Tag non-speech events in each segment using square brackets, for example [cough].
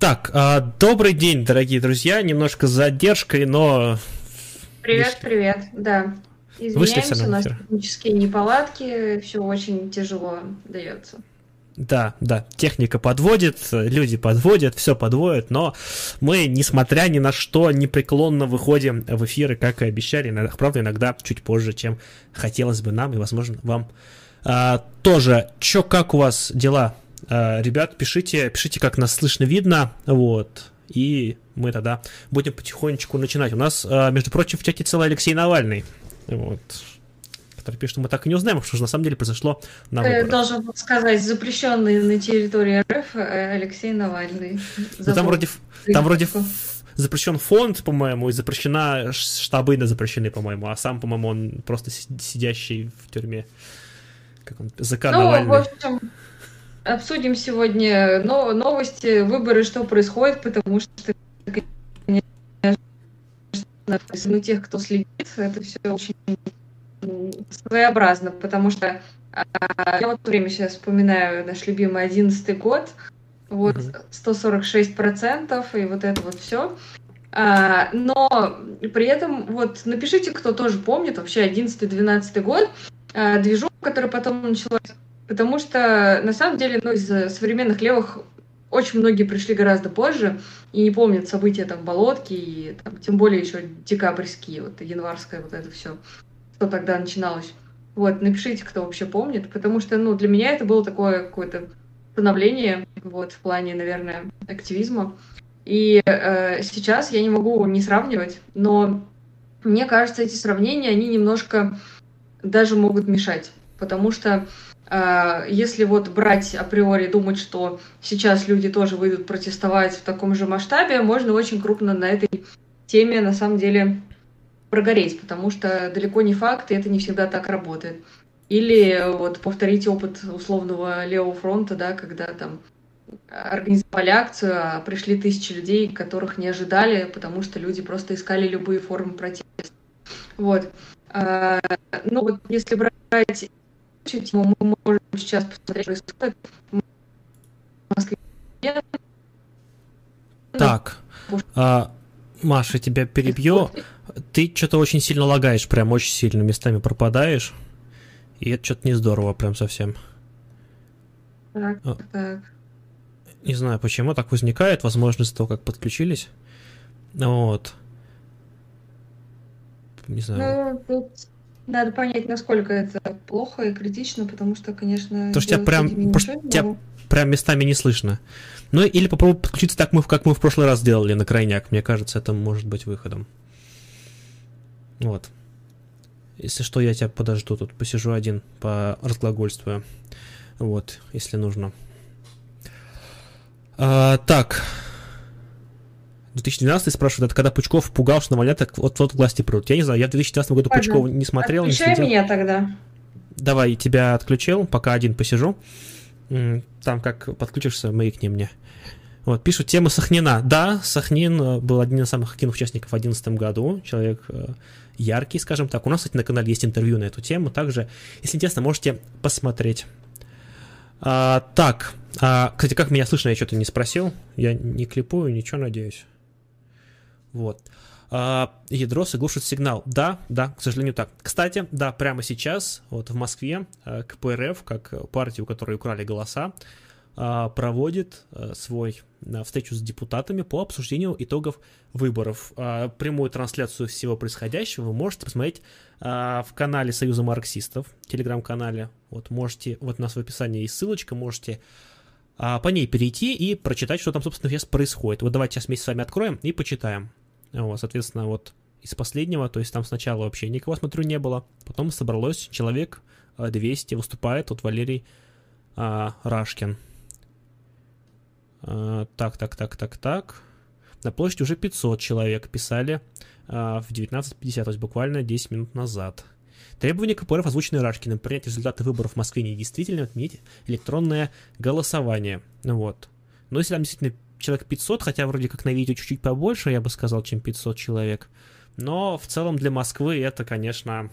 Так, а, добрый день, дорогие друзья. Немножко с задержкой, но... Привет, привет, да. Извиняемся, у нас технические неполадки, все очень тяжело дается. Да, да, техника подводит, люди подводят, все подводят, но мы, несмотря ни на что, непреклонно выходим в эфиры, как и обещали, иногда, правда, иногда чуть позже, чем хотелось бы нам, и, возможно, вам а, тоже. Чё, как у вас дела? А, ребят, пишите, пишите, как нас слышно, видно, вот, и мы тогда будем потихонечку начинать. У нас, а, между прочим, в чате целый Алексей Навальный, вот, который пишет, что мы так и не узнаем, что же на самом деле произошло на выборах. Должен сказать, запрещенный на территории РФ э, Алексей Навальный. Там вроде, там вроде запрещен фонд, по-моему, и запрещена штабы на запрещены, по-моему, а сам, по-моему, он просто сидящий в тюрьме. Как он, ЗК ну, Навальный. в общем, обсудим сегодня новости, выборы, что происходит, потому что, конечно, ну, тех, кто следит, это все очень своеобразно, потому что а, я вот время сейчас вспоминаю наш любимый одиннадцатый год, вот 146 процентов и вот это вот все. А, но при этом вот напишите, кто тоже помнит вообще 11-12 год, а, движок, который потом началась, потому что на самом деле ну, из современных левых очень многие пришли гораздо позже и не помнят события там болотки и там, тем более еще декабрьские, вот январское вот это все что тогда начиналось. Вот, напишите, кто вообще помнит, потому что, ну, для меня это было такое какое-то становление, вот, в плане, наверное, активизма. И э, сейчас я не могу не сравнивать, но мне кажется, эти сравнения, они немножко даже могут мешать, потому что если вот брать априори, думать, что сейчас люди тоже выйдут протестовать в таком же масштабе, можно очень крупно на этой теме на самом деле прогореть, потому что далеко не факт, и это не всегда так работает. Или вот повторить опыт условного левого фронта, да, когда там организовали акцию, а пришли тысячи людей, которых не ожидали, потому что люди просто искали любые формы протеста. Вот. А, ну вот если брать тему, мы можем сейчас посмотреть, происходит в Москве. Так, а, Маша, тебя перебью. Ты что-то очень сильно лагаешь, прям очень сильно местами пропадаешь. И это что-то не здорово, прям совсем. Так, а, так. Не знаю, почему так возникает, возможно, из-за того, как подключились. Вот. Не знаю. Ну, тут надо понять, насколько это плохо и критично, потому что, конечно... Потому что тебя прям, тебя прям местами не слышно. Ну или попробуй подключиться так, мы, как мы в прошлый раз делали на крайняк. Мне кажется, это может быть выходом. Вот. Если что, я тебя подожду тут, посижу один, по разглагольствую. Вот, если нужно. А, так. 2012 спрашивают, это когда Пучков пугал, что Навальня так вот, вот власти прут. Я не знаю, я в 2012 году Ладно. Пучкова не смотрел, Отключай не следил. меня тогда. Давай, тебя отключил, пока один посижу. Там как подключишься, маякни мне. Вот, пишут, тема Сахнина. Да, Сахнин э, был один из самых активных участников в 2011 году. Человек э, яркий, скажем так. У нас, кстати, на канале есть интервью на эту тему. Также, если интересно, можете посмотреть. А, так, а, кстати, как меня слышно, я что-то не спросил. Я не клипую, ничего, надеюсь. Вот. А, ядро глушит сигнал. Да, да, к сожалению, так. Кстати, да, прямо сейчас, вот в Москве, э, КПРФ, как партию, у которой украли голоса, а, проводит э, свой э, встречу с депутатами по обсуждению итогов выборов. А, прямую трансляцию всего происходящего вы можете посмотреть в канале Союза марксистов, телеграм-канале. Вот можете, вот у нас в описании есть ссылочка, можете по ней перейти и прочитать, что там, собственно, сейчас происходит. Вот давайте сейчас вместе с вами откроем и почитаем. Вот, соответственно, вот из последнего, то есть там сначала вообще никого, смотрю, не было, потом собралось человек 200, выступает вот Валерий а, Рашкин. А, так, так, так, так, так. На площади уже 500 человек писали а, в 19.50, то есть буквально 10 минут назад. Требования КПРФ озвучены Рашкиным принять результаты выборов в Москве недействительно, отменить электронное голосование. Вот. Но если там действительно человек 500, хотя вроде как на видео чуть-чуть побольше, я бы сказал, чем 500 человек. Но в целом для Москвы это, конечно,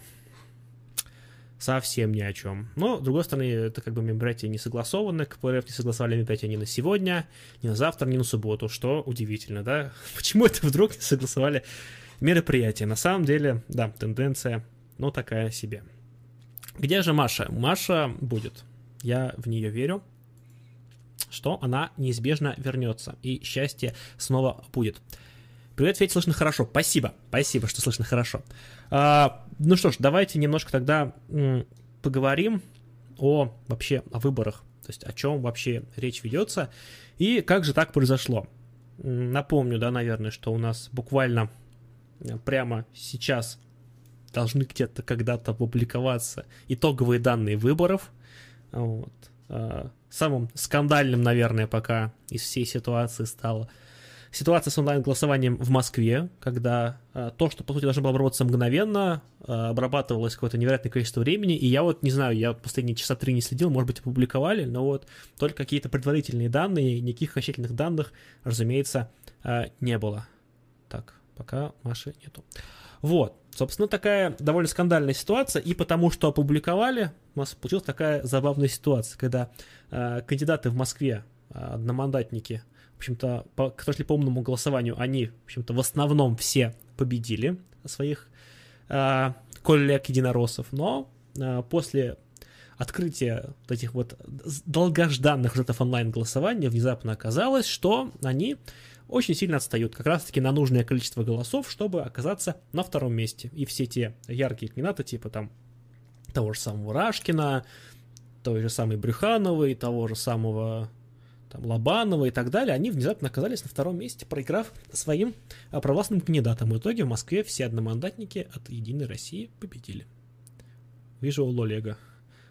совсем ни о чем. Но, с другой стороны, это как бы мероприятия не согласованы, КПРФ не согласовали мероприятия ни на сегодня, ни на завтра, ни на субботу, что удивительно, да? [laughs] Почему это вдруг не согласовали мероприятие? На самом деле, да, тенденция, ну, такая себе. Где же Маша? Маша будет. Я в нее верю, что она неизбежно вернется, и счастье снова будет. Привет, Федь, слышно хорошо. Спасибо, спасибо, что слышно хорошо. А, ну что ж, давайте немножко тогда м, поговорим о вообще о выборах, то есть о чем вообще речь ведется и как же так произошло. Напомню, да, наверное, что у нас буквально э, прямо сейчас должны где-то когда-то опубликоваться итоговые данные выборов. Вот. А, самым скандальным, наверное, пока из всей ситуации стало ситуация с онлайн-голосованием в Москве, когда э, то, что, по сути, должно было обработаться мгновенно, э, обрабатывалось какое-то невероятное количество времени, и я вот не знаю, я последние часа три не следил, может быть, опубликовали, но вот только какие-то предварительные данные, никаких окончательных данных, разумеется, э, не было. Так, пока Маши нету. Вот, собственно, такая довольно скандальная ситуация, и потому что опубликовали, у нас получилась такая забавная ситуация, когда э, кандидаты в Москве, э, одномандатники, в общем-то, по, кто шли по умному голосованию, они, в общем-то, в основном все победили своих э, коллег-единороссов, но э, после открытия вот этих вот долгожданных результатов онлайн-голосования внезапно оказалось, что они очень сильно отстают как раз-таки на нужное количество голосов, чтобы оказаться на втором месте. И все те яркие кандидаты, типа там того же самого Рашкина, той же самой Брюхановой, того же самого там, Лобанова и так далее, они внезапно оказались на втором месте, проиграв своим а, провластным кандидатам. В итоге в Москве все одномандатники от Единой России победили. Вижу у Лолега.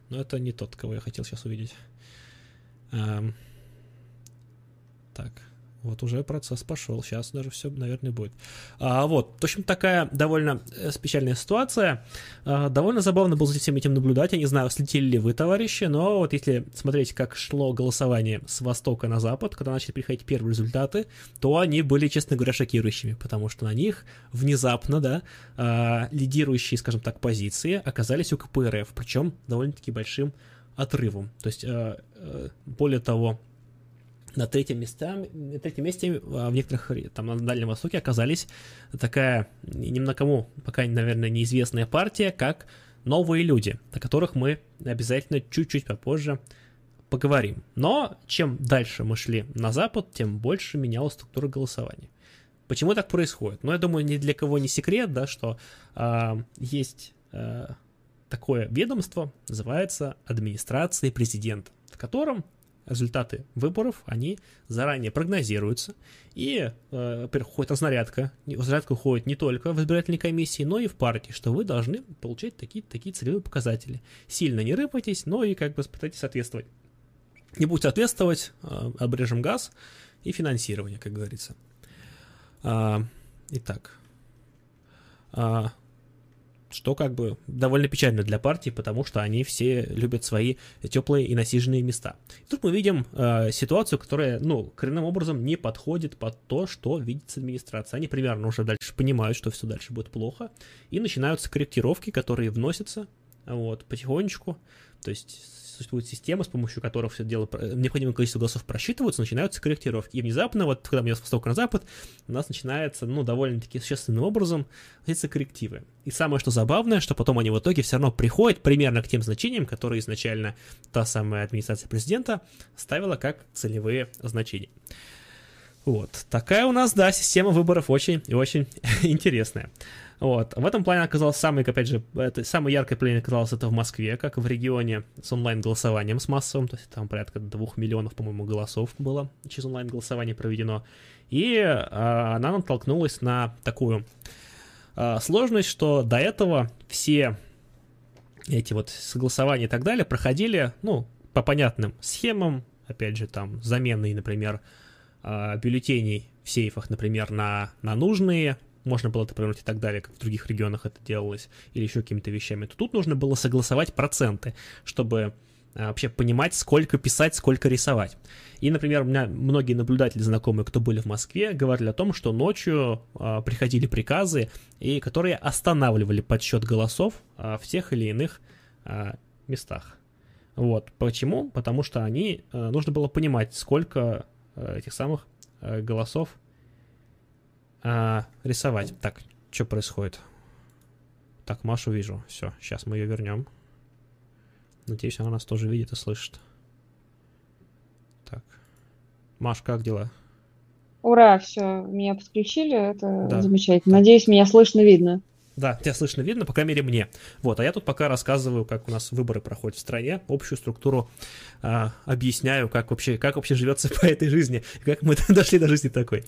Но это не тот, кого я хотел сейчас увидеть. Эм... Так. Вот уже процесс пошел, сейчас даже все, наверное, будет. А, вот, в общем, такая довольно э, печальная ситуация. А, довольно забавно было за всем этим наблюдать. Я не знаю, слетели ли вы, товарищи, но вот если смотреть, как шло голосование с востока на запад, когда начали приходить первые результаты, то они были, честно говоря, шокирующими, потому что на них внезапно, да, а, лидирующие, скажем так, позиции оказались у КПРФ, причем довольно-таки большим отрывом. То есть, а, а, более того, на третьем, месте, на третьем месте а, в некоторых, там, на Дальнем Востоке оказались такая, ни на кому пока, наверное, неизвестная партия, как «Новые люди», о которых мы обязательно чуть-чуть попозже поговорим. Но чем дальше мы шли на Запад, тем больше менялась структура голосования. Почему так происходит? Ну, я думаю, ни для кого не секрет, да, что э, есть э, такое ведомство, называется администрация президента, в котором результаты выборов, они заранее прогнозируются, и, э, уходит разнарядка, разнарядка уходит не только в избирательной комиссии, но и в партии, что вы должны получать такие, такие целевые показатели. Сильно не рыпайтесь, но и как бы пытайтесь соответствовать. Не будете соответствовать, э, обрежем газ и финансирование, как говорится. А, итак, а, что как бы довольно печально для партии, потому что они все любят свои теплые и насиженные места. И тут мы видим э, ситуацию, которая, ну, коренным образом не подходит под то, что видит администрация. Они примерно уже дальше понимают, что все дальше будет плохо, и начинаются корректировки, которые вносятся вот, потихонечку, то есть существует система, с помощью которой все дело, необходимое количество голосов просчитываются, начинаются корректировки. И внезапно, вот когда мы с востока на запад, у нас начинается, ну, довольно-таки существенным образом эти коррективы. И самое что забавное, что потом они в итоге все равно приходят примерно к тем значениям, которые изначально та самая администрация президента ставила как целевые значения. Вот, такая у нас, да, система выборов очень и очень [laughs] интересная. Вот. В этом плане оказалось самый, опять же, это, самое яркое плане оказалось это в Москве, как в регионе с онлайн-голосованием с массовым, то есть там порядка двух миллионов, по-моему, голосов было через онлайн-голосование проведено. И а, она натолкнулась на такую а, сложность, что до этого все эти вот согласования и так далее проходили, ну, по понятным схемам, опять же, там, заменой, например, а, бюллетеней в сейфах, например, на, на нужные можно было это повернуть и так далее, как в других регионах это делалось, или еще какими-то вещами, то тут нужно было согласовать проценты, чтобы а, вообще понимать, сколько писать, сколько рисовать. И, например, у меня многие наблюдатели знакомые, кто были в Москве, говорили о том, что ночью э, приходили приказы, и которые останавливали подсчет голосов э, в тех или иных э, местах. Вот. Почему? Потому что они, э, нужно было понимать, сколько э, этих самых э, голосов э, рисовать. Так, что происходит? Так, Машу вижу. Все, сейчас мы ее вернем. Надеюсь, она нас тоже видит и слышит. Так. Маш, как дела? Ура, все, меня подключили, это да. замечательно. Надеюсь, меня слышно, видно. Да, тебя слышно, видно, по крайней мере, мне. Вот, а я тут пока рассказываю, как у нас выборы проходят в стране, общую структуру а, объясняю, как вообще, как вообще живется [laughs] по этой жизни, как мы [laughs] дошли до жизни такой.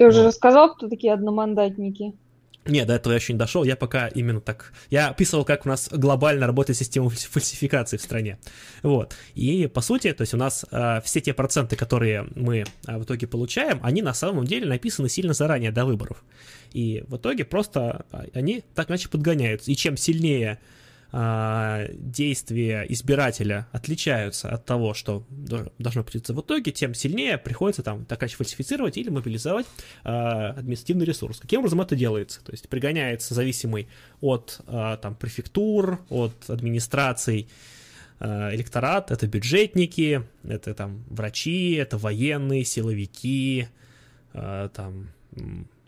Ты уже вот. рассказал, кто такие одномандатники? Нет, до этого я еще не дошел. Я пока именно так... Я описывал, как у нас глобально работает система фальсификации в стране. Вот. И, по сути, то есть у нас э, все те проценты, которые мы э, в итоге получаем, они на самом деле написаны сильно заранее, до выборов. И в итоге просто а, они так иначе подгоняются. И чем сильнее действия избирателя отличаются от того, что должно получиться в итоге, тем сильнее приходится там так иначе фальсифицировать или мобилизовать а, административный ресурс. Каким образом это делается? То есть пригоняется зависимый от а, там префектур, от администраций электорат, это бюджетники, это там врачи, это военные, силовики, там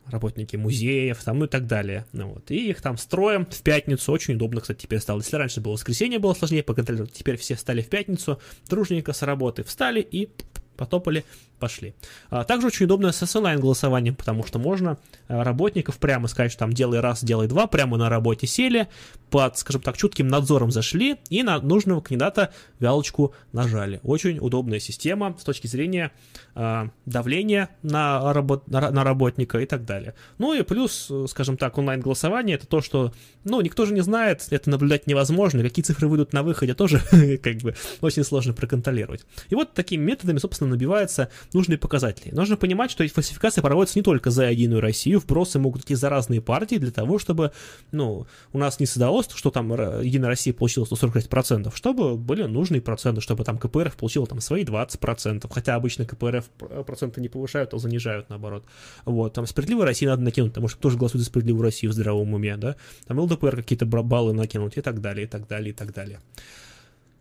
работники музеев, там, ну и так далее. Ну, вот. И их там строим в пятницу. Очень удобно, кстати, теперь стало. Если раньше было воскресенье, было сложнее поконтролировать, теперь все встали в пятницу, дружненько с работы встали и потопали пошли. А, также очень удобно с онлайн-голосованием, потому что можно а, работников прямо сказать, что там делай раз, делай два, прямо на работе сели, под, скажем так, чутким надзором зашли и на нужного кандидата галочку нажали. Очень удобная система с точки зрения э, давления на, работ, на, на работника и так далее. Ну и плюс, скажем так, онлайн-голосование это то, что, ну, никто же не знает, это наблюдать невозможно, какие цифры выйдут на выходе тоже [laughs] как бы очень сложно проконтролировать. И вот такими методами, собственно, набивается нужные показатели. Нужно понимать, что эти фальсификации проводятся не только за Единую Россию, вбросы могут идти за разные партии для того, чтобы, ну, у нас не создалось, что там Единая Россия получила 146%, чтобы были нужные проценты, чтобы там КПРФ получила там свои 20%, хотя обычно КПРФ проценты не повышают, а занижают наоборот. Вот, там Справедливая Россия надо накинуть, потому что тоже голосуют за Справедливую Россию в здравом уме, да, там ЛДПР какие-то баллы накинуть и так далее, и так далее, и так далее.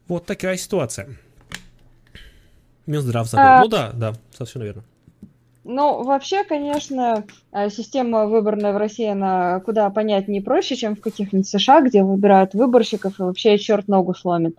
Вот такая ситуация. Минздрав забыл. А... Ну да, да, совершенно верно. Ну, вообще, конечно, э, система выборная в России, она куда понятнее и проще, чем в каких-нибудь США, где выбирают выборщиков и вообще черт ногу сломит.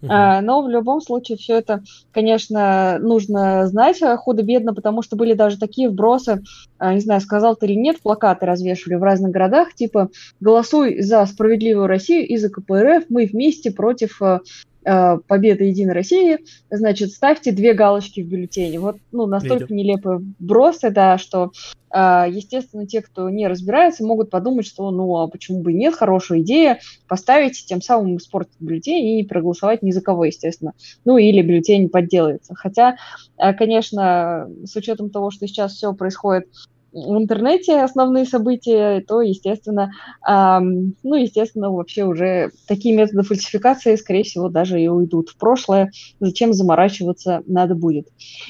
Uh-huh. Но в любом случае все это, конечно, нужно знать худо-бедно, потому что были даже такие вбросы, а, не знаю, сказал ты или нет, плакаты развешивали в разных городах, типа «Голосуй за справедливую Россию и за КПРФ, мы вместе против э, Э, победа Единой России, значит, ставьте две галочки в бюллетене. Вот, ну, настолько Видел. нелепые бросы, да, что, э, естественно, те, кто не разбирается, могут подумать, что, ну, а почему бы и нет, хорошая идея, поставить, тем самым испортить бюллетень и проголосовать ни за кого, естественно. Ну, или бюллетень подделается. Хотя, э, конечно, с учетом того, что сейчас все происходит в интернете основные события, то, естественно, эм, ну, естественно, вообще уже такие методы фальсификации, скорее всего, даже и уйдут в прошлое. Зачем заморачиваться надо будет.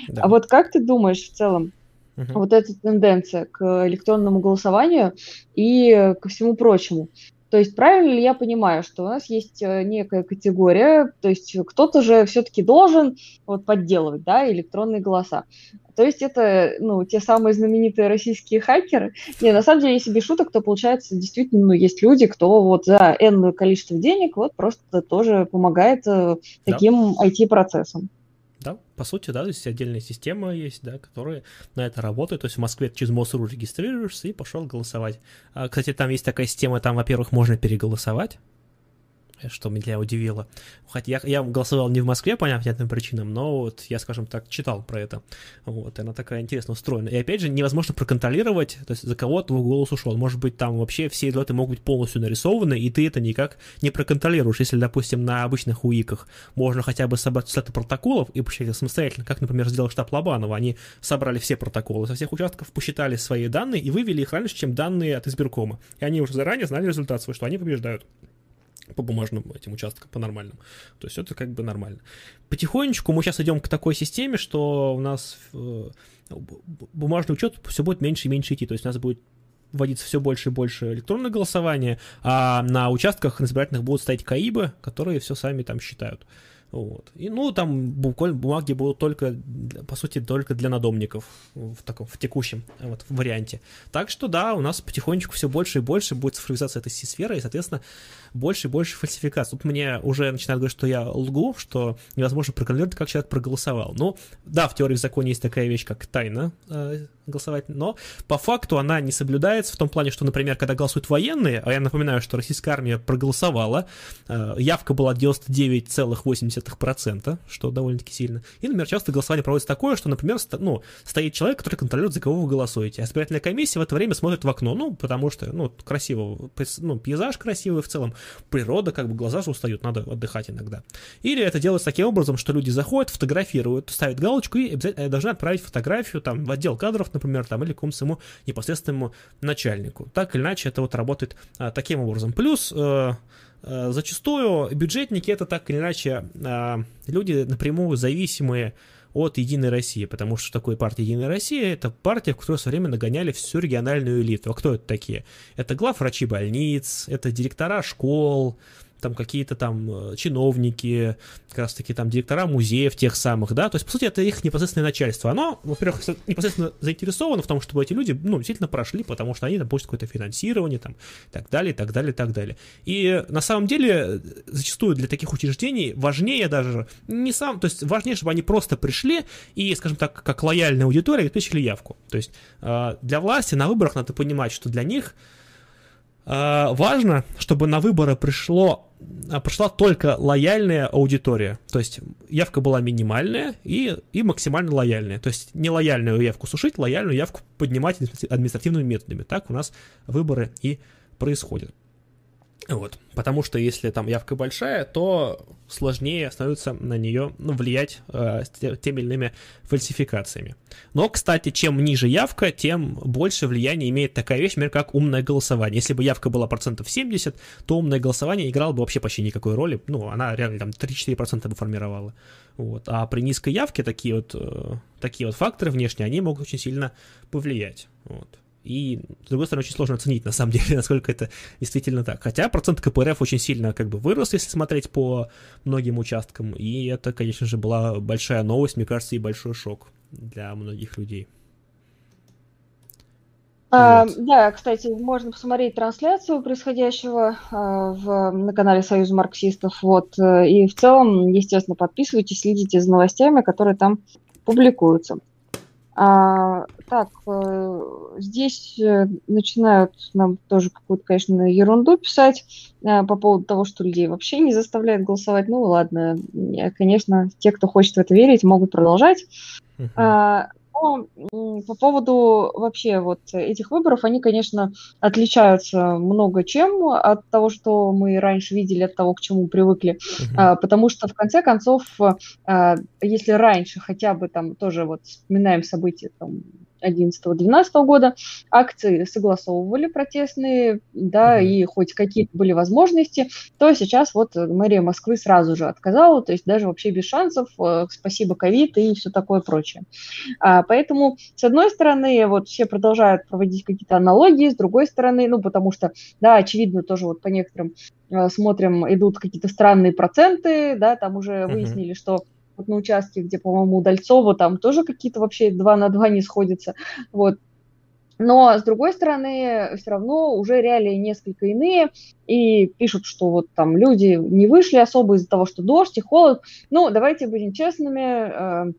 Да. А вот как ты думаешь в целом, uh вот эта тенденция к электронному голосованию и ко всему прочему, то есть правильно ли я понимаю, что у нас есть э, некая категория, то есть кто-то же все-таки должен вот подделывать, да, электронные голоса. То есть это, ну, те самые знаменитые российские хакеры. Не, на самом деле, если без шуток, то получается действительно, ну, есть люди, кто вот за энное количество денег вот просто тоже помогает э, таким да. IT-процессам. По сути, да, то есть отдельная система есть, да, которая на это работает. То есть в Москве через МОСРУ регистрируешься и пошел голосовать. А, кстати, там есть такая система, там, во-первых, можно переголосовать, что меня удивило. Хотя я, я голосовал не в Москве по понятным причинам, но вот я, скажем так, читал про это. Вот, и она такая интересно устроена. И опять же, невозможно проконтролировать, то есть за кого твой голос ушел. Может быть, там вообще все даты могут быть полностью нарисованы, и ты это никак не проконтролируешь. Если, допустим, на обычных УИКах можно хотя бы собрать сеты протоколов и посчитать самостоятельно, как, например, сделал штаб Лобанова. Они собрали все протоколы со всех участков, посчитали свои данные и вывели их раньше, чем данные от избиркома. И они уже заранее знали результат свой, что они побеждают по бумажным этим участкам, по нормальным. То есть это как бы нормально. Потихонечку мы сейчас идем к такой системе, что у нас э, бумажный учет все будет меньше и меньше идти. То есть у нас будет вводиться все больше и больше электронное голосование, а на участках избирательных будут стоять КАИБы, которые все сами там считают. Вот. И, ну, там буквально бумаги будут только, по сути, только для надомников в таком, в текущем вот, варианте. Так что, да, у нас потихонечку все больше и больше будет цифровизация этой сферы, и, соответственно, больше и больше фальсификаций. Тут мне уже начинают говорить, что я лгу, что невозможно проконтролировать, как человек проголосовал. Ну, да, в теории в законе есть такая вещь, как тайна э, голосовать, но по факту она не соблюдается в том плане, что, например, когда голосуют военные, а я напоминаю, что российская армия проголосовала, э, явка была 99,8%, что довольно-таки сильно, и, например, часто голосование проводится такое, что, например, ст- ну, стоит человек, который контролирует, за кого вы голосуете, а избирательная комиссия в это время смотрит в окно, ну, потому что, ну, красиво, ну, пейзаж красивый в целом, природа, как бы глаза же устают, надо отдыхать иногда. Или это делается таким образом, что люди заходят, фотографируют, ставят галочку и обязательно должны отправить фотографию там в отдел кадров, например, там, или какому-то своему непосредственному начальнику. Так или иначе, это вот работает а, таким образом. Плюс э, э, зачастую бюджетники это так или иначе э, люди напрямую зависимые от Единой России, потому что такое партия Единая Россия, это партия, в которой все время нагоняли всю региональную элиту. А кто это такие? Это глав врачи больниц, это директора школ, там какие-то там э, чиновники, как раз таки там директора музеев тех самых, да, то есть, по сути, это их непосредственное начальство. Оно, во-первых, непосредственно заинтересовано в том, чтобы эти люди, ну, действительно прошли, потому что они получат какое-то финансирование, там, и так далее, и так далее, и так далее. И на самом деле, зачастую для таких учреждений важнее даже не сам, то есть важнее, чтобы они просто пришли и, скажем так, как лояльная аудитория обеспечили явку. То есть э, для власти на выборах надо понимать, что для них э, важно, чтобы на выборы пришло а, прошла только лояльная аудитория. То есть явка была минимальная и, и максимально лояльная. То есть не лояльную явку сушить, лояльную явку поднимать административными методами. Так у нас выборы и происходят. Вот. Потому что если там явка большая, то сложнее становится на нее ну, влиять э, теми или иными фальсификациями. Но, кстати, чем ниже явка, тем больше влияния имеет такая вещь, например, как умное голосование. Если бы явка была процентов 70, то умное голосование играло бы вообще почти никакой роли. Ну, она реально там 3-4% бы формировала. Вот. А при низкой явке такие вот, э, такие вот факторы внешние, они могут очень сильно повлиять. Вот. И, с другой стороны, очень сложно оценить, на самом деле, [laughs] насколько это действительно так. Хотя процент КПРФ очень сильно как бы вырос, если смотреть по многим участкам. И это, конечно же, была большая новость, мне кажется, и большой шок для многих людей. А, вот. Да, кстати, можно посмотреть трансляцию происходящего а, в, на канале Союза марксистов. Вот. Э, и в целом, естественно, подписывайтесь, следите за новостями, которые там публикуются. А, так, э, здесь э, начинают нам тоже какую-то, конечно, ерунду писать э, по поводу того, что людей вообще не заставляют голосовать. Ну ладно, конечно, те, кто хочет в это верить, могут продолжать. Uh-huh. А, но по поводу вообще вот этих выборов, они, конечно, отличаются много чем от того, что мы раньше видели, от того, к чему привыкли, uh-huh. потому что в конце концов, а, если раньше хотя бы там тоже вот вспоминаем события там 2011-2012 года акции согласовывали протестные, да, mm-hmm. и хоть какие-то были возможности, то сейчас вот мэрия Москвы сразу же отказала, то есть даже вообще без шансов, э, спасибо ковид и все такое прочее. А, поэтому, с одной стороны, вот все продолжают проводить какие-то аналогии, с другой стороны, ну, потому что, да, очевидно, тоже вот по некоторым э, смотрим, идут какие-то странные проценты, да, там уже mm-hmm. выяснили, что вот на участке, где, по-моему, Удальцова, там тоже какие-то вообще два на два не сходятся. Вот. Но, с другой стороны, все равно уже реалии несколько иные, и пишут, что вот там люди не вышли особо из-за того, что дождь и холод. Ну, давайте будем честными, э,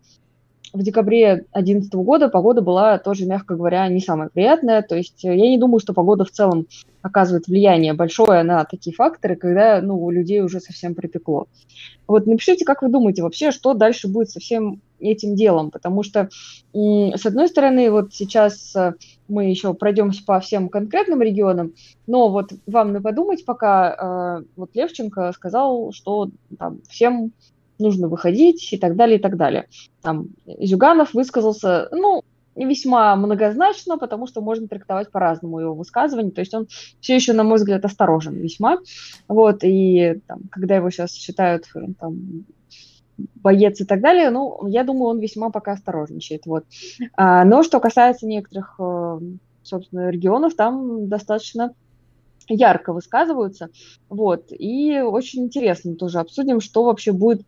в декабре 2011 года погода была тоже, мягко говоря, не самая приятная. То есть э, я не думаю, что погода в целом оказывает влияние большое на такие факторы, когда ну, у людей уже совсем припекло. Вот напишите, как вы думаете вообще, что дальше будет со всем этим делом, потому что, с одной стороны, вот сейчас э, мы еще пройдемся по всем конкретным регионам, но вот вам на подумать, пока э, вот Левченко сказал, что там всем нужно выходить и так далее, и так далее. Там Зюганов высказался, ну, весьма многозначно, потому что можно трактовать по-разному его высказывание. То есть он все еще, на мой взгляд, осторожен весьма. Вот, и там, когда его сейчас считают там, боец и так далее, ну, я думаю, он весьма пока осторожничает. Вот. А, но что касается некоторых э, собственно, регионов там достаточно ярко высказываются. Вот. И очень интересно тоже обсудим, что вообще будет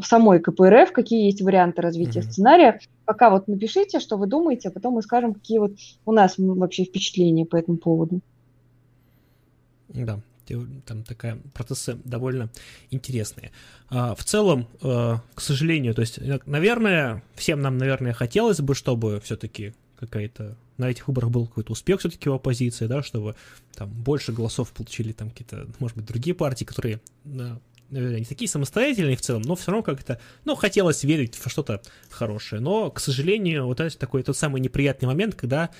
в самой КПРФ, какие есть варианты развития mm-hmm. сценария. Пока вот напишите, что вы думаете, а потом мы скажем, какие вот у нас вообще впечатления по этому поводу. Да, там такая процессы довольно интересные. А, в целом, э, к сожалению, то есть, наверное, всем нам, наверное, хотелось бы, чтобы все-таки какая-то на этих выборах был какой-то успех все-таки у оппозиции, да, чтобы там больше голосов получили там какие-то, может быть, другие партии, которые наверное, не такие самостоятельные в целом, но все равно как-то, ну, хотелось верить в что-то хорошее. Но, к сожалению, вот это такой тот самый неприятный момент, когда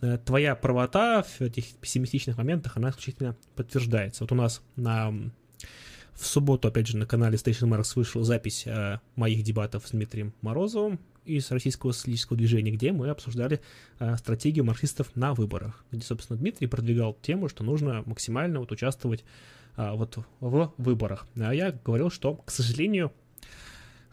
э, твоя правота в этих пессимистичных моментах, она исключительно подтверждается. Вот у нас на в субботу, опять же, на канале Station Marks вышла запись э, моих дебатов с Дмитрием Морозовым из Российского социалистического движения, где мы обсуждали э, стратегию марксистов на выборах, где, собственно, Дмитрий продвигал тему, что нужно максимально вот участвовать вот в выборах. А я говорил, что, к сожалению,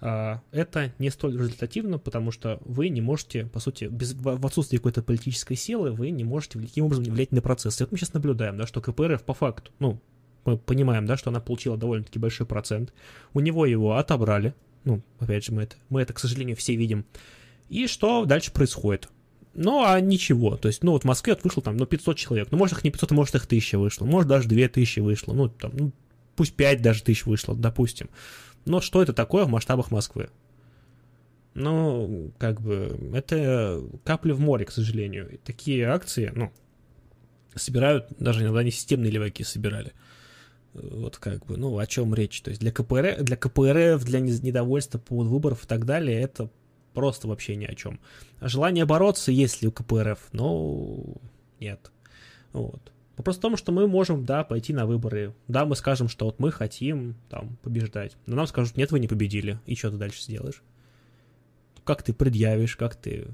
э, это не столь результативно, потому что вы не можете, по сути, без, в отсутствии какой-то политической силы, вы не можете никаким образом влиять на процесс. И вот мы сейчас наблюдаем, да, что КПРФ по факту, ну, мы понимаем, да, что она получила довольно-таки большой процент. У него его отобрали, ну, опять же, мы это, мы это, к сожалению, все видим. И что дальше происходит? Ну, а ничего. То есть, ну, вот в Москве вот вышло там, ну, 500 человек. Ну, может, их не 500, а может, их 1000 вышло. Может, даже 2000 вышло. Ну, там, ну, пусть 5 даже тысяч вышло, допустим. Но что это такое в масштабах Москвы? Ну, как бы, это капли в море, к сожалению. Такие акции, ну, собирают, даже иногда не системные леваки собирали. Вот как бы, ну, о чем речь. То есть для КПР, для КПРФ, для недовольства по поводу выборов и так далее, это просто вообще ни о чем. Желание бороться есть ли у КПРФ? Ну, нет. Вот. Вопрос в том, что мы можем, да, пойти на выборы. Да, мы скажем, что вот мы хотим там побеждать. Но нам скажут, нет, вы не победили. И что ты дальше сделаешь? Как ты предъявишь, как ты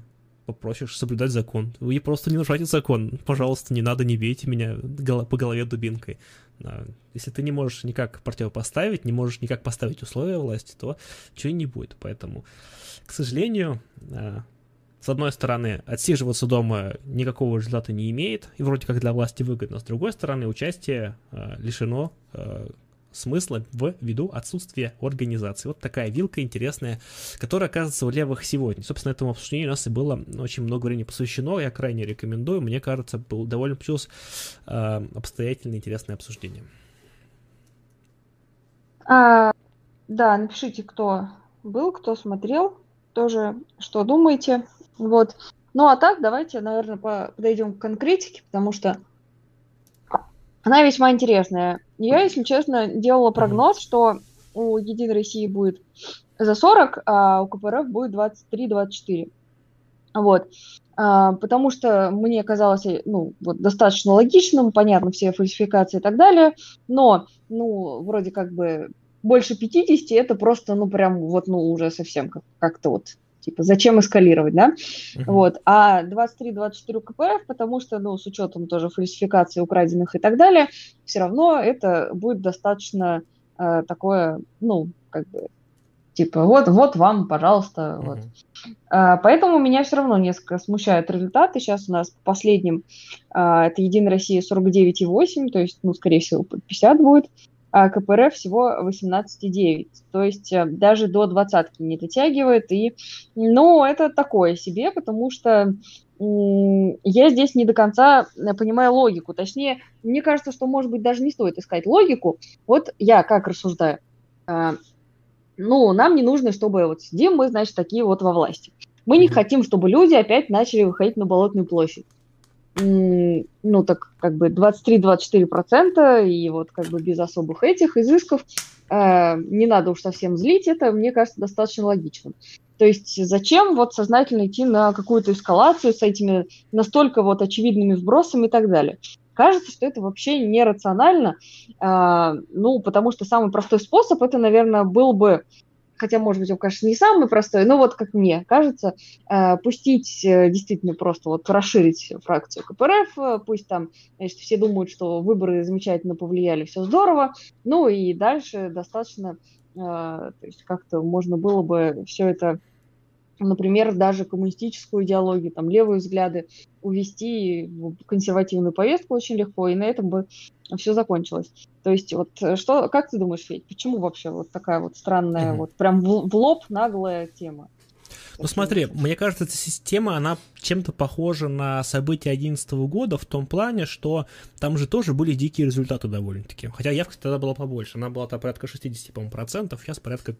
попросишь соблюдать закон. Вы просто не нарушайте закон. Пожалуйста, не надо, не бейте меня по голове дубинкой. Если ты не можешь никак противопоставить, не можешь никак поставить условия власти, то ничего не будет. Поэтому, к сожалению, а, с одной стороны, отсиживаться дома никакого результата не имеет, и вроде как для власти выгодно. С другой стороны, участие а, лишено а, смысла в виду отсутствия организации. Вот такая вилка интересная, которая оказывается у левых сегодня. Собственно, этому обсуждению у нас и было очень много времени посвящено. Я крайне рекомендую. Мне кажется, был довольно плюс э, обстоятельное, интересное обсуждение. А, да, напишите, кто был, кто смотрел, тоже что думаете. Вот. Ну а так, давайте, наверное, подойдем к конкретике, потому что она весьма интересная. Я, если честно, делала прогноз, что у Единой России будет за 40, а у КПРФ будет 23-24. Вот. А, потому что мне казалось, ну, вот, достаточно логичным, понятно, все фальсификации и так далее, но, ну, вроде как бы больше 50 это просто, ну, прям вот, ну, уже совсем как- как-то вот Типа, зачем эскалировать, да? Uh-huh. Вот. А 23-24 КПФ, потому что, ну, с учетом тоже фальсификации украденных и так далее, все равно это будет достаточно э, такое, ну, как бы, типа, вот, вот вам, пожалуйста, uh-huh. вот. А, поэтому меня все равно несколько смущают результаты. Сейчас у нас по последним а, это Единая Россия 49,8, то есть, ну, скорее всего, под 50 будет а КПРФ всего 18,9. То есть э, даже до двадцатки не дотягивает. И, ну, это такое себе, потому что я здесь не до конца э, понимаю логику. Точнее, мне кажется, что, может быть, даже не стоит искать логику. Вот я как рассуждаю. А, ну, нам не нужно, чтобы вот сидим мы, значит, такие вот во власти. Мы не хотим, чтобы люди опять начали выходить на Болотную площадь ну, так как бы 23-24%, и вот как бы без особых этих изысков, э, не надо уж совсем злить, это, мне кажется, достаточно логично. То есть зачем вот сознательно идти на какую-то эскалацию с этими настолько вот очевидными вбросами и так далее? Кажется, что это вообще нерационально, э, ну, потому что самый простой способ, это, наверное, был бы хотя, может быть, он, конечно, не самый простой, но вот как мне кажется, э, пустить э, действительно просто вот расширить фракцию КПРФ, э, пусть там, значит, все думают, что выборы замечательно повлияли, все здорово, ну и дальше достаточно, то есть как-то можно было бы все это например, даже коммунистическую идеологию, там, левые взгляды увести в консервативную повестку очень легко, и на этом бы все закончилось. То есть вот э, что, как ты думаешь, Федь, почему вообще вот такая вот странная, mm-hmm. вот прям в, в лоб наглая тема? Ну смотри, мне кажется, эта система, она чем-то похожа на события 2011 года в том плане, что там же тоже были дикие результаты довольно-таки. Хотя явка тогда была побольше, она была там порядка 60, по процентов, сейчас порядка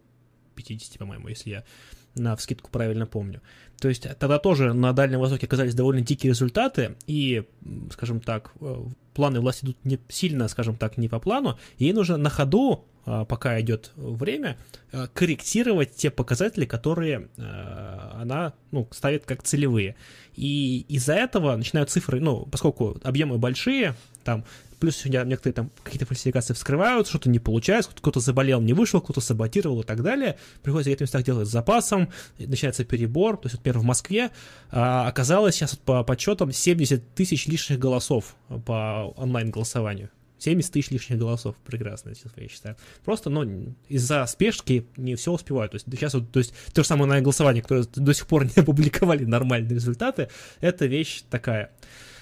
50, по-моему, если я на вскидку правильно помню. То есть тогда тоже на Дальнем Востоке оказались довольно дикие результаты, и, скажем так, э, планы власти идут не сильно, скажем так, не по плану, ей нужно на ходу, э, пока идет время, э, корректировать те показатели, которые она ну, ставит как целевые. И из-за этого начинают цифры, ну, поскольку объемы большие, там плюс меня некоторые там какие-то фальсификации вскрывают, что-то не получается, кто-то заболел, не вышел, кто-то саботировал и так далее. Приходится в этих местах делать с запасом, начинается перебор. То есть, например, в Москве а, оказалось сейчас по подсчетам 70 тысяч лишних голосов по онлайн-голосованию. 70 тысяч лишних голосов. Прекрасная цифра, я считаю. Просто, ну, из-за спешки не все успевают. То есть сейчас вот, то есть то же самое на голосование, которое до сих пор не [laughs] опубликовали нормальные результаты, это вещь такая.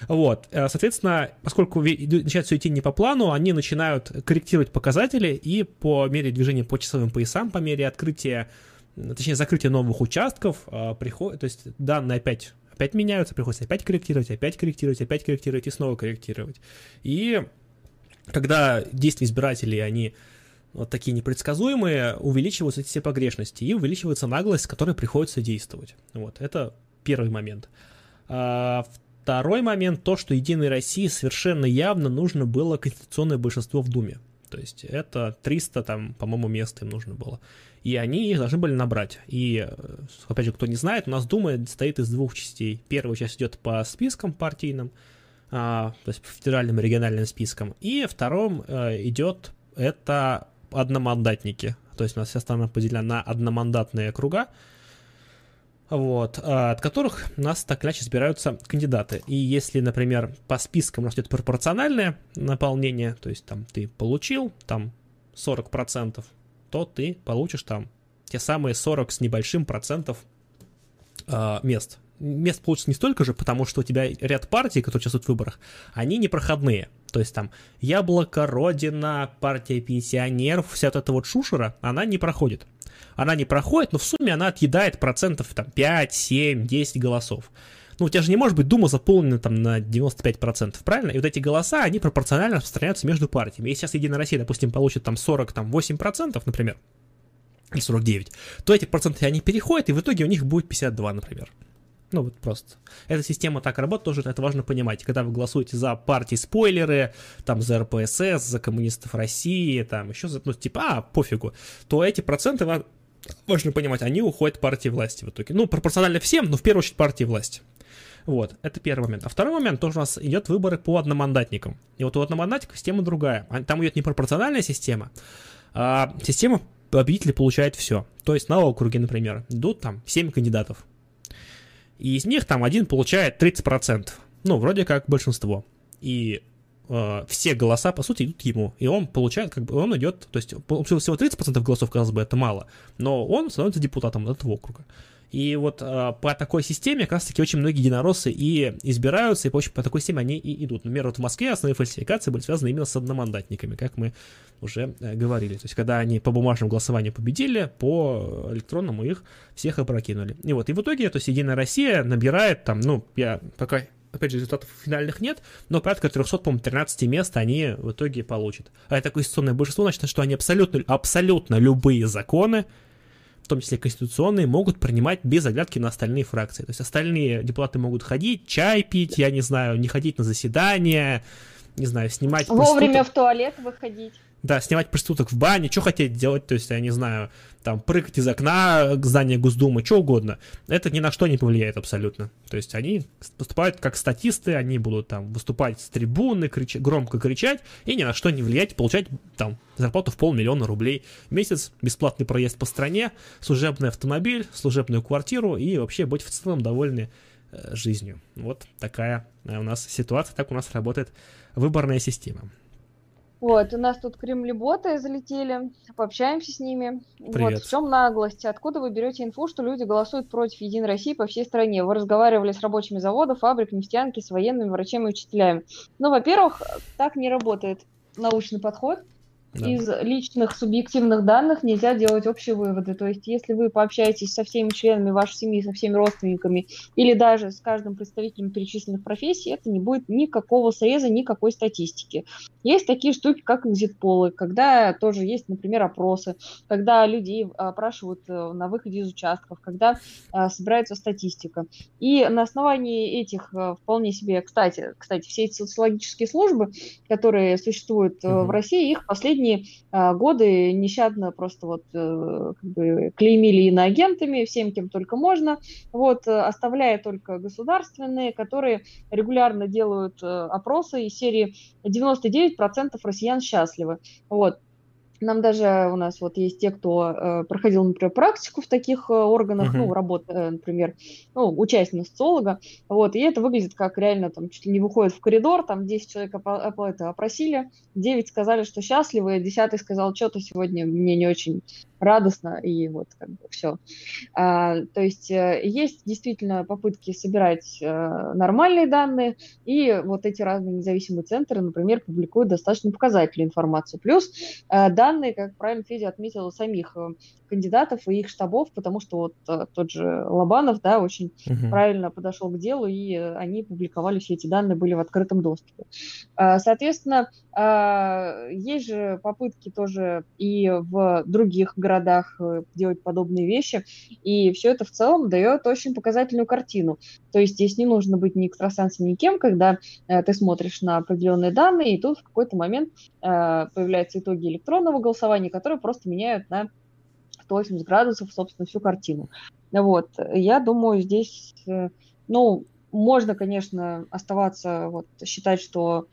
Вот, э, соответственно, поскольку начинает все идти не по плану, они начинают корректировать показатели и по мере движения по часовым поясам, по мере открытия, точнее, закрытия новых участков, э, приходит, то есть данные опять опять меняются, приходится опять корректировать, опять корректировать, опять корректировать и снова корректировать. И когда действия избирателей, они вот такие непредсказуемые, увеличиваются все погрешности и увеличивается наглость, с которой приходится действовать. Вот, это первый момент. А, Второй момент, то, что Единой России совершенно явно нужно было конституционное большинство в Думе. То есть это 300, там, по-моему, мест им нужно было. И они их должны были набрать. И, э, опять же, кто не знает, у нас Дума состоит из двух частей. Первая часть идет по спискам партийным, то есть по федеральным и региональным спискам. И втором а, идет это одномандатники. То есть у нас вся страна поделена на одномандатные округа, вот, а, от которых у нас так иначе избираются кандидаты. И если, например, по спискам у нас идет пропорциональное наполнение, то есть там ты получил там 40%, то ты получишь там те самые 40 с небольшим процентов э, мест. Мест получится не столько же, потому что у тебя ряд партий, которые участвуют в выборах, они непроходные. То есть там Яблоко, Родина, партия пенсионеров, вся вот эта вот шушера, она не проходит она не проходит, но в сумме она отъедает процентов там 5, 7, 10 голосов. Ну, у тебя же не может быть Дума заполнена там на 95%, правильно? И вот эти голоса, они пропорционально распространяются между партиями. Если сейчас Единая Россия, допустим, получит там 48%, например, или 49, то эти проценты, они переходят, и в итоге у них будет 52, например. Ну, вот просто. Эта система так работает, тоже это важно понимать. Когда вы голосуете за партии-спойлеры, там, за РПСС, за коммунистов России, там, еще за, ну, типа, а, пофигу, то эти проценты важно понимать, они уходят партии власти в итоге. Ну, пропорционально всем, но в первую очередь партии власти. Вот, это первый момент. А второй момент, тоже у нас идет выборы по одномандатникам. И вот у одномандатников система другая. А, там идет не пропорциональная система, а система победителей получает все. То есть на округе, например, идут там 7 кандидатов. И из них там один получает 30%. Ну, вроде как большинство. И э, все голоса, по сути, идут ему. И он получает, как бы, он идет, то есть, получил всего 30% голосов, казалось бы, это мало, но он становится депутатом этого округа. И вот э, по такой системе как раз-таки очень многие единороссы и избираются, и по, по такой системе они и идут. Например, вот в Москве основные фальсификации были связаны именно с одномандатниками, как мы уже э, говорили. То есть, когда они по бумажному голосованию победили, по электронному их всех опрокинули. И вот, и в итоге, то есть, Единая Россия набирает там, ну, я пока опять же, результатов финальных нет, но порядка 300, по-моему, 13 мест они в итоге получат. А это конституционное большинство, значит, что они абсолютно, абсолютно любые законы, том числе конституционные, могут принимать без оглядки на остальные фракции. То есть остальные депутаты могут ходить, чай пить, я не знаю, не ходить на заседания, не знаю, снимать... Вовремя в туалет выходить. Да, снимать проституток в бане, что хотеть делать, то есть, я не знаю, там, прыгать из окна к зданию Госдумы, что угодно. Это ни на что не повлияет абсолютно. То есть, они поступают как статисты, они будут там выступать с трибуны, крич... громко кричать, и ни на что не влиять, получать там зарплату в полмиллиона рублей в месяц, бесплатный проезд по стране, служебный автомобиль, служебную квартиру и вообще быть в целом довольны э, жизнью. Вот такая э, у нас ситуация, так у нас работает выборная система. Вот, у нас тут кремлеботы залетели, пообщаемся с ними. Привет. Вот, в чем наглость? Откуда вы берете инфу, что люди голосуют против Единой России по всей стране? Вы разговаривали с рабочими заводов, фабрик, нефтянки, с военными, врачами и учителями. Ну, во-первых, так не работает научный подход. Да. Из личных субъективных данных нельзя делать общие выводы. То есть, если вы пообщаетесь со всеми членами вашей семьи, со всеми родственниками, или даже с каждым представителем перечисленных профессий, это не будет никакого среза, никакой статистики. Есть такие штуки, как экзит-полы, когда тоже есть, например, опросы, когда людей опрашивают э, на выходе из участков, когда а, собирается статистика. И на основании этих э, вполне себе, кстати, кстати, все эти социологические службы, которые существуют mm-hmm. в России, их последние последние а, годы нещадно просто вот э, как бы клеймили иноагентами, всем, кем только можно, вот, э, оставляя только государственные, которые регулярно делают э, опросы из серии 99% россиян счастливы. Вот. Нам даже у нас вот есть те, кто э, проходил, например, практику в таких э, органах, uh-huh. ну, работа, э, например, ну, участник социолога, вот, и это выглядит как реально там чуть ли не выходит в коридор, там 10 человек оп- это опросили, 9 сказали, что счастливы, 10 сказал, что-то сегодня мне не очень радостно, и вот как бы все. А, то есть э, есть действительно попытки собирать а, нормальные данные, и вот эти разные независимые центры, например, публикуют достаточно показательную информацию. Плюс а, данные, как правильно Федя отметил, самих кандидатов и их штабов, потому что вот а, тот же Лобанов, да, очень угу. правильно подошел к делу, и они публиковали все эти данные, были в открытом доступе. А, соответственно, а, есть же попытки тоже и в других городах э, делать подобные вещи, и все это в целом дает очень показательную картину. То есть здесь не нужно быть ни экстрасенсом, ни кем, когда э, ты смотришь на определенные данные, и тут в какой-то момент э, появляются итоги электронного голосования, которые просто меняют на 180 градусов, собственно, всю картину. Вот, я думаю, здесь, э, ну, можно, конечно, оставаться, вот, считать, что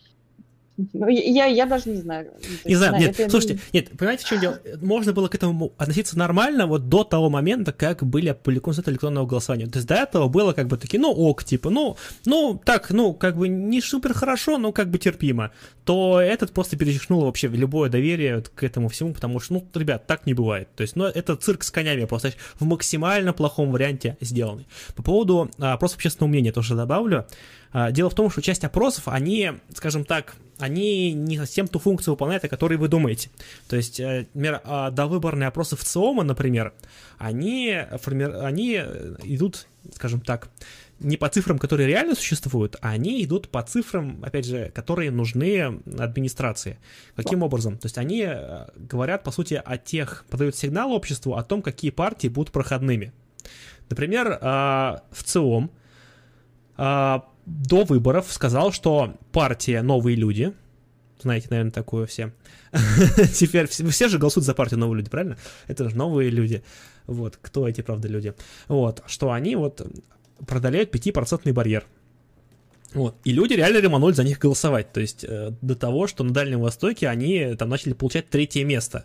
я, я даже не знаю. Не знаю, знаю нет, это... слушайте, нет, понимаете, в чем дело? Можно было к этому относиться нормально вот до того момента, как были опубликованы электронного голосования. То есть до этого было как бы такие, ну ок, типа, ну, ну, так, ну, как бы не супер хорошо, но как бы терпимо. То этот просто перечеркнул вообще любое доверие к этому всему, потому что, ну, ребят, так не бывает. То есть, ну, это цирк с конями просто в максимально плохом варианте сделанный. По поводу а, просто общественного мнения тоже добавлю. А, дело в том, что часть опросов, они, скажем так, они не совсем ту функцию выполняют, о которой вы думаете. То есть, э, например, а, довыборные опросы в ЦИОМа, например, они, они идут, скажем так, не по цифрам, которые реально существуют, а они идут по цифрам, опять же, которые нужны администрации. Каким образом? То есть они э, говорят, по сути, о тех, подают сигнал обществу о том, какие партии будут проходными. Например, а, в ЦИОМ до выборов сказал, что партия «Новые люди», знаете, наверное, такую все, [laughs] теперь все, все же голосуют за партию «Новые люди», правильно? Это же новые люди. Вот, кто эти, правда, люди? Вот, что они вот продолеют 5% барьер. Вот. И люди реально реманули за них голосовать. То есть э, до того, что на Дальнем Востоке они там начали получать третье место.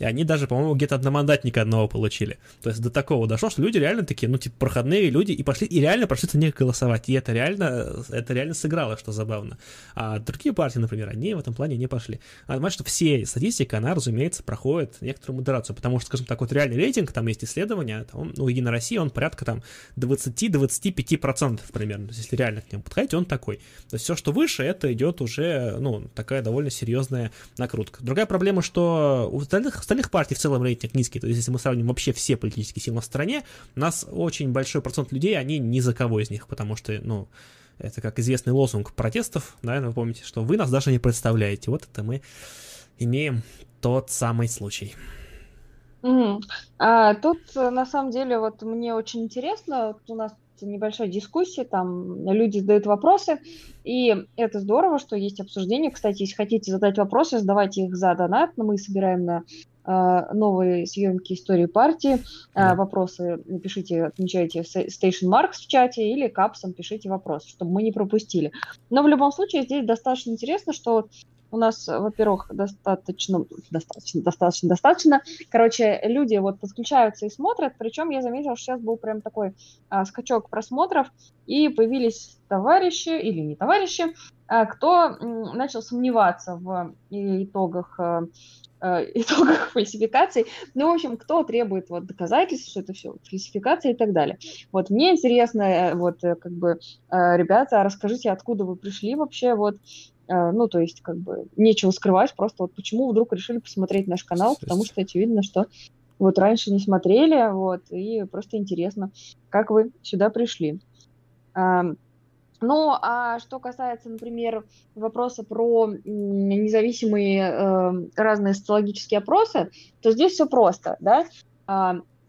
И они даже, по-моему, где-то одномандатника одного получили. То есть до такого дошло, что люди реально такие, ну, типа, проходные люди, и пошли, и реально пошли за них голосовать. И это реально, это реально сыграло, что забавно. А другие партии, например, они в этом плане не пошли. А понимаешь, что все статистика, она, разумеется, проходит некоторую модерацию, потому что, скажем так, вот реальный рейтинг, там есть исследования, там, ну, Единая Россия, он порядка там 20-25% примерно. То есть, если реально к нему подходить, он такой. То есть все, что выше, это идет уже, ну, такая довольно серьезная накрутка. Другая проблема, что у остальных остальных партий в целом рейтинг низкий. То есть, если мы сравним вообще все политические силы в стране, у нас очень большой процент людей, они ни за кого из них, потому что, ну, это как известный лозунг протестов, наверное, вы помните, что вы нас даже не представляете. Вот это мы имеем тот самый случай. Угу. А, тут на самом деле вот мне очень интересно, вот у нас небольшая дискуссия, там люди задают вопросы, и это здорово, что есть обсуждение. Кстати, если хотите задать вопросы, задавайте их за донат, мы собираем на э, новые съемки истории партии. Э, да. Вопросы напишите, отмечайте Station Marks в чате или капсом пишите вопрос, чтобы мы не пропустили. Но в любом случае здесь достаточно интересно, что у нас, во-первых, достаточно, достаточно, достаточно, достаточно. Короче, люди вот подключаются и смотрят. Причем я заметила, что сейчас был прям такой а, скачок просмотров, и появились товарищи или не товарищи, а, кто начал сомневаться в итогах а, а [laughs] итогах фальсификаций. Ну, в общем, кто требует вот доказательств, что это все фальсификация и так далее. Вот мне интересно, э, вот э, как бы, э, ребята, расскажите, откуда вы пришли вообще, вот а, ну, то есть, как бы, нечего скрывать, просто вот почему вдруг решили посмотреть наш канал, потому что очевидно, что вот раньше не смотрели, вот, и просто интересно, как вы сюда пришли. Ну, а что касается, например, вопроса про независимые э, разные социологические опросы, то здесь все просто, да.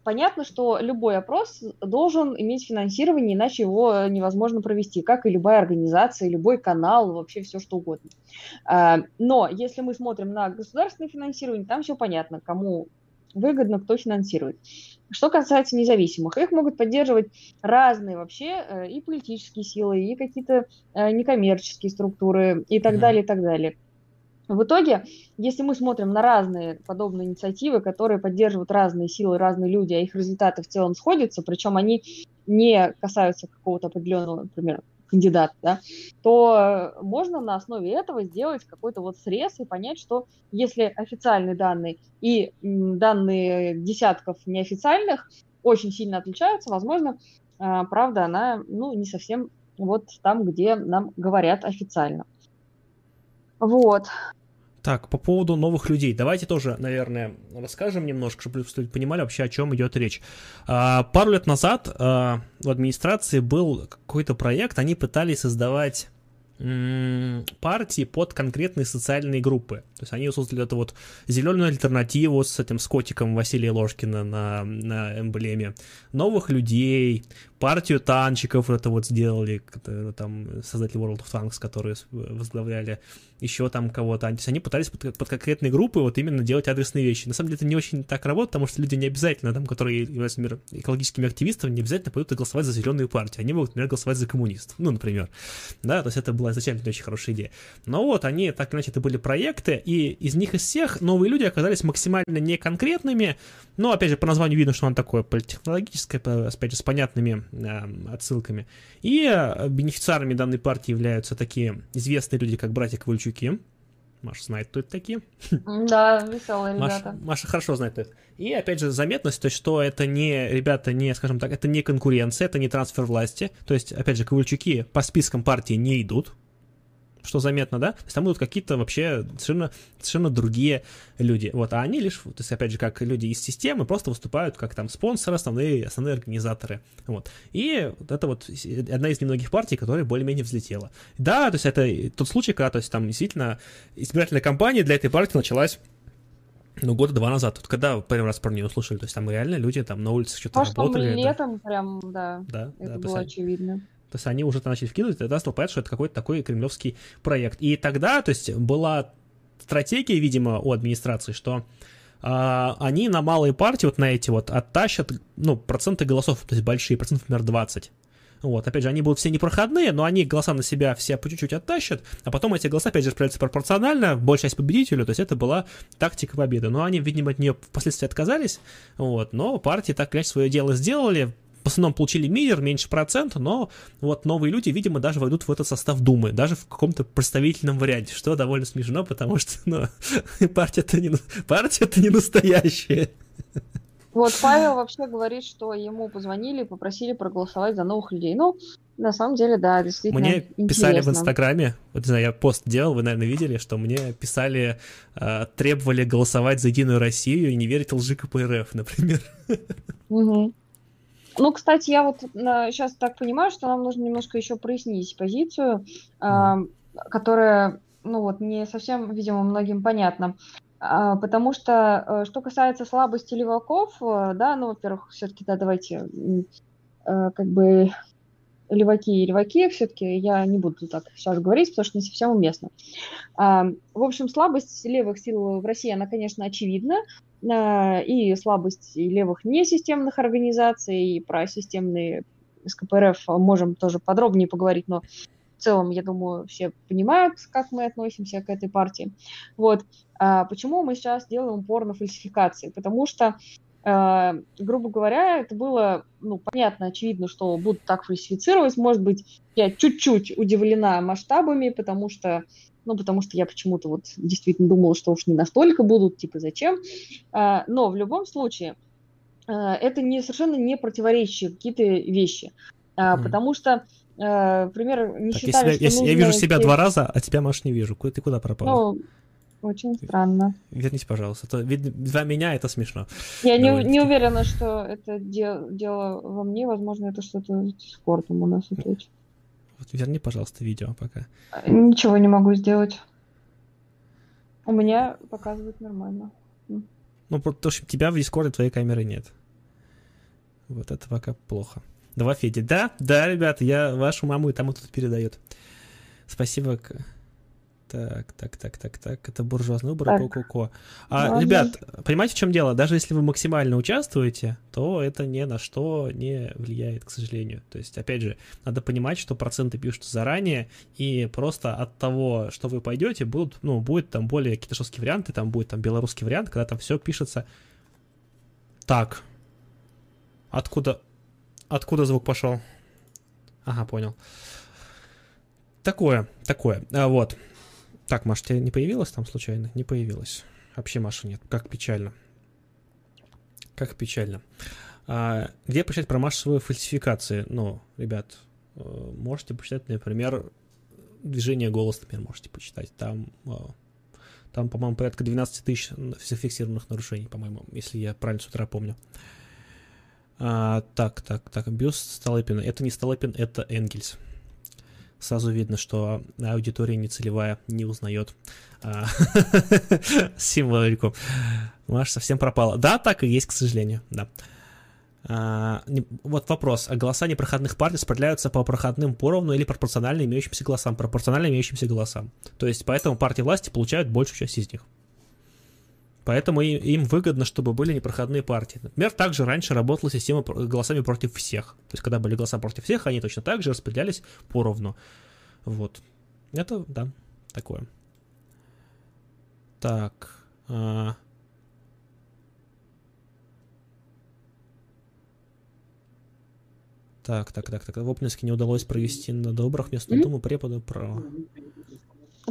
Понятно, что любой опрос должен иметь финансирование, иначе его невозможно провести, как и любая организация, любой канал, вообще все что угодно. А, но если мы смотрим на государственное финансирование, там все понятно, кому выгодно, кто финансирует. Что касается независимых, их могут поддерживать разные вообще э, и политические силы, и какие-то э, некоммерческие структуры, и так mm-hmm. далее, и так далее. В итоге, если мы смотрим на разные подобные инициативы, которые поддерживают разные силы, разные люди, а их результаты в целом сходятся, причем они не касаются какого-то определенного, например, кандидата, да, то можно на основе этого сделать какой-то вот срез и понять, что если официальные данные и данные десятков неофициальных очень сильно отличаются, возможно, а, правда, она ну, не совсем вот там, где нам говорят официально. Вот. Так, по поводу новых людей. Давайте тоже, наверное, расскажем немножко, чтобы люди понимали вообще, о чем идет речь. А, пару лет назад а, в администрации был какой-то проект, они пытались создавать партии под конкретные социальные группы. То есть они создали эту вот зеленую альтернативу с этим с котиком Василия Ложкина на, на эмблеме. Новых людей, партию танчиков это вот сделали, там создатели World of Tanks, которые возглавляли еще там кого-то. То есть они пытались под, под конкретные группы вот именно делать адресные вещи. На самом деле это не очень так работает, потому что люди не обязательно, там, которые являются например, экологическими активистами, не обязательно пойдут голосовать за зеленую партию. Они могут, например, голосовать за коммунистов. Ну, например. Да, то есть это была изначально не очень хорошая идея. Но вот они, так иначе, это были проекты, из них из всех новые люди оказались максимально неконкретными, но, опять же, по названию видно, что он такое политехнологическое, опять же, с понятными э, отсылками. И э, бенефициарами данной партии являются такие известные люди, как братья Ковальчуки. Маша знает, кто это такие. Да, веселые Маша, ребята. Маша хорошо знает, это. И, опять же, заметность, то есть, что это не, ребята, не, скажем так, это не конкуренция, это не трансфер власти. То есть, опять же, Ковальчуки по спискам партии не идут, что заметно, да? То есть там будут какие-то вообще совершенно, совершенно другие люди. Вот, а они лишь, то есть, опять же, как люди из системы, просто выступают как там спонсоры, основные, основные организаторы. Вот. И вот это вот одна из немногих партий, которая более-менее взлетела. Да, то есть это тот случай, когда, то есть там действительно избирательная кампания для этой партии началась ну, года два назад, вот когда первый раз про нее услышали, то есть там реально люди там на улице что-то Может, работали. летом да. прям, да, да это да, было очевидно. То есть они уже начали вкидывать, тогда стало понятно, что это какой-то такой кремлевский проект. И тогда, то есть была стратегия, видимо, у администрации, что а, они на малые партии, вот на эти вот, оттащат, ну, проценты голосов, то есть большие, процентов, например, 20. Вот, опять же, они будут все непроходные, но они голоса на себя все по чуть-чуть оттащат, а потом эти голоса, опять же, распределяются пропорционально, большая часть победителю, то есть это была тактика победы. Но они, видимо, от нее впоследствии отказались, вот, но партии так иначе свое дело сделали, в основном получили мидер, меньше процента, но вот новые люди, видимо, даже войдут в этот состав Думы, даже в каком-то представительном варианте, что довольно смешно, потому что, ну, [laughs] партия-то не, партия-то не настоящая. Вот Павел вообще говорит, что ему позвонили, попросили проголосовать за новых людей. Ну, на самом деле, да, действительно Мне интересно. писали в Инстаграме, вот не знаю, я пост делал, вы, наверное, видели, что мне писали, э, требовали голосовать за Единую Россию и не верить лжи КПРФ, например. Угу. Ну, кстати, я вот сейчас так понимаю, что нам нужно немножко еще прояснить позицию, mm. которая, ну вот, не совсем, видимо, многим понятна. А, потому что, э, что касается слабости леваков, э, да, ну, во-первых, все-таки, да, давайте, э, как бы, леваки и леваки, все-таки я не буду так сейчас говорить, потому что не совсем уместно. А, в общем, слабость левых сил в России, она, конечно, очевидна, и слабость левых несистемных организаций, и про системные СКПРФ можем тоже подробнее поговорить, но целом, я думаю, все понимают, как мы относимся к этой партии. Вот. А почему мы сейчас делаем упор на фальсификации? Потому что грубо говоря, это было, ну, понятно, очевидно, что будут так фальсифицировать. Может быть, я чуть-чуть удивлена масштабами, потому что, ну, потому что я почему-то вот действительно думала, что уж не настолько будут, типа, зачем. Uh, но в любом случае, uh, это не, совершенно не противоречащие какие-то вещи. Mm. Потому что Э, например, не так, считали, я, себя, я, я вижу себя два раза, а тебя, Маш, не вижу. Ты куда пропала? Ну, очень странно. Вернись, пожалуйста. То, для меня это смешно. Я не, не уверена, что это дело, дело во мне. Возможно, это что-то с спортом у нас опять. Вот верни, пожалуйста, видео пока. Ничего не могу сделать. У меня показывает нормально. Ну, потому что тебя в Дискорде твоей камеры нет. Вот это пока плохо. Два Феди. Да, да, ребята, я вашу маму и там и тут передает. Спасибо. Так, так, так, так, так. Это буржуазный выбор, ко-ко-ко. А, Ладно. ребят, понимаете, в чем дело? Даже если вы максимально участвуете, то это ни на что не влияет, к сожалению. То есть, опять же, надо понимать, что проценты пишут заранее, и просто от того, что вы пойдете, будут, ну, будет там более какие-то жесткие варианты, там будет там белорусский вариант, когда там все пишется так. Откуда? Откуда звук пошел? Ага, понял. Такое, такое. А, вот. Так, Маша, тебе не появилась там случайно? Не появилась. Вообще Маши нет. Как печально. Как печально. А, где почитать про массовые фальсификации? Ну, ребят, э, можете почитать, например, движение голос, например, можете почитать. Там, э, там по-моему, порядка 12 тысяч зафиксированных нарушений, по-моему, если я правильно с утра помню. А, так, так, так, бюст Столыпина. Это не Столыпин, это Энгельс. Сразу видно, что аудитория не целевая, не узнает а, [laughs] символику. Маш совсем пропала. Да, так и есть, к сожалению, да. А, не, вот вопрос. А голоса непроходных партий распределяются по проходным поровну или пропорционально имеющимся голосам? Пропорционально имеющимся голосам. То есть, поэтому партии власти получают большую часть из них. Поэтому им выгодно, чтобы были непроходные партии. Например, также раньше работала система голосами против всех. То есть, когда были голоса против всех, они точно так же распределялись поровну. Вот. Это, да, такое. Так. А... Так, так, так, так. В Обнинске не удалось провести на добрых местную mm-hmm. думу преподу право.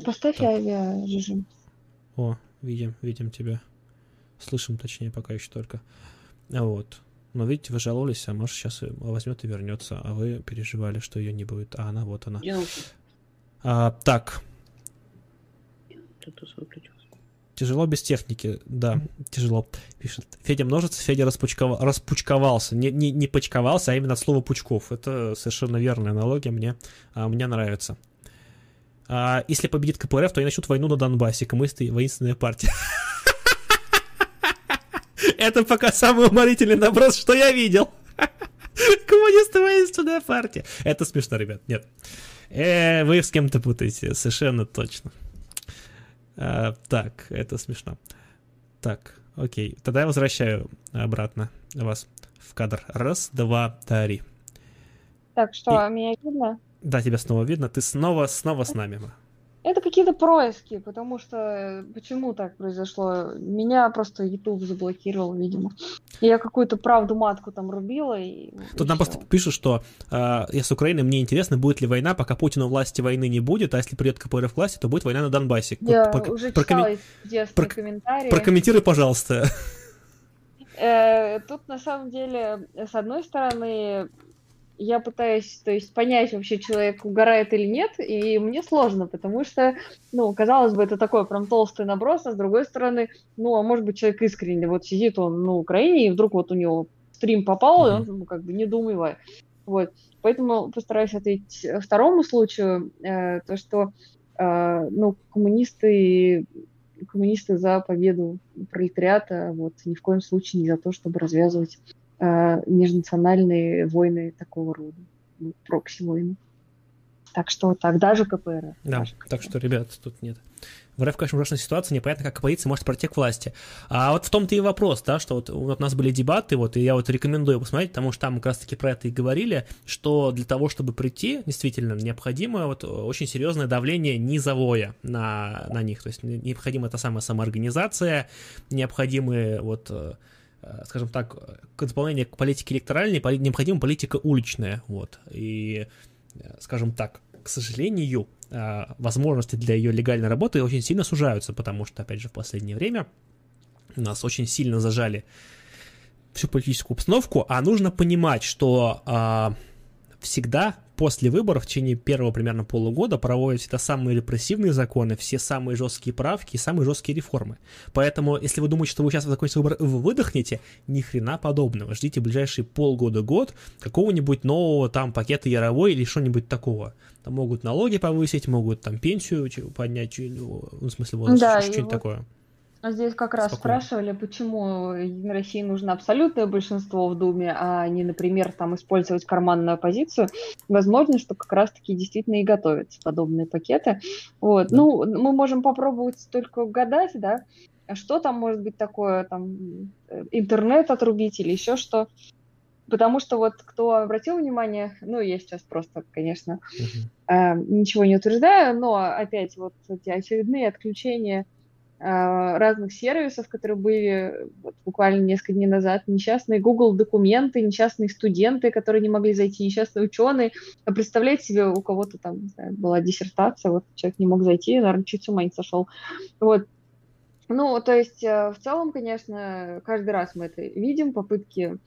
Поставь так. авиарежим. О, видим, видим тебя. Слышим, точнее, пока еще только. Вот. Но видите, вы жаловались, а может сейчас возьмет и вернется, а вы переживали, что ее не будет. А она, вот она. А, так. Тяжело без техники, да, тяжело, пишет. Федя множится, Федя распучкова... распучковался, не, не, не почковался, а именно от слова пучков. Это совершенно верная аналогия, мне, а, мне нравится. А, если победит КПРФ, то они начнут войну на Донбассе. Коммунисты воинственная партия. [laughs] Это пока самый уморительный наброс, что я видел. [laughs] Коммунисты воинственная партия. Это смешно, ребят. Нет. Э, вы с кем-то путаете, совершенно точно. А, так, это смешно. Так, окей. Тогда я возвращаю обратно вас в кадр. Раз, два, три. Так, что, И... меня видно? Да, тебя снова видно. Ты снова, снова с нами. Это какие-то происки, потому что э, почему так произошло? Меня просто YouTube заблокировал, видимо. Я какую-то правду матку там рубила. И, Тут и нам просто пишут, что э, я с Украиной, мне интересно, будет ли война, пока Путину власти войны не будет, а если придет КПРФ к власти, то будет война на Донбассе. Я вот, уже прокоммен... читала про... комментарии. Прокомментируй, пожалуйста. Э, тут на самом деле, с одной стороны, я пытаюсь, то есть, понять, вообще человек угорает или нет, и мне сложно, потому что, ну, казалось бы, это такой прям толстый наброс, а с другой стороны, ну, а может быть, человек искренне, вот сидит он на Украине, и вдруг вот у него стрим попал, и он, ну, как бы, недоумевает. Вот, поэтому постараюсь ответить второму случаю, э, то, что, э, ну, коммунисты коммунисты за победу пролетариата, вот, ни в коем случае не за то, чтобы развязывать э, межнациональные войны такого рода, ну, прокси-войны. Так что так, даже КПРФ. Да, даже так что, ребят, тут нет. В РФ, конечно, ужасная ситуация, непонятно, как оппозиция может пройти к власти. А вот в том-то и вопрос, да, что вот, вот у нас были дебаты, вот, и я вот рекомендую посмотреть, потому что там как раз-таки про это и говорили, что для того, чтобы прийти, действительно, необходимо вот очень серьезное давление низовое на, на них, то есть необходима эта самая самоорганизация, необходимы вот э, скажем так, к дополнению к политике электоральной необходима политика уличная, вот, и, э, скажем так, к сожалению, возможности для ее легальной работы очень сильно сужаются, потому что, опять же, в последнее время нас очень сильно зажали всю политическую обстановку, а нужно понимать, что а, всегда после выборов в течение первого примерно полугода проводят всегда самые репрессивные законы, все самые жесткие правки и самые жесткие реформы. Поэтому, если вы думаете, что вы сейчас закончите выбор, вы выдохнете, ни хрена подобного. Ждите ближайшие полгода-год какого-нибудь нового там пакета Яровой или что-нибудь такого. Там могут налоги повысить, могут там пенсию поднять, ну, в смысле, вот да, что-нибудь вот... такое. А здесь как раз Спокойно. спрашивали, почему Единой России нужно абсолютное большинство в Думе, а не, например, там использовать карманную оппозицию. Возможно, что как раз-таки действительно и готовятся подобные пакеты. Вот. Да. Ну, мы можем попробовать только гадать, да, что там может быть такое, там, интернет отрубить или еще что. Потому что вот кто обратил внимание, ну, я сейчас просто, конечно, uh-huh. э, ничего не утверждаю, но опять вот эти очередные отключения разных сервисов, которые были вот, буквально несколько дней назад, несчастные Google документы, несчастные студенты, которые не могли зайти, несчастные ученые. А представляете себе, у кого-то там знаю, была диссертация, вот человек не мог зайти, наверное, чуть с ума не сошел. Вот. Ну, то есть, э, в целом, конечно, каждый раз мы это видим, попытки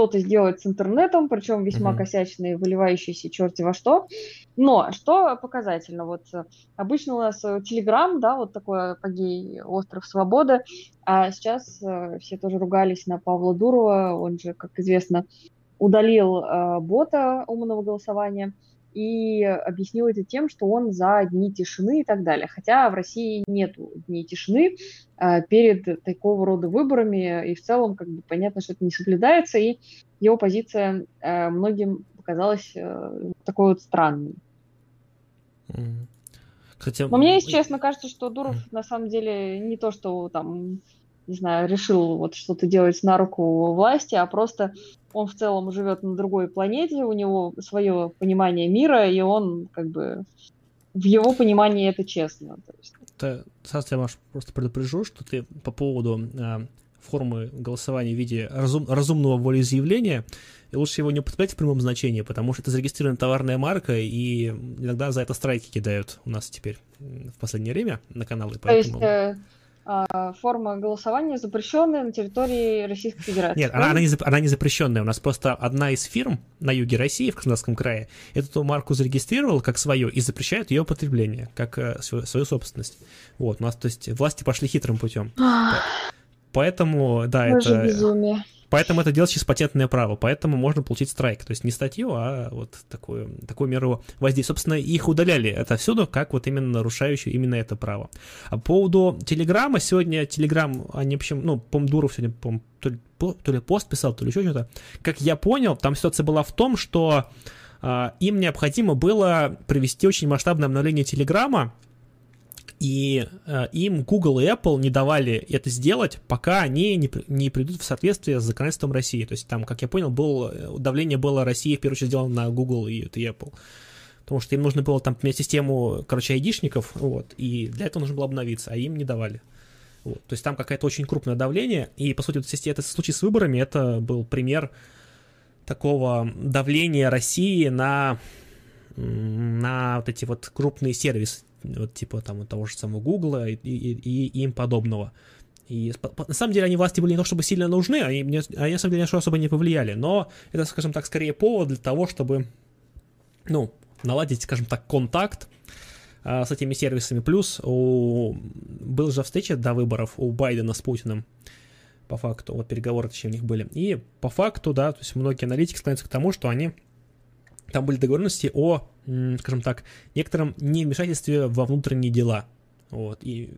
что-то сделать с интернетом, причем весьма mm-hmm. косячные, выливающиеся черти во что. Но что показательно, вот э, обычно у нас Телеграм, да, вот такой апогей остров свободы, а сейчас э, все тоже ругались на Павла Дурова, он же, как известно, удалил э, бота умного голосования и объяснил это тем, что он за дни тишины и так далее. Хотя в России нет дней тишины э, перед такого рода выборами, и в целом как бы понятно, что это не соблюдается, и его позиция э, многим показалась э, такой вот странной. Хотя... Но мне, если честно, кажется, что Дуров на самом деле не то, что там не знаю, решил вот что-то делать на руку власти, а просто он в целом живет на другой планете, у него свое понимание мира, и он как бы в его понимании это честно. Сас, я вас просто предупрежу, что ты по поводу э, формы голосования в виде разум, разумного волеизъявления, и лучше его не употреблять в прямом значении, потому что это зарегистрированная товарная марка, и иногда за это страйки кидают у нас теперь в последнее время на каналы. Поэтому... То есть, э, форма голосования запрещенная на территории Российской Федерации. Нет, она, она, не, она не запрещенная. У нас просто одна из фирм на юге России, в Краснодарском крае, эту марку зарегистрировала как свою и запрещает ее употребление, как э, свою, свою собственность. Вот, у нас, то есть, власти пошли хитрым путем. Поэтому, да, Боже, это... безумие. Поэтому это делать через патентное право, поэтому можно получить страйк. То есть не статью, а вот такую, такую меру воздействия. Собственно, их удаляли это всюду, как вот именно нарушающую именно это право. А по поводу Телеграма, сегодня Телеграм, они, в общем, ну, Помдуров сегодня, по то ли, то ли пост писал, то ли еще что-то. Как я понял, там ситуация была в том, что э, им необходимо было провести очень масштабное обновление Телеграма, и э, им Google и Apple не давали это сделать, пока они не, не придут в соответствие с законодательством России. То есть там, как я понял, было, э, давление было России в первую очередь сделано на Google и, и Apple. Потому что им нужно было там поменять систему, короче, айдишников, вот, и для этого нужно было обновиться, а им не давали. Вот, то есть там какое-то очень крупное давление, и, по сути, вот, это случай с выборами, это был пример такого давления России на, на вот эти вот крупные сервисы, вот типа там того же самого Гугла и, и, и, им подобного. И на самом деле они власти были не то чтобы сильно нужны, они, мне, они на самом деле ничего особо не повлияли, но это, скажем так, скорее повод для того, чтобы, ну, наладить, скажем так, контакт а, с этими сервисами. Плюс у... был же встреча до выборов у Байдена с Путиным, по факту, вот переговоры, точнее, у них были. И по факту, да, то есть многие аналитики склоняются к тому, что они там были договоренности о, скажем так, некотором невмешательстве во внутренние дела. Вот, и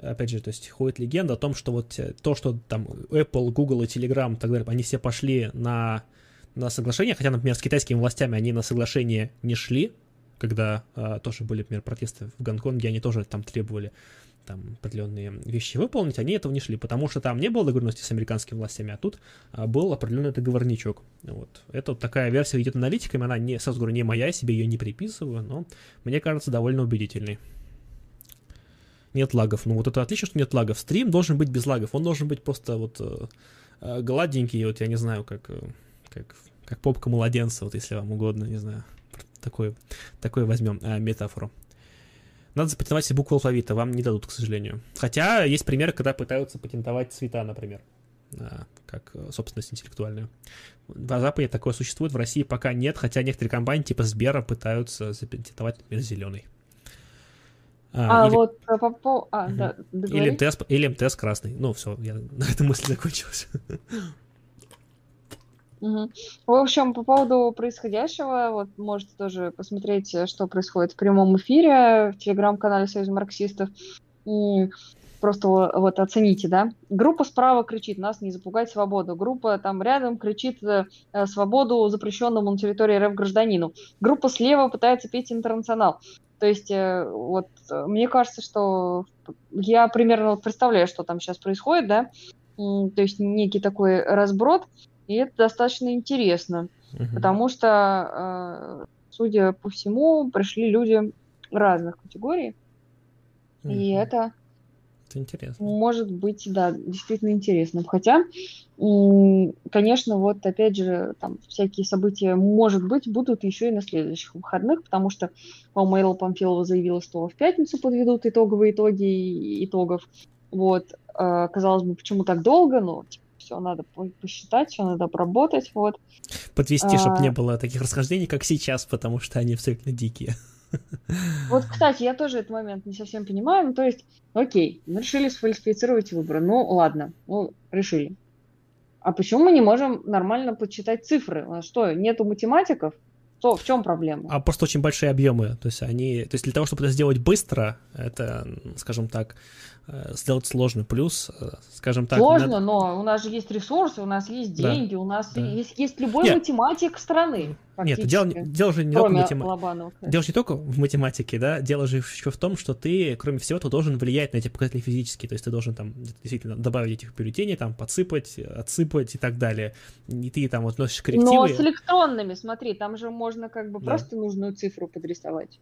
опять же, то есть ходит легенда о том, что вот э, то, что там Apple, Google и Telegram и так далее, они все пошли на, на соглашение, хотя, например, с китайскими властями они на соглашение не шли, когда а, тоже были, например, протесты в Гонконге, они тоже там требовали там определенные вещи выполнить, они этого не шли, потому что там не было договоренности с американскими властями, а тут а, был определенный договорничок. Вот. Это вот такая версия идет аналитиками, она не, сразу говорю, не моя, себе ее не приписываю, но мне кажется довольно убедительной. Нет лагов. Ну вот это отлично, что нет лагов. Стрим должен быть без лагов, он должен быть просто вот э, э гладенький, вот я не знаю, как, э, как, как попка младенца, вот если вам угодно, не знаю. Такой, такой возьмем э, метафору. Надо запатентовать себе букву алфавита, вам не дадут, к сожалению. Хотя есть примеры, когда пытаются патентовать цвета, например, как э, собственность интеллектуальную. В Западе такое существует, в России пока нет, хотя некоторые компании типа Сбера пытаются запатентовать, например, зеленый. А, а или... вот э, по, по... А, угу. да, или МТС, или МТС красный. Ну, все, я [laughs] на этой мысли закончилась. Угу. В общем, по поводу происходящего, вот можете тоже посмотреть, э, что происходит в прямом эфире в телеграм-канале Союза марксистов. И просто вот оцените, да. Группа справа кричит, нас не запугать свободу. Группа там рядом кричит э, свободу запрещенному на территории РФ гражданину. Группа слева пытается петь интернационал. То есть, э, вот, мне кажется, что я примерно вот представляю, что там сейчас происходит, да, то есть некий такой разброд, и это достаточно интересно, угу. потому что, э, судя по всему, пришли люди разных категорий, угу. и это, это интересно. может быть, да, действительно интересным. Хотя, конечно, вот опять же, там всякие события, может быть, будут еще и на следующих выходных, потому что, по-моему, Элла Памфилова заявила, что в пятницу подведут итоговые итоги итогов. Вот, э, казалось бы, почему так долго, но типа, все надо посчитать, все надо обработать, вот. Подвести, а... чтобы не было таких расхождений, как сейчас, потому что они абсолютно дикие. Вот, [laughs] кстати, я тоже этот момент не совсем понимаю. Ну, то есть, окей, мы решили сфальсифицировать выборы. Ну, ладно, ну, решили. А почему мы не можем нормально подсчитать цифры? А что, нету математиков? Что, в чем проблема? А просто очень большие объемы. То есть они. То есть для того, чтобы это сделать быстро, это, скажем так, сделать сложно. Плюс, э, скажем так... Сложно, надо... но у нас же есть ресурсы, у нас есть деньги, да, у нас да. есть, есть любой Нет. математик страны. Нет, дело, дело же не только матема... Дело же не только в математике, да, дело же еще в том, что ты, кроме всего, ты должен влиять на эти показатели физические, то есть ты должен там действительно добавить этих бюллетеней, там подсыпать, отсыпать и так далее. И ты там вот носишь коррективы. Но с электронными, смотри, там же можно как бы да. просто нужную цифру подрисовать.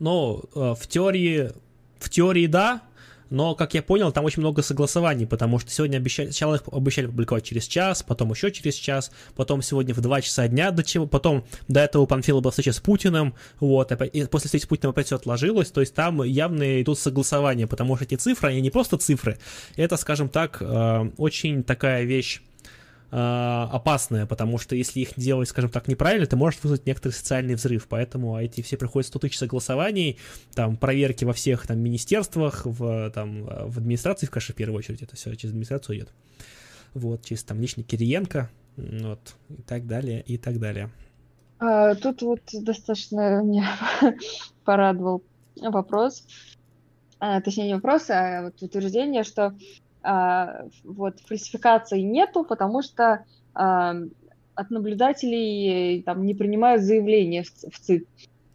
Э, в теории, в теории да, но, как я понял, там очень много согласований, потому что сегодня обещали, сначала их обещали публиковать через час, потом еще через час, потом сегодня в 2 часа дня до чего, потом до этого у Панфила была встреча с Путиным, вот, и после встречи с Путиным опять все отложилось, то есть там явно идут согласования, потому что эти цифры, они не просто цифры, это, скажем так, э, очень такая вещь, опасная, потому что если их делать, скажем так, неправильно, ты можешь вызвать некоторый социальный взрыв, поэтому эти все приходят 100 тысяч согласований, там, проверки во всех там министерствах, в, там, в администрации, в конечно, в первую очередь, это все через администрацию идет. Вот, через там личный Кириенко, вот, и так далее, и так далее. А, тут вот достаточно меня [laughs] порадовал вопрос, а, точнее не вопрос, а вот утверждение, что а, вот фальсификации нету, потому что а, от наблюдателей там не принимают заявления в, в ЦИК.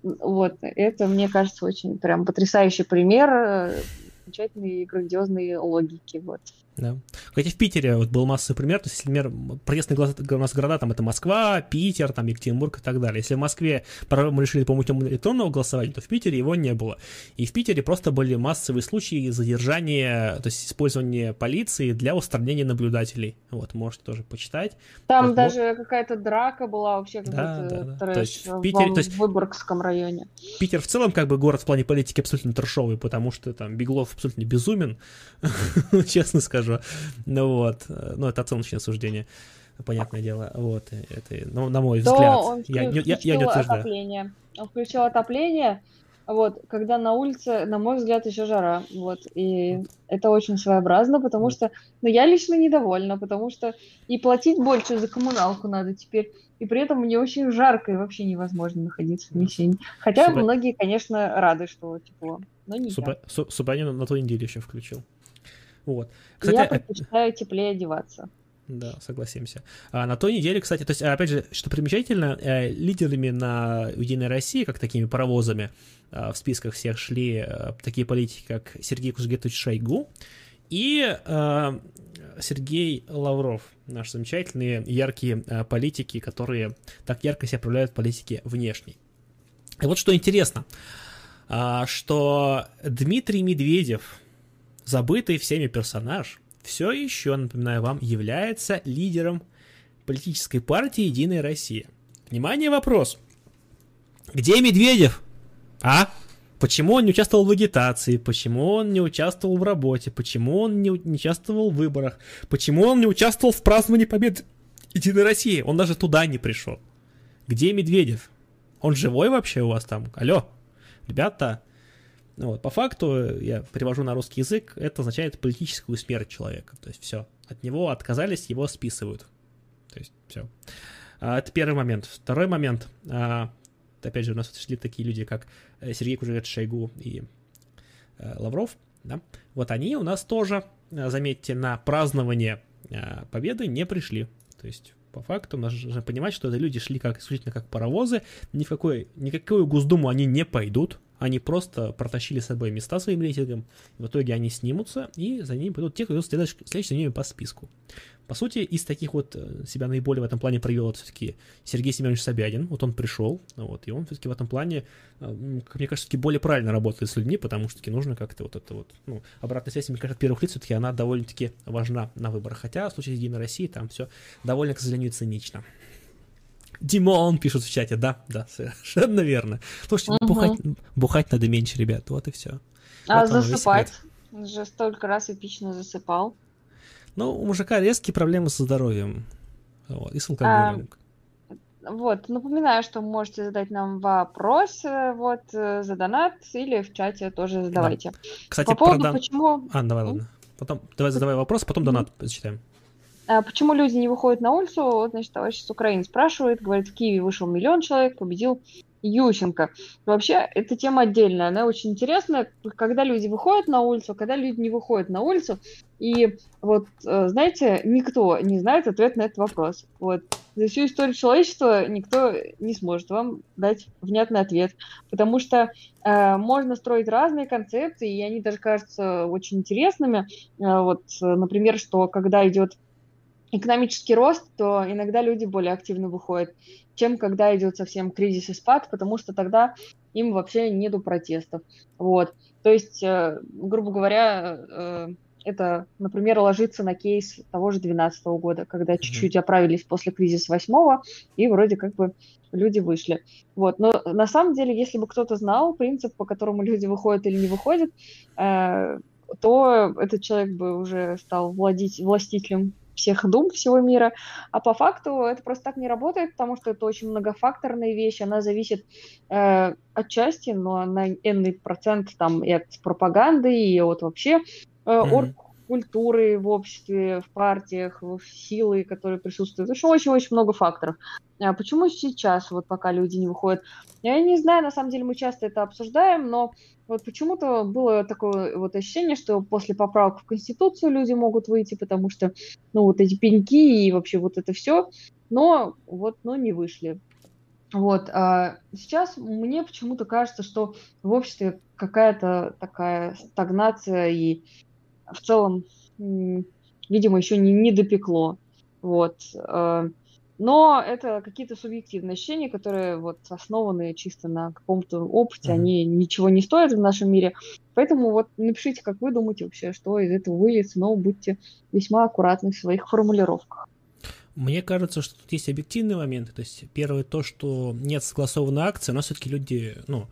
Вот, это, мне кажется, очень прям потрясающий пример э, замечательной и грандиозной логики, вот. Да. Хотя в Питере вот был массовый пример, то есть, например, проездные у нас города, там это Москва, Питер, там Екатеринбург и так далее. Если в Москве мы решили по путем электронного голосования, то в Питере его не было. И в Питере просто были массовые случаи задержания, то есть использования полиции для устранения наблюдателей. Вот, можете тоже почитать. Там вот, даже но... какая-то драка была вообще да, да, да. Трэш, то есть в, Питере, в, то есть, в Выборгском районе. Питер в целом как бы город в плане политики абсолютно трешовый, потому что там Беглов абсолютно безумен, [laughs] честно скажу скажу. Ну вот, ну это оценочное суждение, понятное дело. Вот, это, ну, на мой взгляд, он я, я, я не утверждаю. Отопление. Он включил отопление, вот, когда на улице, на мой взгляд, еще жара, вот, и это очень своеобразно, потому что, ну, я лично недовольна, потому что и платить больше за коммуналку надо теперь, и при этом мне очень жарко, и вообще невозможно находиться в помещении. Хотя Суба... многие, конечно, рады, что тепло, но не Суба... я. Субанин на той неделе еще включил. Вот. Кстати, я предпочитаю теплее одеваться. Да, согласимся. А на той неделе, кстати, то есть, опять же, что примечательно, э, лидерами на Единой России, как такими паровозами, э, в списках всех шли э, такие политики, как Сергей Кузгетович Шойгу и э, Сергей Лавров, наши замечательные, яркие э, политики, которые так ярко себя проявляют в политике внешней. И вот что интересно, э, что Дмитрий Медведев, забытый всеми персонаж, все еще, напоминаю вам, является лидером политической партии «Единая Россия». Внимание, вопрос. Где Медведев? А? Почему он не участвовал в агитации? Почему он не участвовал в работе? Почему он не, не участвовал в выборах? Почему он не участвовал в праздновании победы Единой России? Он даже туда не пришел. Где Медведев? Он живой вообще у вас там? Алло, ребята, вот, по факту, я перевожу на русский язык, это означает политическую смерть человека. То есть все, от него отказались, его списывают. То есть все. А, это первый момент. Второй момент. А, опять же, у нас шли такие люди, как э, Сергей Кужевец Шойгу и а, Лавров. Да? Вот они у нас тоже, заметьте, на празднование победы не пришли. То есть по факту нужно понимать, что это люди шли как исключительно как паровозы, ни в какой, никакую Госдуму они не пойдут, они просто протащили с собой места своим рейтингом, в итоге они снимутся, и за ними пойдут те, кто следующий, следующий за ними по списку. По сути, из таких вот э, себя наиболее в этом плане вот все-таки Сергей Семенович Собянин, вот он пришел, вот, и он все-таки в этом плане, э, мне кажется, все-таки более правильно работает с людьми, потому что все-таки нужно как-то вот это вот, ну, обратная связь, мне кажется, от первых лиц все-таки она довольно-таки важна на выборах, хотя в случае Единой России там все довольно, к сожалению, цинично. Димон пишут в чате, да, да, совершенно верно. Слушайте, угу. бухать, бухать надо меньше, ребят, вот и все. А вот засыпать? Уже столько раз эпично засыпал. Ну, у мужика резкие проблемы со здоровьем. Вот, и с алкоголем. А, вот, напоминаю, что можете задать нам вопрос э, вот э, за донат или в чате тоже задавайте. Да. Кстати, По поводу, продам... почему... А, давай, ладно. Потом, давай задавай вопрос, потом донат зачитаем. А почему люди не выходят на улицу? Вот, значит, товарищ с Украины спрашивает, говорит, в Киеве вышел миллион человек, победил Ющенко. Вообще, эта тема отдельная, она очень интересная, когда люди выходят на улицу, когда люди не выходят на улицу. И вот, э, знаете, никто не знает ответ на этот вопрос. Вот. За всю историю человечества никто не сможет вам дать внятный ответ, потому что э, можно строить разные концепции, и они даже кажутся очень интересными. Э, вот, например, что когда идет экономический рост, то иногда люди более активно выходят, чем когда идет совсем кризис и спад, потому что тогда им вообще нету протестов. Вот. То есть, э, грубо говоря, э, это, например, ложится на кейс того же 2012 года, когда mm-hmm. чуть-чуть оправились после кризиса 8 и вроде как бы люди вышли. Вот. Но на самом деле, если бы кто-то знал принцип, по которому люди выходят или не выходят, э, то этот человек бы уже стал владеть, властителем всех дум всего мира, а по факту это просто так не работает, потому что это очень многофакторная вещь, она зависит э, отчасти, но на энный процент там и от пропаганды, и от вообще э, mm-hmm культуры в обществе, в партиях, в силы, которые присутствуют. Еще очень-очень много факторов. А почему сейчас, вот пока люди не выходят? Я не знаю, на самом деле мы часто это обсуждаем, но вот почему-то было такое вот ощущение, что после поправок в Конституцию люди могут выйти, потому что, ну, вот эти пеньки и вообще вот это все, но вот, ну, не вышли. Вот, а сейчас мне почему-то кажется, что в обществе какая-то такая стагнация и в целом, видимо, еще не, не допекло. Вот. Э, но это какие-то субъективные ощущения, которые вот основаны чисто на каком-то опыте, mm-hmm. они ничего не стоят в нашем мире. Поэтому вот напишите, как вы думаете вообще, что из этого выльется, но будьте весьма аккуратны в своих формулировках. Мне кажется, что тут есть объективные моменты. То есть, первое то, что нет согласованной акции, но все-таки люди, ну,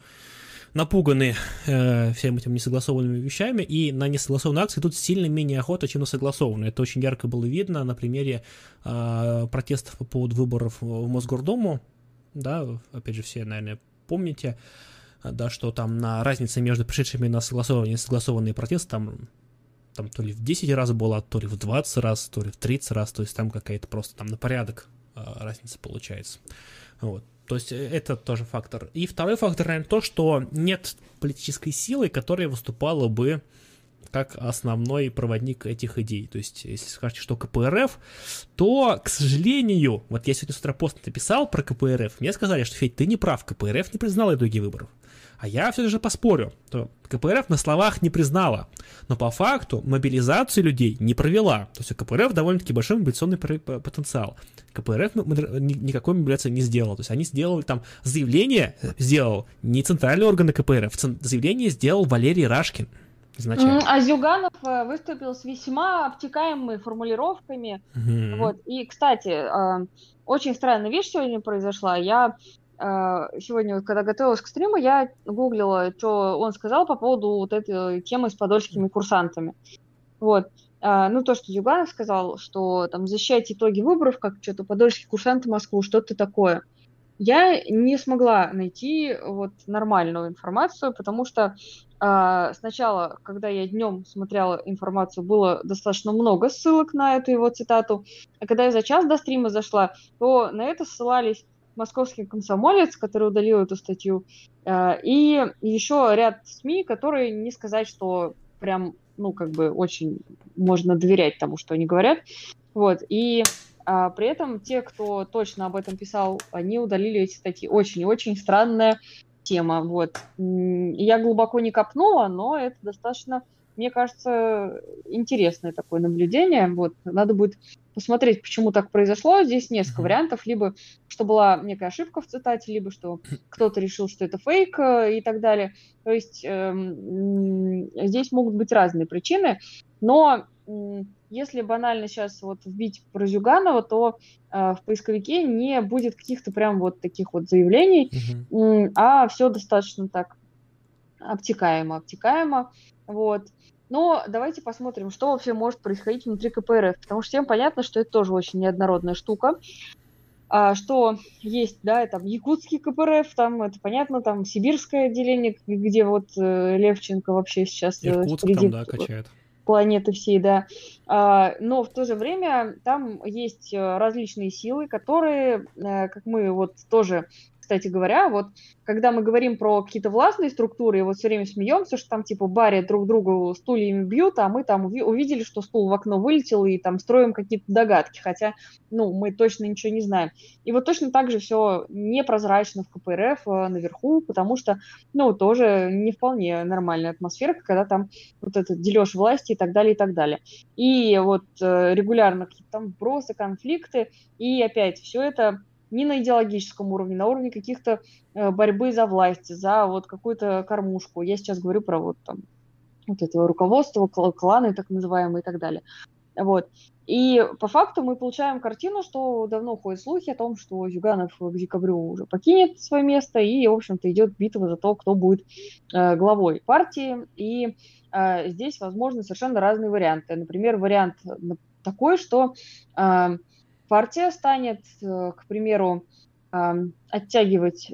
напуганы э, всем этим несогласованными вещами, и на несогласованные акции тут сильно менее охота, чем на согласованные. Это очень ярко было видно на примере э, протестов по поводу выборов в Мосгордуму, да, опять же, все, наверное, помните, да, что там на разнице между пришедшими на согласованные и несогласованные протесты там там то ли в 10 раз было, то ли в 20 раз, то ли в 30 раз, то есть там какая-то просто там на порядок э, разница получается. Вот. То есть э, это тоже фактор. И второй фактор, наверное, то, что нет политической силы, которая выступала бы как основной проводник этих идей. То есть, если скажете, что КПРФ, то, к сожалению, вот я сегодня с утра пост написал про КПРФ, мне сказали, что, Федь, ты не прав, КПРФ не признал итоги выборов. А я все же поспорю, то КПРФ на словах не признала, но по факту мобилизацию людей не провела. То есть у КПРФ довольно-таки большой мобилизационный потенциал. КПРФ никакой мобилизации не сделал. То есть они сделали там заявление, сделал не центральные органы КПРФ, заявление сделал Валерий Рашкин. Изначально. А Зюганов э, выступил с весьма обтекаемыми формулировками. Угу. Вот. И, кстати, э, очень странная вещь сегодня произошла. Я сегодня, вот, когда готовилась к стриму, я гуглила, что он сказал по поводу вот этой темы с подольскими курсантами. Вот. А, ну, то, что Зюганов сказал, что там защищать итоги выборов, как что-то подольские курсанты Москву, что-то такое. Я не смогла найти вот нормальную информацию, потому что э, сначала, когда я днем смотрела информацию, было достаточно много ссылок на эту его цитату, а когда я за час до стрима зашла, то на это ссылались московский комсомолец, который удалил эту статью, э, и еще ряд СМИ, которые не сказать, что прям, ну, как бы очень можно доверять тому, что они говорят. Вот, и а, при этом те, кто точно об этом писал, они удалили эти статьи. Очень-очень странная тема, вот. Я глубоко не копнула, но это достаточно мне кажется, интересное такое наблюдение. Вот, надо будет посмотреть, почему так произошло. Здесь несколько вариантов. Либо, что была некая ошибка в цитате, либо, что кто-то решил, что это фейк э, и так далее. То есть э, здесь могут быть разные причины. Но если банально сейчас вот вбить про Зюганова, то э, в поисковике не будет каких-то прям вот таких вот заявлений, uh-huh. а все достаточно так обтекаемо, обтекаемо. Вот. Но давайте посмотрим, что вообще может происходить внутри КПРФ, потому что всем понятно, что это тоже очень неоднородная штука. А, что есть, да, там якутский КПРФ, там это понятно, там сибирское отделение, где вот э, Левченко вообще сейчас э, Иркутск впереди там, да, качает. планеты всей, да. А, но в то же время там есть э, различные силы, которые, э, как мы вот тоже кстати говоря, вот когда мы говорим про какие-то властные структуры, и вот все время смеемся, что там типа баре друг другу стульями бьют, а мы там увидели, что стул в окно вылетел, и там строим какие-то догадки, хотя, ну, мы точно ничего не знаем. И вот точно так же все непрозрачно в КПРФ э, наверху, потому что, ну, тоже не вполне нормальная атмосфера, когда там вот этот дележ власти и так далее, и так далее. И вот э, регулярно какие-то там вбросы, конфликты, и опять все это не на идеологическом уровне, на уровне каких-то э, борьбы за власть, за вот какую-то кормушку. Я сейчас говорю про вот там вот этого руководства, кланы так называемые и так далее. Вот. И по факту мы получаем картину, что давно ходят слухи о том, что Зюганов к декабрю уже покинет свое место, и, в общем-то, идет битва за то, кто будет э, главой партии. И э, здесь возможны совершенно разные варианты. Например, вариант такой, что э, партия станет, э, к примеру, оттягивать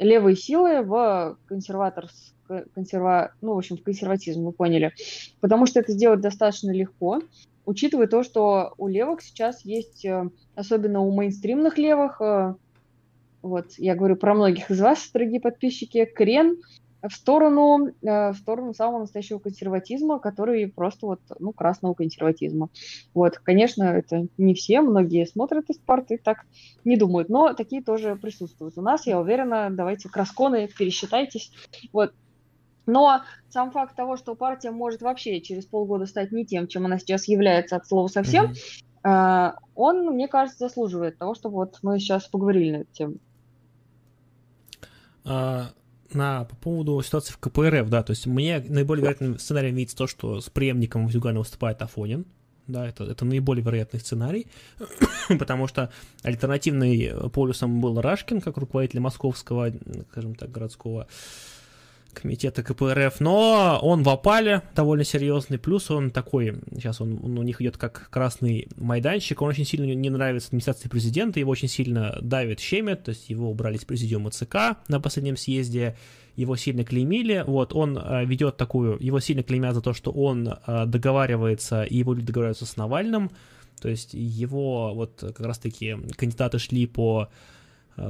левые силы в консерваторс, консерва, ну, в общем, в консерватизм, вы поняли. Потому что это сделать достаточно легко, учитывая то, что у левых сейчас есть, э, особенно у мейнстримных левых, э, вот, я говорю про многих из вас, дорогие подписчики, крен в сторону, э, в сторону самого настоящего консерватизма, который просто вот, ну, красного консерватизма. Вот, конечно, это не все, многие смотрят из парты, так не думают, но такие тоже присутствуют. У нас, я уверена, давайте красконы, пересчитайтесь. Вот, но сам факт того, что партия может вообще через полгода стать не тем, чем она сейчас является от слова совсем, mm-hmm. он, мне кажется, заслуживает того, чтобы вот мы сейчас поговорили на эту тему. А, на, по поводу ситуации в КПРФ, да, то есть мне наиболее вероятным сценарием видится то, что с преемником Зюгана выступает Афонин, да, это, это наиболее вероятный сценарий, [coughs] потому что альтернативный полюсом был Рашкин, как руководитель московского, скажем так, городского комитета КПРФ, но он в опале довольно серьезный, плюс он такой, сейчас он, он у них идет как красный майданчик, он очень сильно не нравится администрации президента, его очень сильно давит, щемят, то есть его убрали с президиума ЦК на последнем съезде, его сильно клеймили, вот, он э, ведет такую, его сильно клеймят за то, что он э, договаривается, и его люди договариваются с Навальным, то есть его вот как раз-таки кандидаты шли по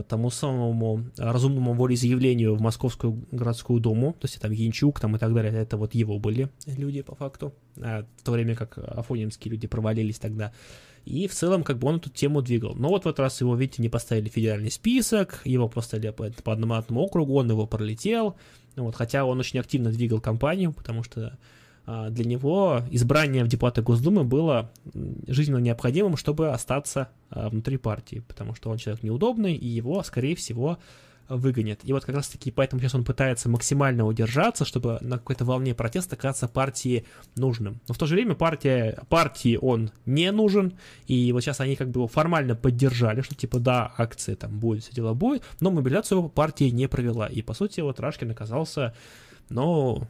тому самому разумному волеизъявлению в Московскую городскую думу, то есть там Янчук там и так далее, это вот его были люди по факту, а в то время как афонинские люди провалились тогда. И в целом как бы он эту тему двигал. Но вот в этот раз его, видите, не поставили в федеральный список, его поставили по, по одному округу, он его пролетел, вот, хотя он очень активно двигал кампанию, потому что для него избрание в депутаты Госдумы было жизненно необходимым, чтобы остаться а, внутри партии, потому что он человек неудобный, и его, скорее всего, выгонят. И вот как раз-таки поэтому сейчас он пытается максимально удержаться, чтобы на какой-то волне протеста оказаться партии нужным. Но в то же время партия, партии он не нужен, и вот сейчас они как бы его формально поддержали, что типа да, акции там будет, все дела будет, но мобилизацию его партия не провела. И по сути вот Рашкин оказался, ну,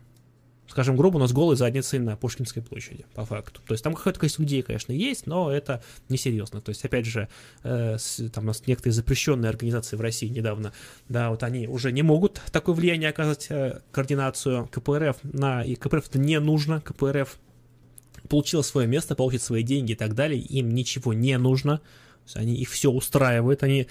скажем грубо, у нас голой задницей на Пушкинской площади, по факту. То есть там какое-то количество людей, конечно, есть, но это несерьезно. То есть, опять же, э, с, там у нас некоторые запрещенные организации в России недавно, да, вот они уже не могут такое влияние оказывать, э, координацию. КПРФ на... И КПРФ это не нужно, КПРФ получила свое место, получит свои деньги и так далее, им ничего не нужно, они их все устраивают, они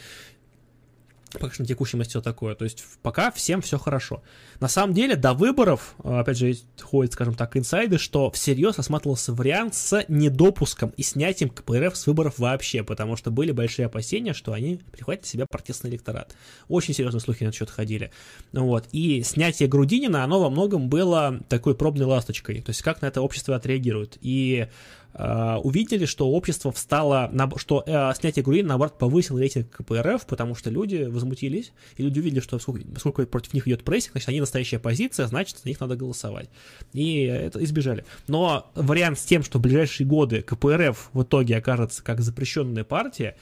пока что на текущем есть все такое. То есть пока всем все хорошо. На самом деле, до выборов, э, опять же, ходят, скажем так, инсайды, что всерьез осматривался вариант с недопуском и снятием КПРФ с выборов вообще, потому что были большие опасения, что они прихватят себе протестный электорат. Очень серьезные слухи на этот счет ходили. Вот. И снятие Грудинина, оно во многом было такой пробной ласточкой. То есть как на это общество отреагирует. И увидели, что общество встало, на, что uh, снятие Грудинина, наоборот, повысило рейтинг КПРФ, потому что люди возмутились, и люди увидели, что сколько, сколько против них идет прессинг, значит, они настоящая позиция, значит, за них надо голосовать. И это избежали. Но вариант с тем, что в ближайшие годы КПРФ в итоге окажется как запрещенная партия,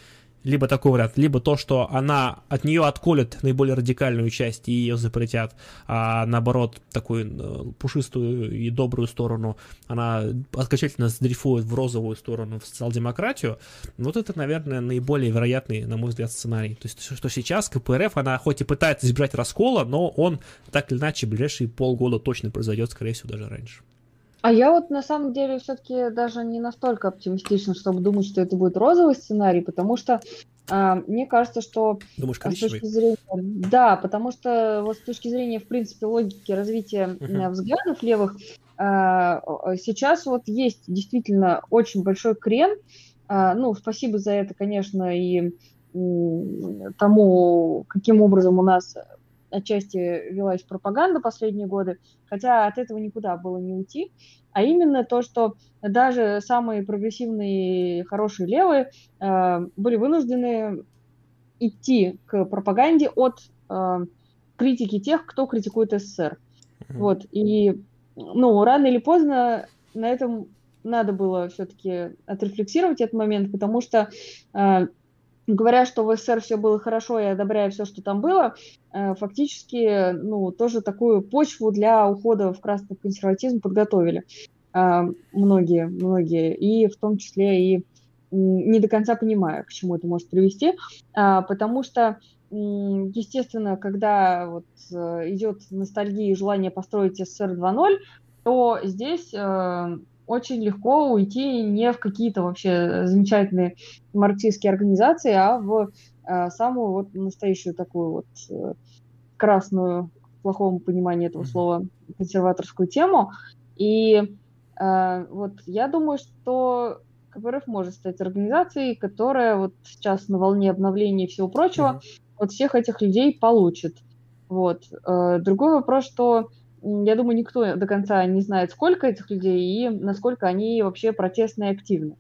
либо такой вариант, либо то, что она от нее отколет наиболее радикальную часть и ее запретят, а наоборот, такую э, пушистую и добрую сторону она окончательно сдрифует в розовую сторону, в социал-демократию, вот это, наверное, наиболее вероятный, на мой взгляд, сценарий. То есть, что сейчас КПРФ, она хоть и пытается избежать раскола, но он так или иначе в ближайшие полгода точно произойдет, скорее всего, даже раньше. А я вот на самом деле все-таки даже не настолько оптимистична, чтобы думать, что это будет розовый сценарий, потому что а, мне кажется, что Думаешь, с точки зрения, да, потому что вот с точки зрения, в принципе, логики развития uh-huh. взглядов левых, а, сейчас вот есть действительно очень большой крен. А, ну, спасибо за это, конечно, и тому, каким образом у нас отчасти велась пропаганда последние годы, хотя от этого никуда было не уйти, а именно то, что даже самые прогрессивные хорошие левые э, были вынуждены идти к пропаганде от э, критики тех, кто критикует СССР. Mm-hmm. Вот, и, ну, рано или поздно на этом надо было все-таки отрефлексировать этот момент, потому что э, говоря, что в СССР все было хорошо и одобряя все, что там было, э, фактически, ну, тоже такую почву для ухода в красный консерватизм подготовили э, многие, многие, и в том числе и не до конца понимая, к чему это может привести, а, потому что, естественно, когда вот э, идет ностальгия и желание построить СССР 2.0, то здесь очень легко уйти не в какие-то вообще замечательные марксистские организации, а в э, самую вот настоящую такую вот э, красную, в плохом понимании этого слова, консерваторскую тему. И э, вот я думаю, что КПРФ может стать организацией, которая вот сейчас на волне обновления и всего прочего mm-hmm. вот всех этих людей получит. Вот. Э, другой вопрос, что я думаю, никто до конца не знает, сколько этих людей и насколько они вообще протестные и активны.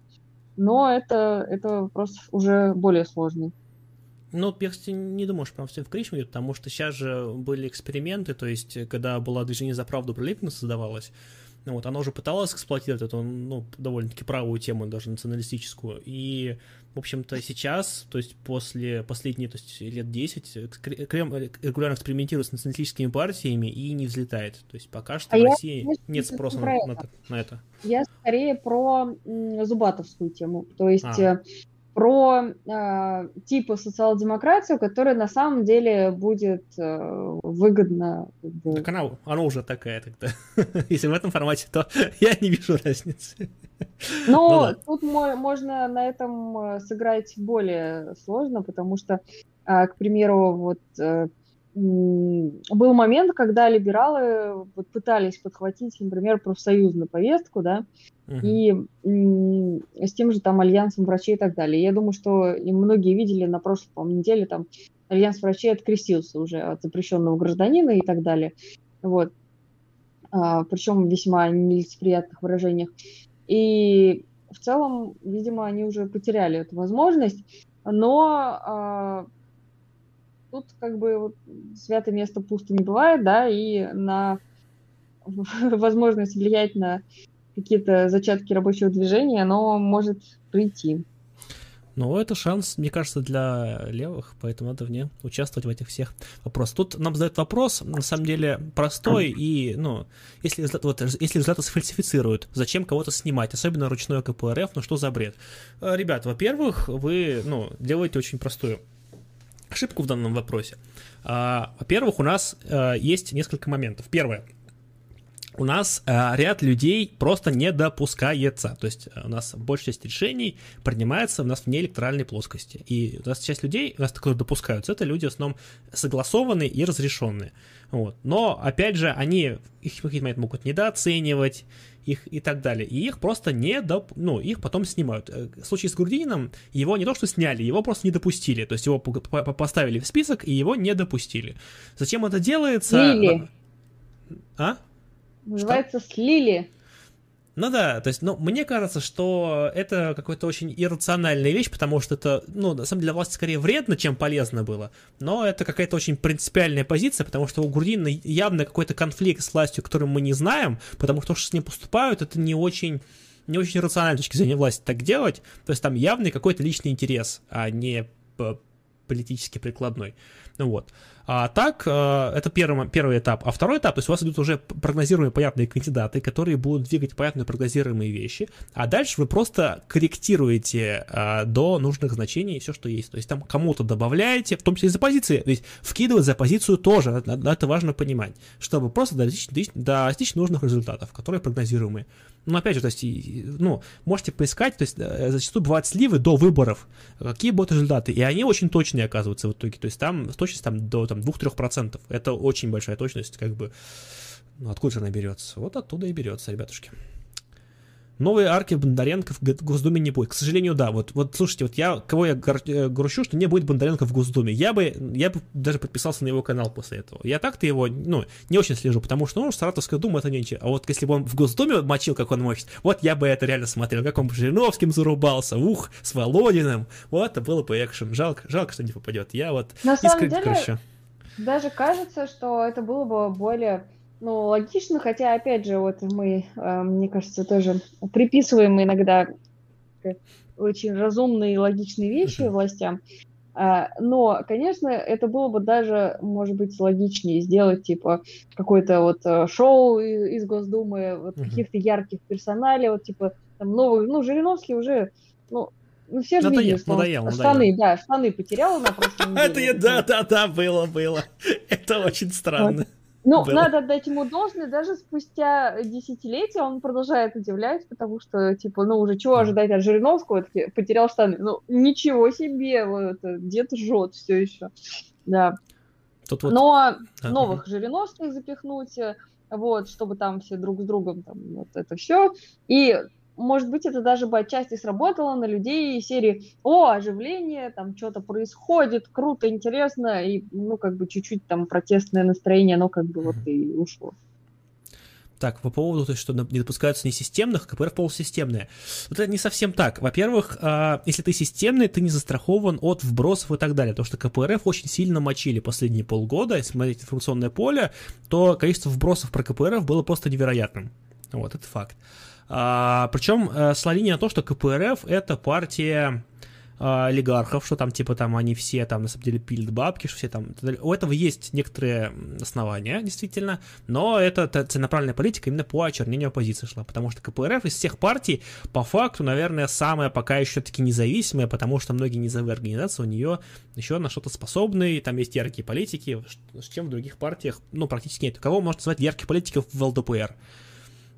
Но это, это вопрос уже более сложный. Ну, я, кстати, не думаю, что прям все в Кришме идет, потому что сейчас же были эксперименты, то есть, когда было движение за правду Прилепина создавалось, ну, вот, она уже пыталась эксплуатировать эту, ну, довольно-таки правую тему, даже националистическую. И, в общем-то, сейчас, то есть после последних то есть, лет 10, Крем регулярно экспериментирует с националистическими партиями и не взлетает. То есть пока что а в России я, нет спроса на, на, на это. Я скорее про Зубатовскую тему. То есть а. Про э, типа социал-демократию, которая на самом деле будет э, выгодна. Как бы... Так она, она уже такая тогда. [laughs] Если в этом формате, то [laughs] я не вижу разницы. Но ну, да. тут мо- можно на этом э, сыграть более сложно, потому что, э, к примеру, вот э, был момент, когда либералы вот пытались подхватить, например, профсоюзную повестку, да, uh-huh. и с тем же там альянсом врачей и так далее. Я думаю, что многие видели на прошлой по неделе там альянс врачей открестился уже от запрещенного гражданина и так далее. Вот. А, причем весьма нелицеприятных выражениях. И в целом, видимо, они уже потеряли эту возможность, но а, тут как бы вот, святое место пусто не бывает, да, и на [laughs] возможность влиять на какие-то зачатки рабочего движения, оно может прийти. Ну, это шанс, мне кажется, для левых, поэтому надо в ней участвовать в этих всех вопросах. Тут нам задают вопрос, на самом деле, простой, и, ну, если, вот, если результаты сфальсифицируют, зачем кого-то снимать, особенно ручной КПРФ, ну что за бред? Э, ребят, во-первых, вы, ну, делаете очень простую ошибку в данном вопросе. А, во-первых, у нас а, есть несколько моментов. Первое. У нас а, ряд людей просто не допускается. То есть у нас большая часть решений принимается у нас в неэлекторальной плоскости. И у нас часть людей, у нас которые допускаются, это люди в основном согласованные и разрешенные. Вот. Но, опять же, они их в какие-то моменты могут недооценивать, их и так далее. И их просто не доп... ну, их потом снимают. Э, в случае с Грудининым его не то что сняли, его просто не допустили. То есть его поставили в список и его не допустили. Зачем это делается? Слили. А? Называется что? слили. Ну да, то есть, ну, мне кажется, что это какая-то очень иррациональная вещь, потому что это, ну, на самом деле для власти скорее вредно, чем полезно было, но это какая-то очень принципиальная позиция, потому что у Гурдина явно какой-то конфликт с властью, который мы не знаем, потому что то, что с ним поступают, это не очень не очень рационально с точки зрения власти так делать, то есть там явный какой-то личный интерес, а не политически прикладной. Ну вот. А так, э, это первый, первый этап. А второй этап, то есть у вас идут уже прогнозируемые понятные кандидаты, которые будут двигать понятные прогнозируемые вещи, а дальше вы просто корректируете а, до нужных значений все, что есть. То есть там кому-то добавляете, в том числе из оппозиции, то есть вкидывать за позицию тоже, это важно понимать, чтобы просто достичь, достичь нужных результатов, которые прогнозируемые. Ну, опять же, то есть, ну, можете поискать, то есть, э, зачастую бывают сливы до выборов, какие будут результаты, и они очень точные оказываются в итоге, то есть, там точность там до там, 2-3%, это очень большая точность, как бы, ну, откуда она берется? Вот оттуда и берется, ребятушки. Новые арки Бондаренко в Госдуме не будет. К сожалению, да. Вот, вот слушайте, вот я, кого я э, грущу, что не будет Бондаренко в Госдуме. Я бы, я бы даже подписался на его канал после этого. Я так-то его, ну, не очень слежу, потому что, ну, Саратовская дума это нечего. А вот если бы он в Госдуме мочил, как он мочит, вот я бы это реально смотрел, как он по Жириновским зарубался, ух, с Володиным. Вот, это было бы экшен. Жалко, жалко, что не попадет. Я вот на самом деле, грущу. Даже кажется, что это было бы более ну, логично, хотя, опять же, вот мы, э, мне кажется, тоже приписываем иногда очень разумные и логичные вещи властям. А, но, конечно, это было бы даже, может быть, логичнее сделать, типа, какое-то вот э, шоу из Госдумы, вот uh-huh. каких-то ярких персоналей, вот, типа, там, новых, ну, Жириновский уже, ну, ну, все же надоел, видели, что надоел, он штаны, надоел. да, штаны потерял на [laughs] неделе. Это я, да, да, да, было, было. [laughs] Это очень странно. Ну, было. надо отдать ему должное, даже спустя десятилетия он продолжает удивлять, потому что, типа, ну, уже чего ожидать от Жириновского, таки, потерял штаны. Ну, ничего себе, вот дед жжет все еще. Да. Тут вот... Но а, новых. Жириновских запихнуть, вот, чтобы там все друг с другом, там, вот это все. И может быть, это даже бы отчасти сработало на людей серии «О, оживление, там что-то происходит, круто, интересно», и, ну, как бы чуть-чуть там протестное настроение, оно как бы вот и ушло. Так, по поводу, то есть, что не допускаются несистемных, КПРФ полусистемные. Вот это не совсем так. Во-первых, а, если ты системный, ты не застрахован от вбросов и так далее, потому что КПРФ очень сильно мочили последние полгода, если смотреть информационное поле, то количество вбросов про КПРФ было просто невероятным. Вот, это факт. А, причем э, с на то, что КПРФ это партия а, олигархов, что там, типа, там они все там, на самом деле, пилят бабки, что все там... У этого есть некоторые основания, действительно, но это целенаправленная политика именно по очернению оппозиции шла, потому что КПРФ из всех партий, по факту, наверное, самая пока еще таки независимая, потому что многие низовые организации у нее еще на что-то способны, там есть яркие политики, с чем в других партиях, ну, практически нет. Кого можно назвать ярких политиков в ЛДПР?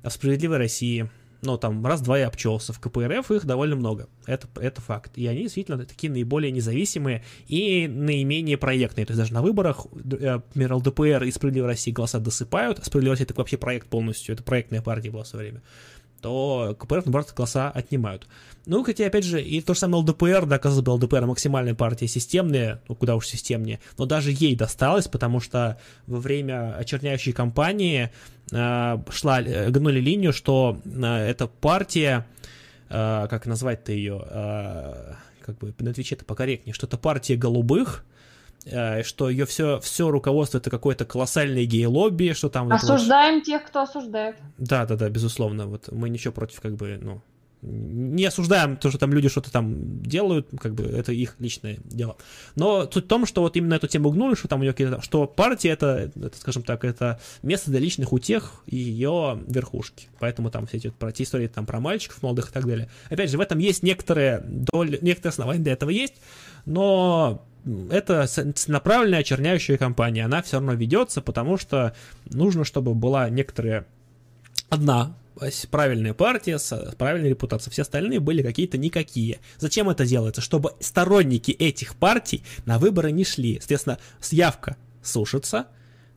А в «Справедливой России», ну, там, раз-два я обчелся. В КПРФ их довольно много. Это, это факт. И они действительно такие наиболее независимые и наименее проектные. То есть даже на выборах, э, например, ЛДПР и Справедливая Россия голоса досыпают. А Справедливая Россия это вообще проект полностью. Это проектная партия была в свое время то КПРФ, наоборот, голоса отнимают. Ну, хотя, опять же, и то же самое ЛДПР, да, казалось бы, ЛДПР максимальная партия системная, ну, куда уж системнее, но даже ей досталось, потому что во время очерняющей кампании шла, э, гнули линию, что э, эта партия, э, как назвать-то ее, э, как бы на Твиче это покорректнее, что это партия голубых, Э, что ее все, все руководство это какое-то колоссальное гей-лобби, что там... Осуждаем вот... тех, кто осуждает. Да, да, да, безусловно. Вот мы ничего против, как бы, ну, не осуждаем то, что там люди что-то там делают, как бы это их личное дело. Но суть в том, что вот именно эту тему гнули, что там у нее что партия это, это, скажем так, это место для личных утех и ее верхушки. Поэтому там все эти про те истории там про мальчиков молодых и так далее. Опять же, в этом есть некоторые доли, некоторые основания для этого есть, но это направленная очерняющая кампания, она все равно ведется, потому что нужно, чтобы была некоторая одна правильная партия с правильной репутацией, все остальные были какие-то никакие. Зачем это делается? Чтобы сторонники этих партий на выборы не шли. Соответственно, явка сушится,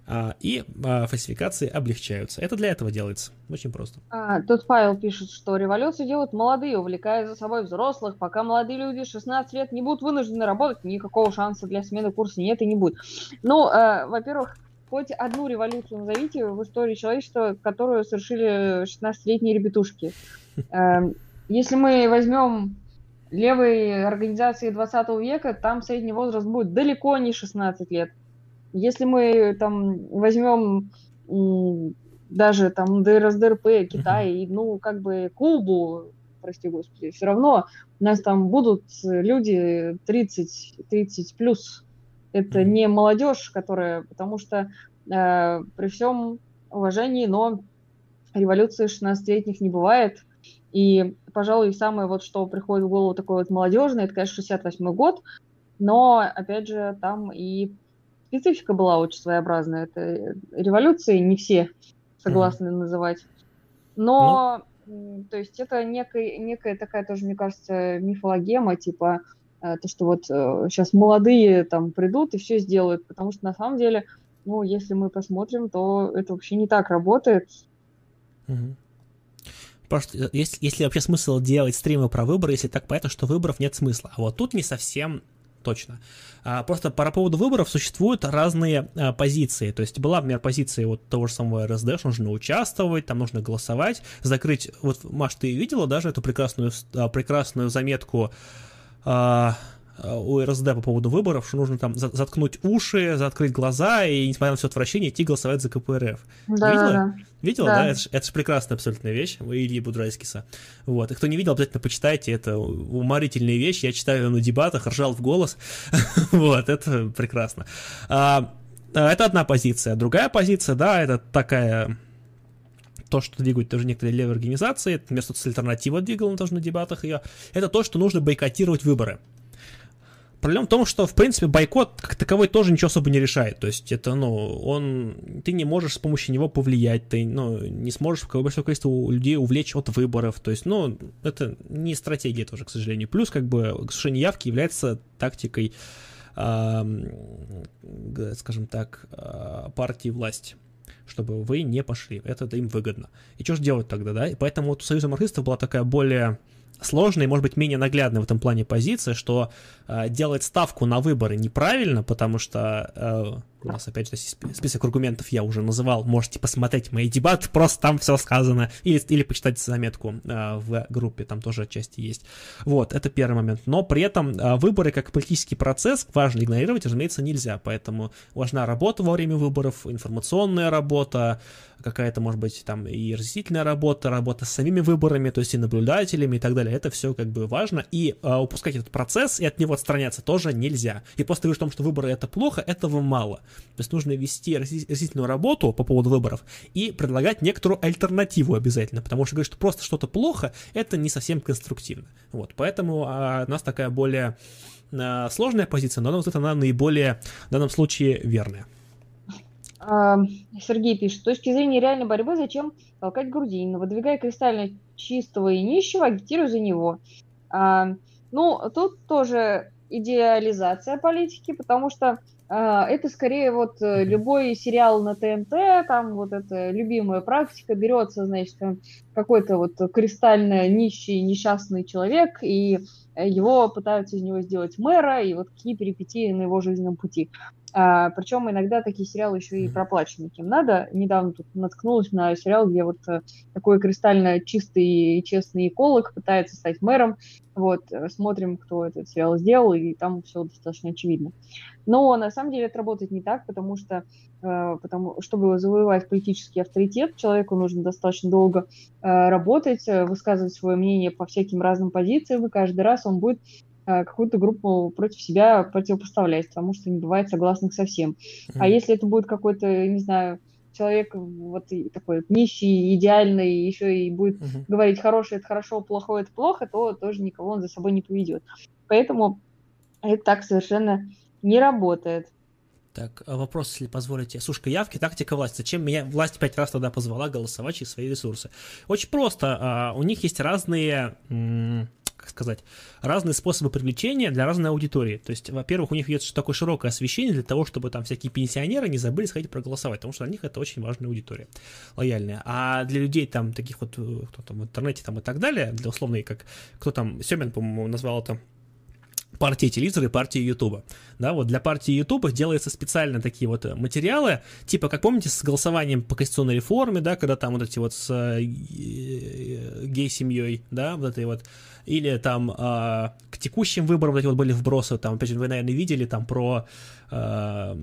а, и а, фальсификации облегчаются. Это для этого делается. Очень просто. А, тут Павел пишет, что революцию делают молодые, увлекая за собой взрослых. Пока молодые люди 16 лет не будут вынуждены работать, никакого шанса для смены курса нет и не будет. Ну, э, во-первых, хоть одну революцию назовите в истории человечества, которую совершили 16-летние ребятушки. Эм, если мы возьмем левые организации 20 века, там средний возраст будет далеко не 16 лет. Если мы там возьмем даже там РСДРП, Китай, uh-huh. ну, как бы Кубу, прости господи, все равно у нас там будут люди 30, 30 плюс. Это не молодежь, которая, потому что э, при всем уважении, но революции 16-летних не бывает. И, пожалуй, самое вот, что приходит в голову такое вот молодежное, это, конечно, 68 год, но, опять же, там и специфика была очень своеобразная. Это революции не все согласны mm-hmm. называть. Но, ну... то есть это некая, некая такая тоже, мне кажется, мифологема, типа то, что вот сейчас э, молодые там придут и все сделают, потому что на самом деле, ну, если мы посмотрим, то это вообще не так работает. Просто есть, есть ли вообще смысл делать стримы про выборы, если так понятно, что выборов нет смысла? А вот тут не совсем точно. А, просто по поводу выборов существуют разные а, позиции. То есть была, например, позиция вот того же самого РСД, что нужно участвовать, там нужно голосовать, закрыть... Вот, Маш, ты видела даже эту прекрасную, а, прекрасную заметку Э, у РСД по поводу выборов, что нужно там заткнуть уши, закрыть глаза и, несмотря на все отвращение, идти голосовать за КПРФ. Да, Видела? Да. Видела, да? да? Это, это же прекрасная абсолютная вещь Ильи Будрайскиса. Вот. И кто не видел, обязательно почитайте. Это уморительная вещь. Я читаю ее на дебатах, ржал в голос. [laughs] вот, это прекрасно. А, это одна позиция. Другая позиция, да, это такая то, что двигают тоже некоторые левые организации, это место альтернатива двигала тоже на дебатах ее, это то, что нужно бойкотировать выборы. Проблема в том, что, в принципе, бойкот как таковой тоже ничего особо не решает. То есть это, ну, он... Ты не можешь с помощью него повлиять, ты, ну, не сможешь большое количество людей увлечь от выборов. То есть, ну, это не стратегия тоже, к сожалению. Плюс, как бы, сушение явки является тактикой, э, скажем так, э, партии власти чтобы вы не пошли. Это им выгодно. И что же делать тогда, да? И поэтому вот у Союза марксистов была такая более сложная и, может быть, менее наглядная в этом плане позиция, что делать ставку на выборы неправильно, потому что э, У нас, опять же, список аргументов я уже называл. Можете посмотреть мои дебаты, просто там все сказано. Или, или почитать заметку э, в группе, там тоже отчасти есть. Вот, это первый момент. Но при этом э, выборы как политический процесс важно игнорировать, разумеется, нельзя. Поэтому важна работа во время выборов, информационная работа, какая-то, может быть, там и разъяснительная работа, работа с самими выборами, то есть и наблюдателями и так далее. Это все как бы важно. И э, упускать этот процесс и от него отстраняться тоже нельзя. И просто говорить о том, что выборы это плохо, этого мало. То есть нужно вести разъяснительную работу по поводу выборов и предлагать некоторую альтернативу обязательно, потому что говорить, что просто что-то плохо, это не совсем конструктивно. Вот, поэтому а, у нас такая более а, сложная позиция, но, на вот она наиболее в данном случае верная. Сергей пишет, с точки зрения реальной борьбы, зачем толкать Грудинина? Выдвигая кристально чистого и нищего, агитируя за него. Ну, тут тоже идеализация политики, потому что а, это скорее вот э, любой сериал на ТНТ, там вот эта любимая практика, берется, значит, какой-то вот кристально нищий, несчастный человек, и его пытаются из него сделать мэра, и вот какие перипетии на его жизненном пути. А, причем иногда такие сериалы еще и проплачены кем надо. Недавно тут наткнулась на сериал, где вот э, такой кристально чистый и честный эколог пытается стать мэром. Вот, э, смотрим, кто этот сериал сделал, и там все достаточно очевидно. Но на самом деле это работает не так, потому что, э, потому, чтобы завоевать политический авторитет, человеку нужно достаточно долго работать, высказывать свое мнение по всяким разным позициям, и каждый раз он будет какую-то группу против себя противопоставлять, потому что не бывает согласных со всем. Mm-hmm. А если это будет какой-то, не знаю, человек вот такой нищий, идеальный, еще и будет uh-huh. говорить хорошее это хорошо, плохое это плохо, то тоже никого он за собой не поведет. Поэтому это так совершенно не работает. Так, а вопрос, если позволите. Сушка явки, тактика власти. Зачем меня власть пять раз тогда позвала голосовать через свои ресурсы? Очень просто. А, у них есть разные как сказать, разные способы привлечения для разной аудитории. То есть, во-первых, у них есть такое широкое освещение для того, чтобы там всякие пенсионеры не забыли сходить проголосовать, потому что для них это очень важная аудитория, лояльная. А для людей там, таких вот, э, кто там в интернете там и так далее, для условной, как, кто там, Семен, по-моему, назвал это партии телевизора и партии Ютуба. Да, вот для партии Ютуба делаются специально такие вот материалы, типа, как помните, с голосованием по конституционной реформе, да, когда там вот эти вот с э, гей-семьей, да, вот этой вот или там э, к текущим выборам вот эти вот были вбросы, там, опять же, вы, наверное, видели там про э,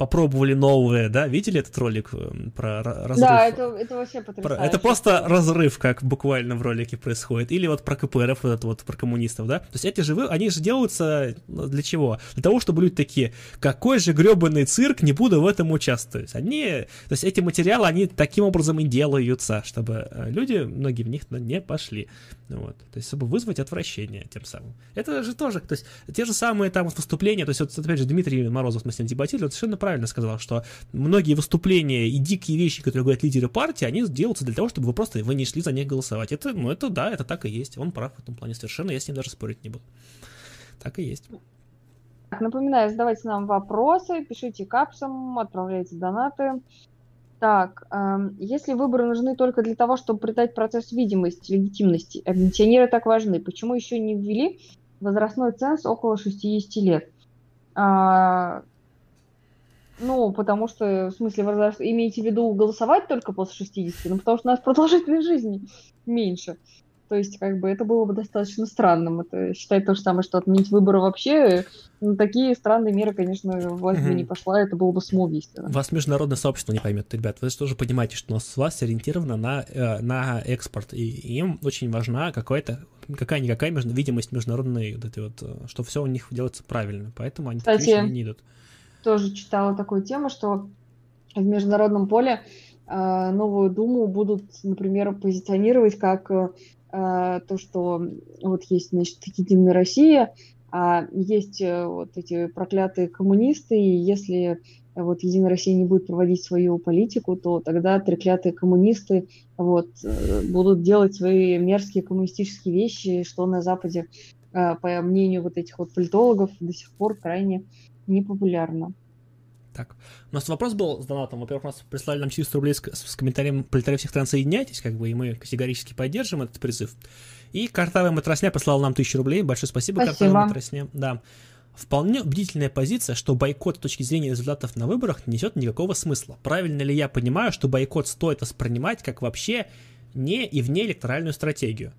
попробовали новые, да, видели этот ролик про разрыв? Да, это, это вообще потрясающе. Про, это просто разрыв, как буквально в ролике происходит. Или вот про КПРФ, вот вот, про коммунистов, да. То есть эти же, они же делаются ну, для чего? Для того, чтобы люди такие, какой же гребаный цирк, не буду в этом участвовать. Они, то есть эти материалы, они таким образом и делаются, чтобы э, люди, многие в них не пошли. Вот. То есть, чтобы вызвать отвращение тем самым. Это же тоже, то есть, те же самые там выступления, то есть, вот, опять же, Дмитрий Морозов мы с ним дебатировали, совершенно правильно сказал, что многие выступления и дикие вещи, которые говорят лидеры партии, они делаются для того, чтобы вы просто вы не шли за них голосовать. Это, ну, это да, это так и есть. Он прав в этом плане совершенно, я с ним даже спорить не буду. Так и есть. Напоминаю, задавайте нам вопросы, пишите капсом, отправляйте донаты. Так, э, если выборы нужны только для того, чтобы придать процесс видимости, легитимности, пенсионеры так важны, почему еще не ввели возрастной ценз около 60 лет? А, ну, потому что, в смысле, возраст, имеете в виду голосовать только после 60? Ну, потому что у нас [laughs] продолжительность жизни меньше. То есть, как бы, это было бы достаточно странным. Это считать то же самое, что отменить выборы вообще. Ну, такие странные меры, конечно, власть бы не пошла, это было бы самоубийственно. Вас международное сообщество не поймет, ребят. Вы же тоже понимаете, что у нас власть ориентирована на, э, на экспорт, и им очень важна какая-то какая-никакая между, видимость международной, вот этой вот, э, что все у них делается правильно, поэтому они Кстати, не идут. тоже читала такую тему, что в международном поле э, новую Думу будут, например, позиционировать как Э, то, что вот есть, значит, Единая Россия, а есть э, вот эти проклятые коммунисты, и если вот Единая Россия не будет проводить свою политику, то тогда треклятые коммунисты вот, э, будут делать свои мерзкие коммунистические вещи, что на Западе, по мнению вот этих вот политологов, до сих пор крайне непопулярно. Так, у нас вопрос был с донатом. Во-первых, нас прислали нам 400 рублей с, с комментарием «Пролетарии всех стран, соединяйтесь», как бы, и мы категорически поддержим этот призыв. И Картавая Матросня прислала нам 1000 рублей. Большое спасибо, спасибо. Картавая Матросня. Да. вполне убедительная позиция, что бойкот с точки зрения результатов на выборах не несет никакого смысла. Правильно ли я понимаю, что бойкот стоит воспринимать как вообще не и вне электоральную стратегию?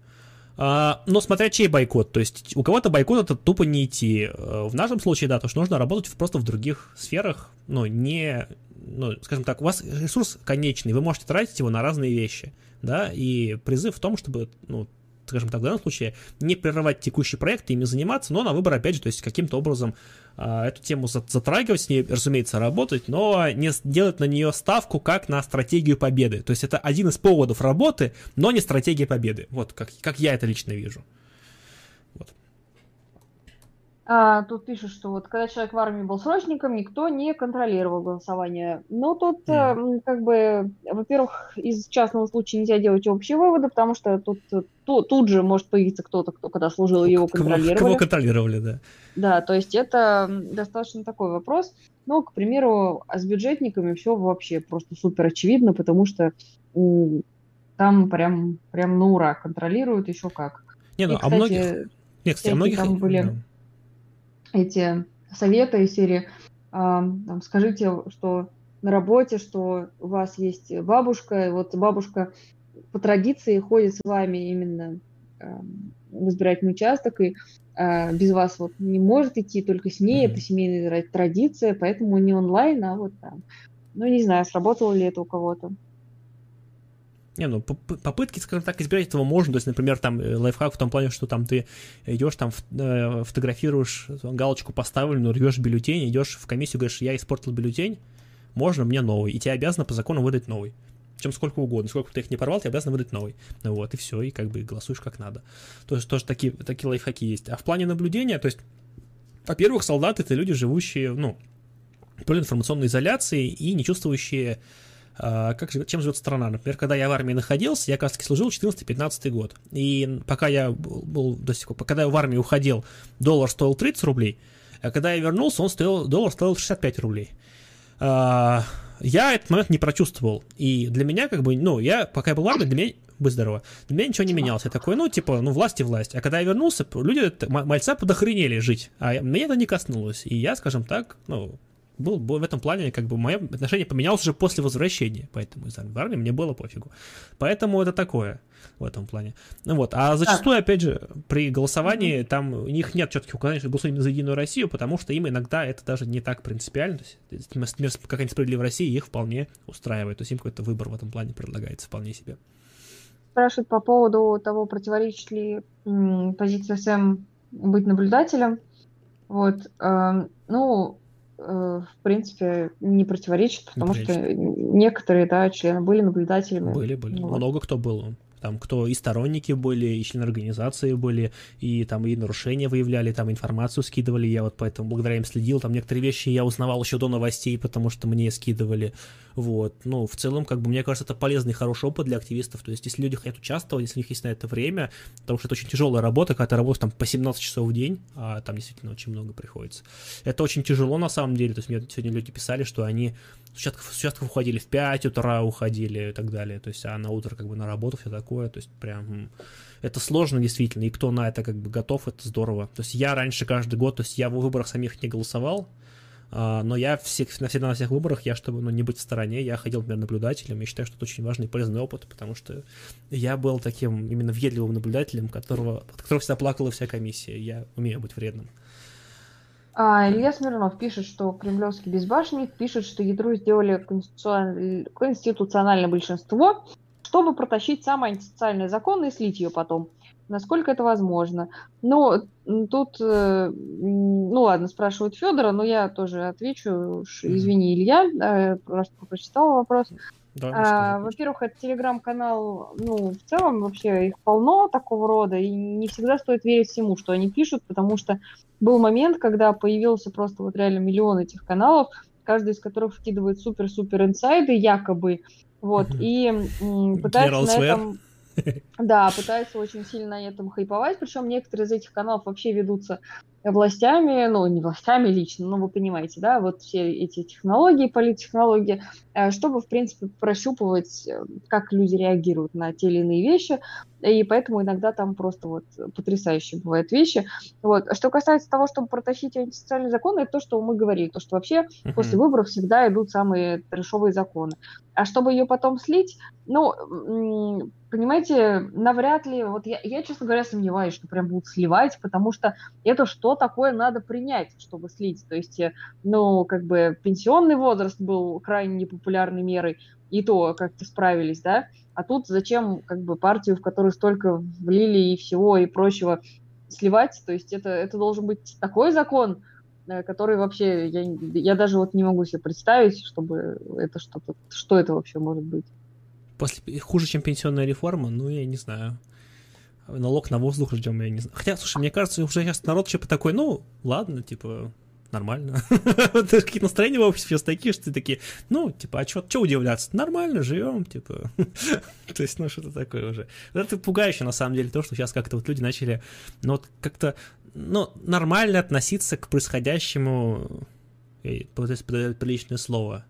А, но смотря чей бойкот, то есть у кого-то бойкот это тупо не идти. Э, в нашем случае, да, то что нужно работать просто в других сферах, но не, ну, скажем так, у вас ресурс конечный, вы можете тратить его на разные вещи, да, и призыв в том, чтобы, ну, скажем так, в данном случае не прерывать текущий проект и ими заниматься, но на выбор, опять же, то есть каким-то образом а, эту тему затрагивать, с ней, разумеется, работать, но не делать на нее ставку как на стратегию победы. То есть это один из поводов работы, но не стратегия победы. Вот как, как я это лично вижу. А, тут пишут, что вот когда человек в армии был срочником, никто не контролировал голосование. Но тут, mm. э, как бы, во-первых, из частного случая нельзя делать общие выводы, потому что тут, тут, тут же может появиться кто-то, кто когда служил, его контролировали. Кого, кого контролировали, да. Да, то есть это достаточно такой вопрос. Но, к примеру, а с бюджетниками все вообще просто супер очевидно, потому что там прям, прям на ура контролируют еще как. Не, ну, И, а кстати, а многих... Нет, кстати, а многих... Там были... Эти советы из серии там, скажите, что на работе, что у вас есть бабушка, и вот бабушка по традиции ходит с вами именно в избирательный участок, и э, без вас вот не может идти, только с ней, это семейная традиция, поэтому не онлайн, а вот там. Ну, не знаю, сработало ли это у кого-то. Не, ну попытки, скажем так, избирать этого можно. То есть, например, там э, лайфхак в том плане, что там ты идешь, там э, фотографируешь, галочку поставленную, рвешь бюллетень, идешь в комиссию, говоришь, я испортил бюллетень, можно мне новый. И тебе обязаны по закону выдать новый. Чем сколько угодно. Сколько бы ты их не порвал, тебе обязаны выдать новый. Ну вот, и все, и как бы голосуешь как надо. То есть тоже такие, такие лайфхаки есть. А в плане наблюдения, то есть, во-первых, солдаты это люди, живущие, ну, в информационной изоляции и не чувствующие а, как, чем живет страна. Например, когда я в армии находился, я как раз таки служил 14-15 год. И пока я был до сих пор, когда я в армии уходил, доллар стоил 30 рублей, а когда я вернулся, он стоил, доллар стоил 65 рублей. А, я этот момент не прочувствовал. И для меня, как бы, ну, я, пока я был в армии, для меня будь здорово. Для меня ничего не менялось. Я такой, ну, типа, ну, власть и власть. А когда я вернулся, люди, мальца подохренели жить. А меня это не коснулось. И я, скажем так, ну, был, был в этом плане, как бы, мое отношение поменялось уже после возвращения, поэтому из армии. В мне было пофигу. Поэтому это такое в этом плане. Ну вот, а зачастую, так. опять же, при голосовании, mm-hmm. там у них нет четких указаний, что голосуем за Единую Россию, потому что им иногда это даже не так принципиально, то есть мир какая-нибудь справедливая Россия их вполне устраивает, то есть им какой-то выбор в этом плане предлагается вполне себе. Спрашивают по поводу того, противоречит ли м, позиция СМ быть наблюдателем. Вот, э, ну, в принципе, не противоречит, потому не что некоторые, да, члены были наблюдателями. Были, были. Вот. Много кто был там кто и сторонники были, и члены организации были, и там и нарушения выявляли, там информацию скидывали, я вот поэтому благодаря им следил, там некоторые вещи я узнавал еще до новостей, потому что мне скидывали, вот, ну, в целом, как бы, мне кажется, это полезный, хороший опыт для активистов, то есть, если люди хотят участвовать, если у них есть на это время, потому что это очень тяжелая работа, когда ты работаешь там по 17 часов в день, а там действительно очень много приходится. Это очень тяжело на самом деле, то есть, мне сегодня люди писали, что они с участков, с участков уходили в 5 утра, уходили и так далее, то есть, а на утро как бы на работу все такое, то есть, прям это сложно действительно, и кто на это как бы готов, это здорово. То есть я раньше каждый год, то есть я в выборах самих не голосовал, но я всех, всегда на всех выборах, я, чтобы ну, не быть в стороне, я ходил, например, наблюдателем, я считаю, что это очень важный и полезный опыт, потому что я был таким именно въедливым наблюдателем, которого, от которого всегда плакала вся комиссия, я умею быть вредным. А, Илья Смирнов пишет, что кремлевский безбашенник пишет, что ядру сделали конституциональное большинство, чтобы протащить самый антисоциальный закон и слить ее потом. Насколько это возможно? Но тут, э, ну ладно, спрашивают Федора, но я тоже отвечу. Извини, Илья, просто прочитала вопрос. Да, а, во-первых, это телеграм-канал, ну, в целом вообще их полно такого рода, и не всегда стоит верить всему, что они пишут, потому что был момент, когда появился просто вот реально миллион этих каналов, каждый из которых вкидывает супер-супер инсайды, якобы, вот, и м, пытается на этом... [laughs] Да, пытаются очень сильно на этом хайповать, причем некоторые из этих каналов вообще ведутся властями, ну, не властями лично, но вы понимаете, да, вот все эти технологии, политтехнологии, э, чтобы, в принципе, прощупывать, э, как люди реагируют на те или иные вещи, и поэтому иногда там просто вот потрясающие бывают вещи. Вот. А что касается того, чтобы протащить антисоциальные законы, это то, что мы говорили, то, что вообще uh-huh. после выборов всегда идут самые трешовые законы. А чтобы ее потом слить, ну, понимаете, навряд ли, вот я, я, честно говоря, сомневаюсь, что прям будут сливать, потому что это что такое надо принять, чтобы слить. То есть, э, ну, как бы пенсионный возраст был крайне непопулярной мерой, и то как-то справились, да, а тут зачем как бы партию, в которую столько влили и всего и прочего сливать, то есть это, это должен быть такой закон, э, который вообще, я, я даже вот не могу себе представить, чтобы это что-то, что это вообще может быть после хуже, чем пенсионная реформа, ну, я не знаю. Налог на воздух ждем, я не знаю. Хотя, слушай, мне кажется, уже сейчас народ типа такой, ну, ладно, типа, нормально. [laughs] Какие настроения в обществе такие, что ты такие, ну, типа, а что удивляться? Нормально, живем, типа. [laughs] То есть, ну, что-то такое уже. Это пугающе, на самом деле, то, что сейчас как-то вот люди начали, ну, вот как-то, ну, нормально относиться к происходящему, пытаюсь подать приличное слово,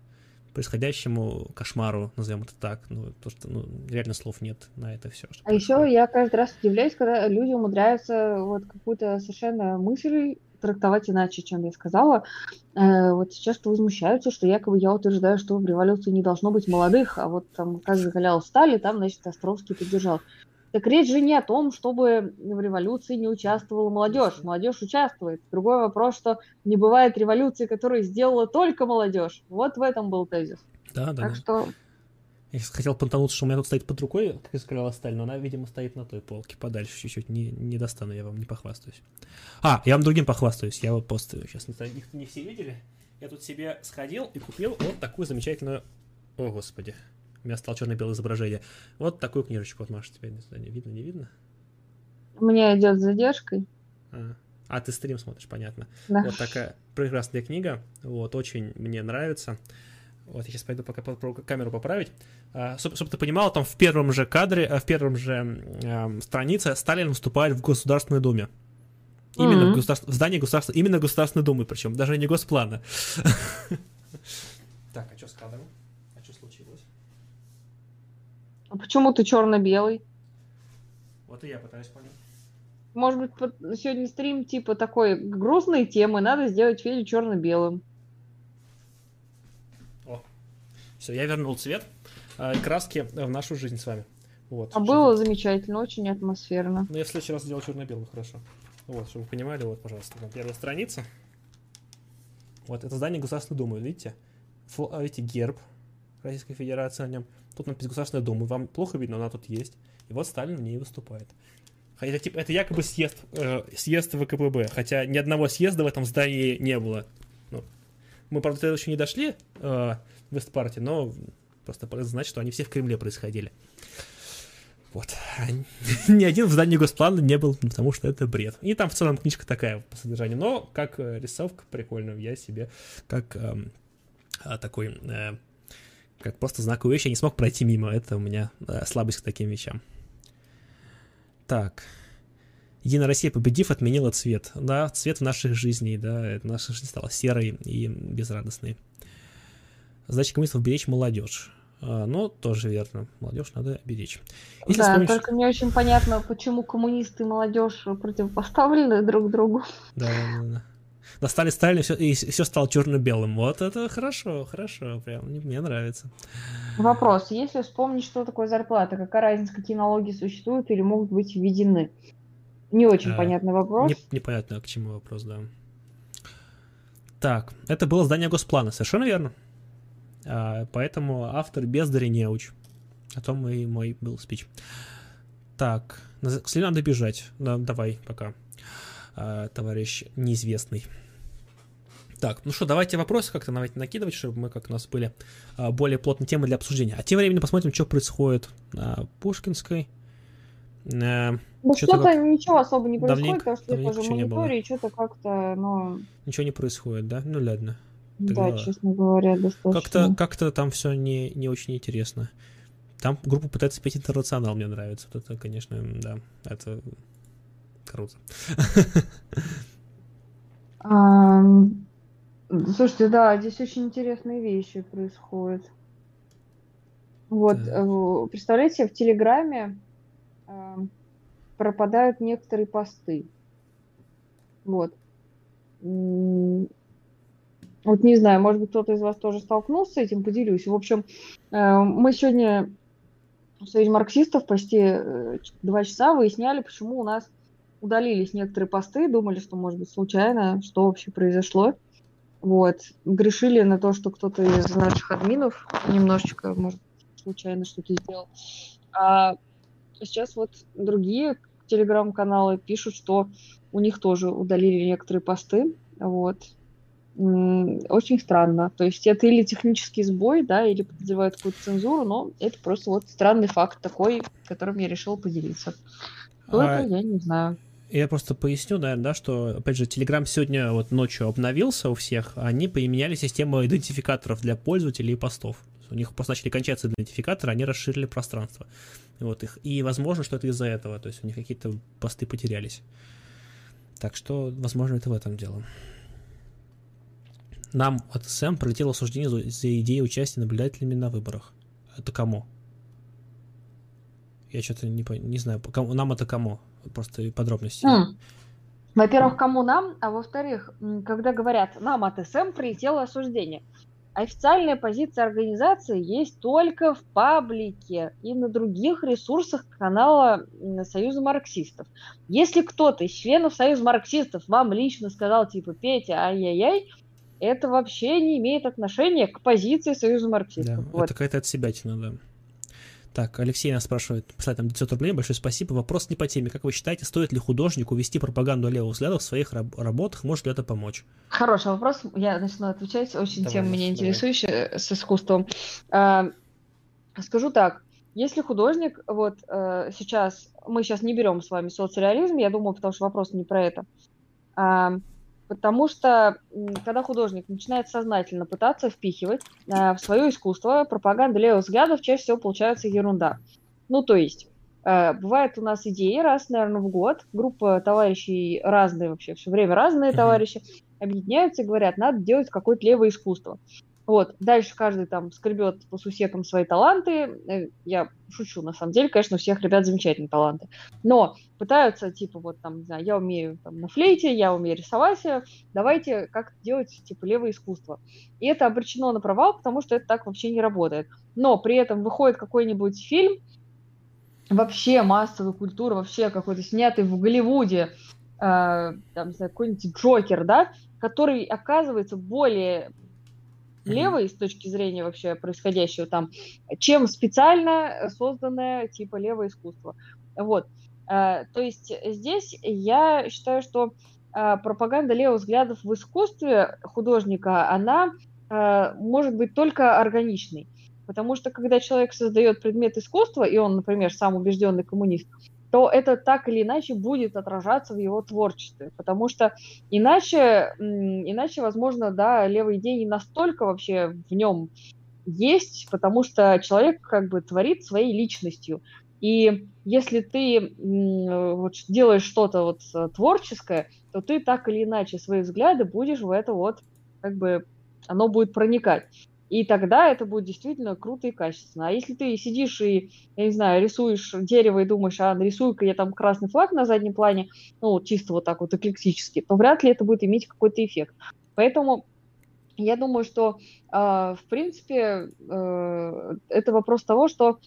происходящему кошмару, назовем это так. Ну, то, что ну, реально слов нет на это все. А еще я каждый раз удивляюсь, когда люди умудряются вот какую-то совершенно мысль трактовать иначе, чем я сказала. Э, вот сейчас что возмущаются, что якобы я утверждаю, что в революции не должно быть молодых, а вот там как закалял стали, там, значит, Островский поддержал. Так речь же не о том, чтобы в революции не участвовала молодежь. Молодежь участвует. Другой вопрос, что не бывает революции, которую сделала только молодежь. Вот в этом был тезис. Да, да. Так да. что я хотел понтануться, что у меня тут стоит под рукой, как сказала сталь, но она, видимо, стоит на той полке подальше чуть-чуть. Не, не достану, я вам не похвастаюсь. А, я вам другим похвастаюсь. Я вот просто сейчас не, не, не все видели. Я тут себе сходил и купил вот такую замечательную... О, господи. У меня стало черно-белое изображение. Вот такую книжечку. Вот, Маша, тебя не видно, не видно? У меня идет с задержкой. А, а ты стрим смотришь, понятно. Да. Вот такая прекрасная книга. Вот, очень мне нравится. Вот, я сейчас пойду пока камеру поправить. А, чтобы, ты понимал, там в первом же кадре, а, в первом же э, странице Сталин выступает в Государственной Думе. Именно mm-hmm. в, государств... в здании государства, именно Государственной Думы, причем даже не Госплана. [laughs] Так, а что с кадром? А почему ты черно-белый? Вот и я пытаюсь понять. Может быть, сегодня стрим типа такой грустной темы, надо сделать Федю черно-белым. О, все, я вернул цвет э, краски в нашу жизнь с вами. Вот, а было замечательно, очень атмосферно. Ну, я в следующий раз сделал черно-белый, хорошо. Вот, чтобы вы понимали, вот, пожалуйста, там первая страница. Вот, это здание Государственной Думы, видите? Фу, а, видите, герб Российской Федерации на нем. Тут написано Государственная Дума. Вам плохо видно, она тут есть. И вот Сталин в ней выступает. Хотя, типа, это якобы съезд, э, съезд ВКПБ, хотя ни одного съезда в этом здании не было. Ну, мы, правда, тогда еще не дошли э, в Эстпарте, но просто знать, что они все в Кремле происходили. Вот. [laughs] Ни один в здании Госплана не был, потому что это бред. И там в целом книжка такая по содержанию. Но как э, рисовка прикольная, я себе как эм, а, такой э, как просто знаковую вещь, я не смог пройти мимо. Это у меня да, слабость к таким вещам. Так. Единая Россия, победив, отменила цвет. Да, цвет в наших жизней, да, наша жизнь стала серой и безрадостной. Задача коммунистов беречь молодежь. А, ну, тоже верно. Молодежь надо беречь. Если да, вспомнить... только не очень понятно, почему коммунисты и молодежь противопоставлены друг другу. Да, да, да достали Сталина, и все, и все стало черно-белым. Вот это хорошо, хорошо, прям мне нравится. Вопрос. Если вспомнить, что такое зарплата, какая разница, какие налоги существуют или могут быть введены? Не очень а, понятный вопрос. Не, непонятно, к чему вопрос, да. Так, это было здание Госплана, совершенно верно. А, поэтому автор бездари неуч. О том и мой был спич. Так, к следу надо бежать. Да, давай, пока. А, товарищ неизвестный. Так, ну что, давайте вопросы как-то давайте накидывать, чтобы мы как у нас были а, более плотные темы для обсуждения. А тем временем посмотрим, что происходит на Пушкинской. А, ну что-то, что-то ничего особо не происходит, потому что я тоже мониторю, и что-то как-то, ну... Ничего не происходит, да? Ну ладно. Тогда... Да, честно говоря, достаточно. Как-то, как-то там все не, не очень интересно. Там группа пытается петь интернационал, мне нравится. Вот это, конечно, да, это круто. [laughs] Слушайте, да, здесь очень интересные вещи происходят. Вот, э, представляете, в Телеграме пропадают некоторые посты. Вот. Вот не знаю, может быть, кто-то из вас тоже столкнулся с этим, поделюсь. В общем, э, мы сегодня в Союзе марксистов почти э, два часа выясняли, почему у нас удалились некоторые посты, думали, что, может быть, случайно, что вообще произошло. Вот. Грешили на то, что кто-то из наших админов немножечко, может, случайно что-то сделал. А сейчас вот другие телеграм-каналы пишут, что у них тоже удалили некоторые посты. Вот очень странно. То есть это или технический сбой, да, или подозревают какую-то цензуру, но это просто вот странный факт такой, которым я решил поделиться. Что а... это, я не знаю. Я просто поясню, наверное, да, что, опять же, Telegram сегодня вот ночью обновился у всех, они поменяли систему идентификаторов для пользователей и постов. У них просто начали кончаться идентификаторы, они расширили пространство. Вот их. И возможно, что это из-за этого, то есть у них какие-то посты потерялись. Так что, возможно, это в этом дело. Нам от СМ пролетело осуждение за, за идею участия наблюдателями на выборах. Это кому? Я что-то не, не знаю. Кому, нам это кому? Просто подробности. Mm. Во-первых, кому нам, а во-вторых, когда говорят «нам от СМ прилетело осуждение», официальная позиция организации есть только в паблике и на других ресурсах канала Союза марксистов. Если кто-то из членов Союза марксистов вам лично сказал типа «Петя, ай-яй-яй», это вообще не имеет отношения к позиции Союза марксистов. Да, вот. это какая-то отсебятина, да. Так, Алексей нас спрашивает, писать там 900 рублей, большое спасибо. Вопрос не по теме. Как вы считаете, стоит ли художнику вести пропаганду левых взглядов в своих раб- работах? Может ли это помочь? Хороший вопрос. Я начну отвечать. Очень давай, тема меня интересующая э, с искусством. А, скажу так. Если художник, вот э, сейчас, мы сейчас не берем с вами соцреализм, я думаю, потому что вопрос не про это. А, Потому что, когда художник начинает сознательно пытаться впихивать э, в свое искусство пропаганду левых взглядов, чаще всего получается ерунда. Ну, то есть, э, бывает у нас идеи раз, наверное, в год, группа товарищей разные вообще, все время разные товарищи, объединяются и говорят, надо делать какое-то левое искусство. Вот, дальше каждый там скребет по сусекам свои таланты. Э, я шучу, на самом деле, конечно, у всех ребят замечательные таланты. Но пытаются, типа, вот там, не знаю, я умею там, на флейте, я умею рисовать, э, давайте как делать, типа, левое искусство. И это обречено на провал, потому что это так вообще не работает. Но при этом выходит какой-нибудь фильм, вообще массовой культуры, вообще какой-то снятый в Голливуде, э, там, не знаю, какой-нибудь Джокер, да, который оказывается более левой с точки зрения вообще происходящего там, чем специально созданное типа левое искусство. Вот. Э, то есть здесь я считаю, что э, пропаганда левых взглядов в искусстве художника, она э, может быть только органичной. Потому что когда человек создает предмет искусства, и он, например, сам убежденный коммунист, то это так или иначе будет отражаться в его творчестве, потому что иначе, иначе, возможно, да, левые идеи настолько вообще в нем есть, потому что человек как бы творит своей личностью. И если ты вот, делаешь что-то вот э, творческое, то ты так или иначе свои взгляды будешь в это вот как бы оно будет проникать. И тогда это будет действительно круто и качественно. А если ты сидишь и, я не знаю, рисуешь дерево и думаешь, а нарисую-ка я там красный флаг на заднем плане, ну, чисто вот так вот эклектически, то вряд ли это будет иметь какой-то эффект. Поэтому я думаю, что, э, в принципе, э, это вопрос того, что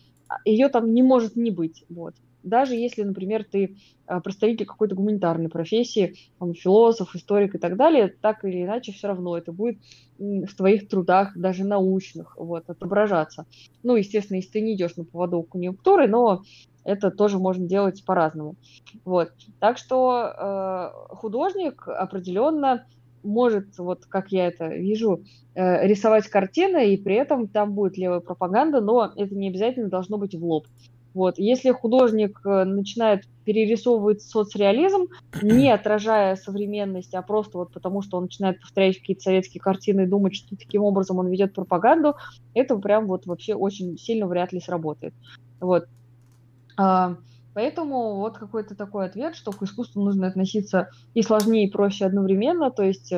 ее там не может не быть. Вот даже если, например, ты а, представитель какой-то гуманитарной профессии, там, философ, историк и так далее, так или иначе все равно это будет в твоих трудах, даже научных, вот, отображаться. Ну, естественно, если ты не идешь на поводу конъюнктуры, но это тоже можно делать по-разному. Вот. Так что э, художник определенно может, вот как я это вижу, э, рисовать картины, и при этом там будет левая пропаганда, но это не обязательно должно быть в лоб. Вот. Если художник э, начинает перерисовывать соцреализм, [clears throat] не отражая современность, а просто вот потому, что он начинает повторять какие-то советские картины и думать, что таким образом он ведет пропаганду, это прям вот вообще очень сильно вряд ли сработает. Вот. А, поэтому вот какой-то такой ответ, что к искусству нужно относиться и сложнее, и проще одновременно. То есть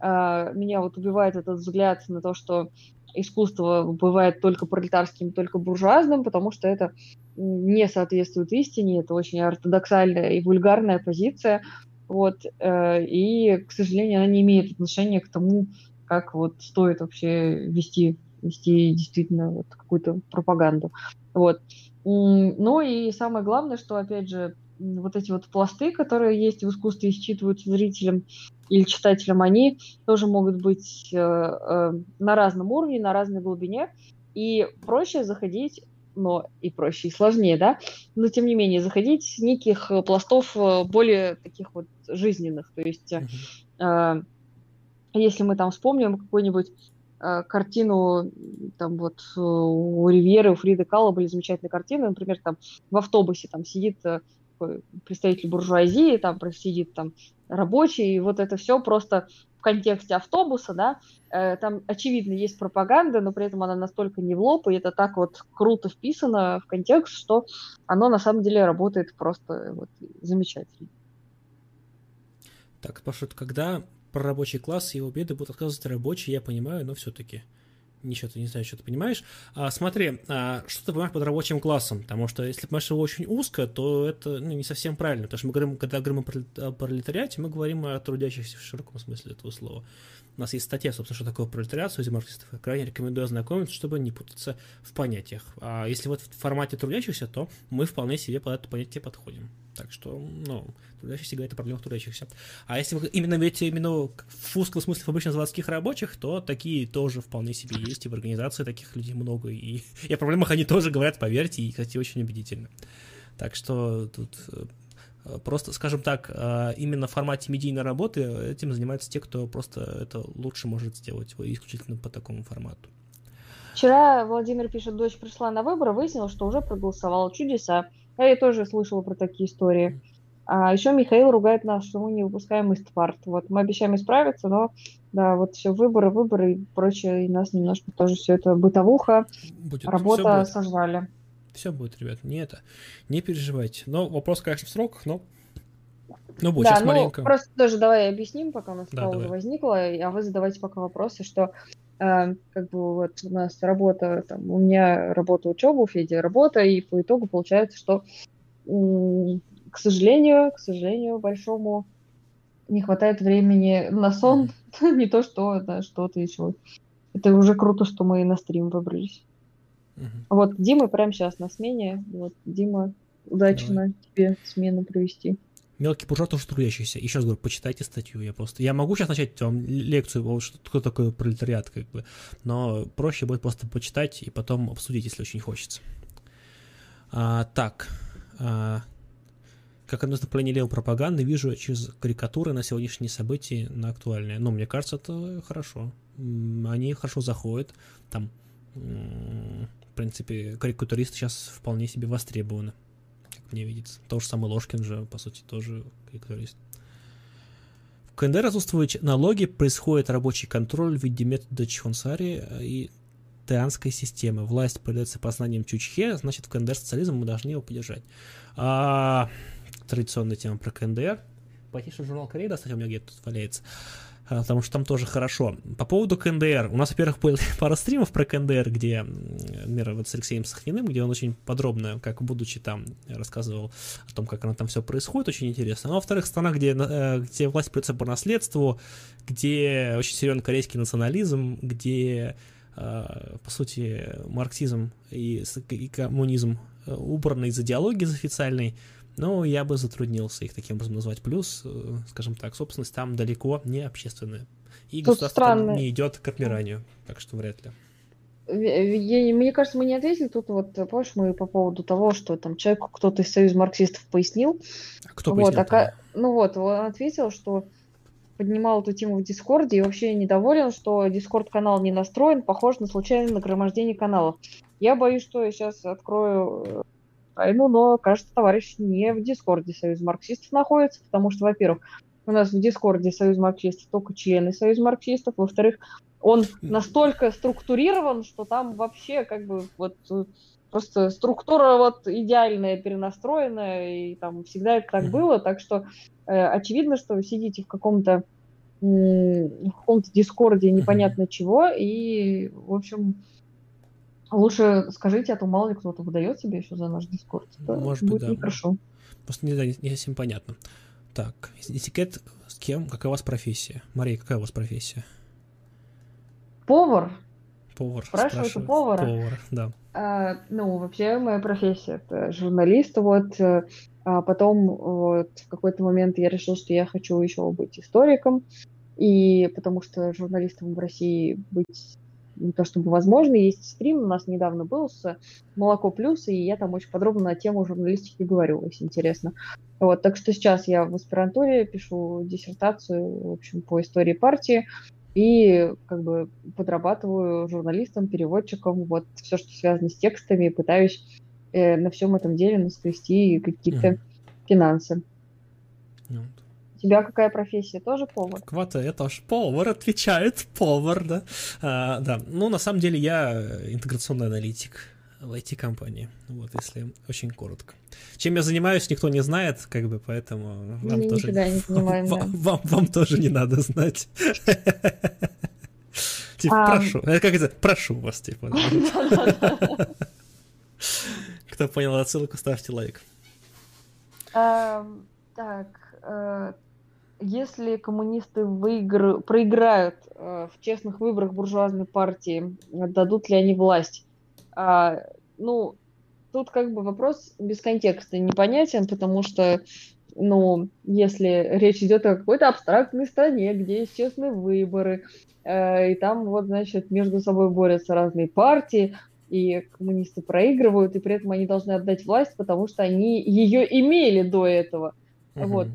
а, меня вот убивает этот взгляд на то, что искусство бывает только пролетарским, только буржуазным, потому что это не соответствует истине, это очень ортодоксальная и вульгарная позиция, вот, э, и, к сожалению, она не имеет отношения к тому, как вот стоит вообще вести, вести действительно вот какую-то пропаганду, вот. Ну и самое главное, что, опять же, вот эти вот пласты, которые есть в искусстве, считываются зрителям или читателям, они тоже могут быть э, э, на разном уровне, на разной глубине, и проще заходить но и проще, и сложнее, да, но тем не менее заходить с неких пластов э, более таких вот жизненных, то есть э, если мы там вспомним какую-нибудь э, картину, там вот у Ривьеры, у Фриды Калла были замечательные картины, например, там в автобусе там сидит э, представитель буржуазии, там сидит там рабочий, и вот это все просто в контексте автобуса, да, э, там очевидно есть пропаганда, но при этом она настолько не в лоб, и это так вот круто вписано в контекст, что оно на самом деле работает просто вот замечательно. Так, Паша, когда про рабочий класс и его беды будут отказывать рабочие, я понимаю, но все-таки ничего ты не знаю, что ты понимаешь. А, смотри, а, что ты понимаешь под рабочим классом? Потому что если понимаешь его очень узко, то это ну, не совсем правильно. Потому что мы говорим, когда говорим о пролетариате, мы говорим о трудящихся в широком смысле этого слова. У нас есть статья, собственно, что такое пролетариат, среди марксистов. Я крайне рекомендую ознакомиться, чтобы не путаться в понятиях. А если вот в формате трудящихся, то мы вполне себе под это понятие подходим. Так что, ну, трудящихся говорит о проблемах трудящихся. А если вы именно видите именно в узком смысле в обычных заводских рабочих, то такие тоже вполне себе есть, и в организации таких людей много, и, [laughs] и о проблемах они тоже говорят, поверьте, и, кстати, очень убедительно. Так что тут э, просто, скажем так, э, именно в формате медийной работы этим занимаются те, кто просто это лучше может сделать исключительно по такому формату. Вчера Владимир пишет, дочь пришла на выборы, выяснила, что уже проголосовала. Чудеса. Я тоже слышала про такие истории. А еще Михаил ругает нас, что мы не выпускаем из парт. Вот мы обещаем исправиться, но да, вот все выборы, выборы и прочее, и нас немножко тоже все это бытовуха, будет. работа все сожрали. Все будет, ребят, не это, не переживайте. Но вопрос, конечно, в сроках, но ну, будет, да, сейчас ну, маленько. просто тоже давай объясним, пока у нас да, пауза возникла, а вы задавайте пока вопросы, что как бы вот у нас работа, там, у меня работа учеба, у Феди работа, и по итогу получается, что к сожалению, к сожалению, большому не хватает времени на сон, [laughs] не то что на что-то еще. Это уже круто, что мы на стрим выбрались. Вот Дима прямо сейчас на смене. Вот, Дима, удачно тебе смену провести. Мелкий буржуа тоже трудящийся. Еще раз говорю, почитайте статью. Я просто. Я могу сейчас начать вам лекцию, что, кто такой пролетариат, как бы. Но проще будет просто почитать и потом обсудить, если очень хочется. А, так. А, как одно из направлений левой пропаганды вижу через карикатуры на сегодняшние события, на актуальные. Но мне кажется, это хорошо. Они хорошо заходят. Там, в принципе, карикатуристы сейчас вполне себе востребованы, мне видится. То же самое Ложкин же, по сути, тоже карикатурист. В КНДР отсутствуют налоги, происходит рабочий контроль в виде метода Чхонсари и теанской системы. Власть появляется познанием Чучхе, значит, в КНДР социализм мы должны его поддержать. А, традиционная тема про КНДР. Потише журнал Корея достать, у меня где-то тут валяется потому что там тоже хорошо. По поводу КНДР. У нас, во-первых, было [laughs] пара стримов про КНДР, где, например, вот с Алексеем Сахниным, где он очень подробно, как будучи там, рассказывал о том, как оно там все происходит, очень интересно. Ну, а во-вторых, страна, где, э, где власть придется по наследству, где очень серьезный корейский национализм, где, э, по сути, марксизм и, и коммунизм э, убраны из идеологии из официальной, но я бы затруднился их таким образом назвать. Плюс, э, скажем так, собственность там далеко не общественная. И Тут государство странно. не идет к отмиранию, так что вряд ли. Я, мне кажется, мы не ответили тут вот, помнишь, мы по поводу того, что там человеку кто-то из Союза марксистов пояснил. А кто вот, пояснил? А, ну вот, он ответил, что поднимал эту тему в Дискорде и вообще недоволен, что Дискорд-канал не настроен, похож на случайное нагромождение каналов. Я боюсь, что я сейчас открою войну, но, кажется, товарищ не в Дискорде Союза марксистов находится, потому что, во-первых, у нас в Дискорде Союз марксистов только члены Союза марксистов, во-вторых, он настолько структурирован, что там вообще как бы вот э, просто структура вот идеальная, перенастроенная, и там всегда это так было, так что э, очевидно, что вы сидите в каком-то в каком-то дискорде непонятно чего, и, в общем, лучше скажите, а то мало ли кто-то выдает себе еще за наш дискорд. Может будет быть, да. нехорошо. Просто не, не, не совсем понятно. Так, этикет с кем? Какая у вас профессия? Мария, какая у вас профессия? Повар. Повар. Спрашивают у повара. Повар, да. А, ну, вообще моя профессия это журналист, вот. Э, а потом вот в какой-то момент я решил, что я хочу еще быть историком, и потому что журналистом в России быть не то чтобы возможно, есть стрим у нас недавно был с Молоко Плюс, и я там очень подробно на тему журналистики говорю, если интересно. Вот, так что сейчас я в аспирантуре пишу диссертацию, в общем, по истории партии, и как бы подрабатываю журналистом, переводчиком, вот все, что связано с текстами, пытаюсь э, на всем этом деле наскрести какие-то mm. финансы. У тебя какая профессия? Тоже повар? Квата, я тоже повар, отвечает повар, да. А, да, ну, на самом деле я интеграционный аналитик в IT-компании, вот, если очень коротко. Чем я занимаюсь, никто не знает, как бы, поэтому вам Мы тоже... не занимаем, вам, да. вам, вам тоже не надо знать. [laughs] Типа, прошу. Как это? Прошу вас, типа. [laughs] Кто понял отсылку, ставьте лайк. Так, э, если коммунисты выигр... проиграют э, в честных выборах буржуазной партии, дадут ли они власть? А, ну, тут как бы вопрос без контекста непонятен, потому что, ну, если речь идет о какой-то абстрактной стране, где есть честные выборы, э, и там вот, значит, между собой борются разные партии, и коммунисты проигрывают, и при этом они должны отдать власть, потому что они ее имели до этого. Uh-huh. Вот.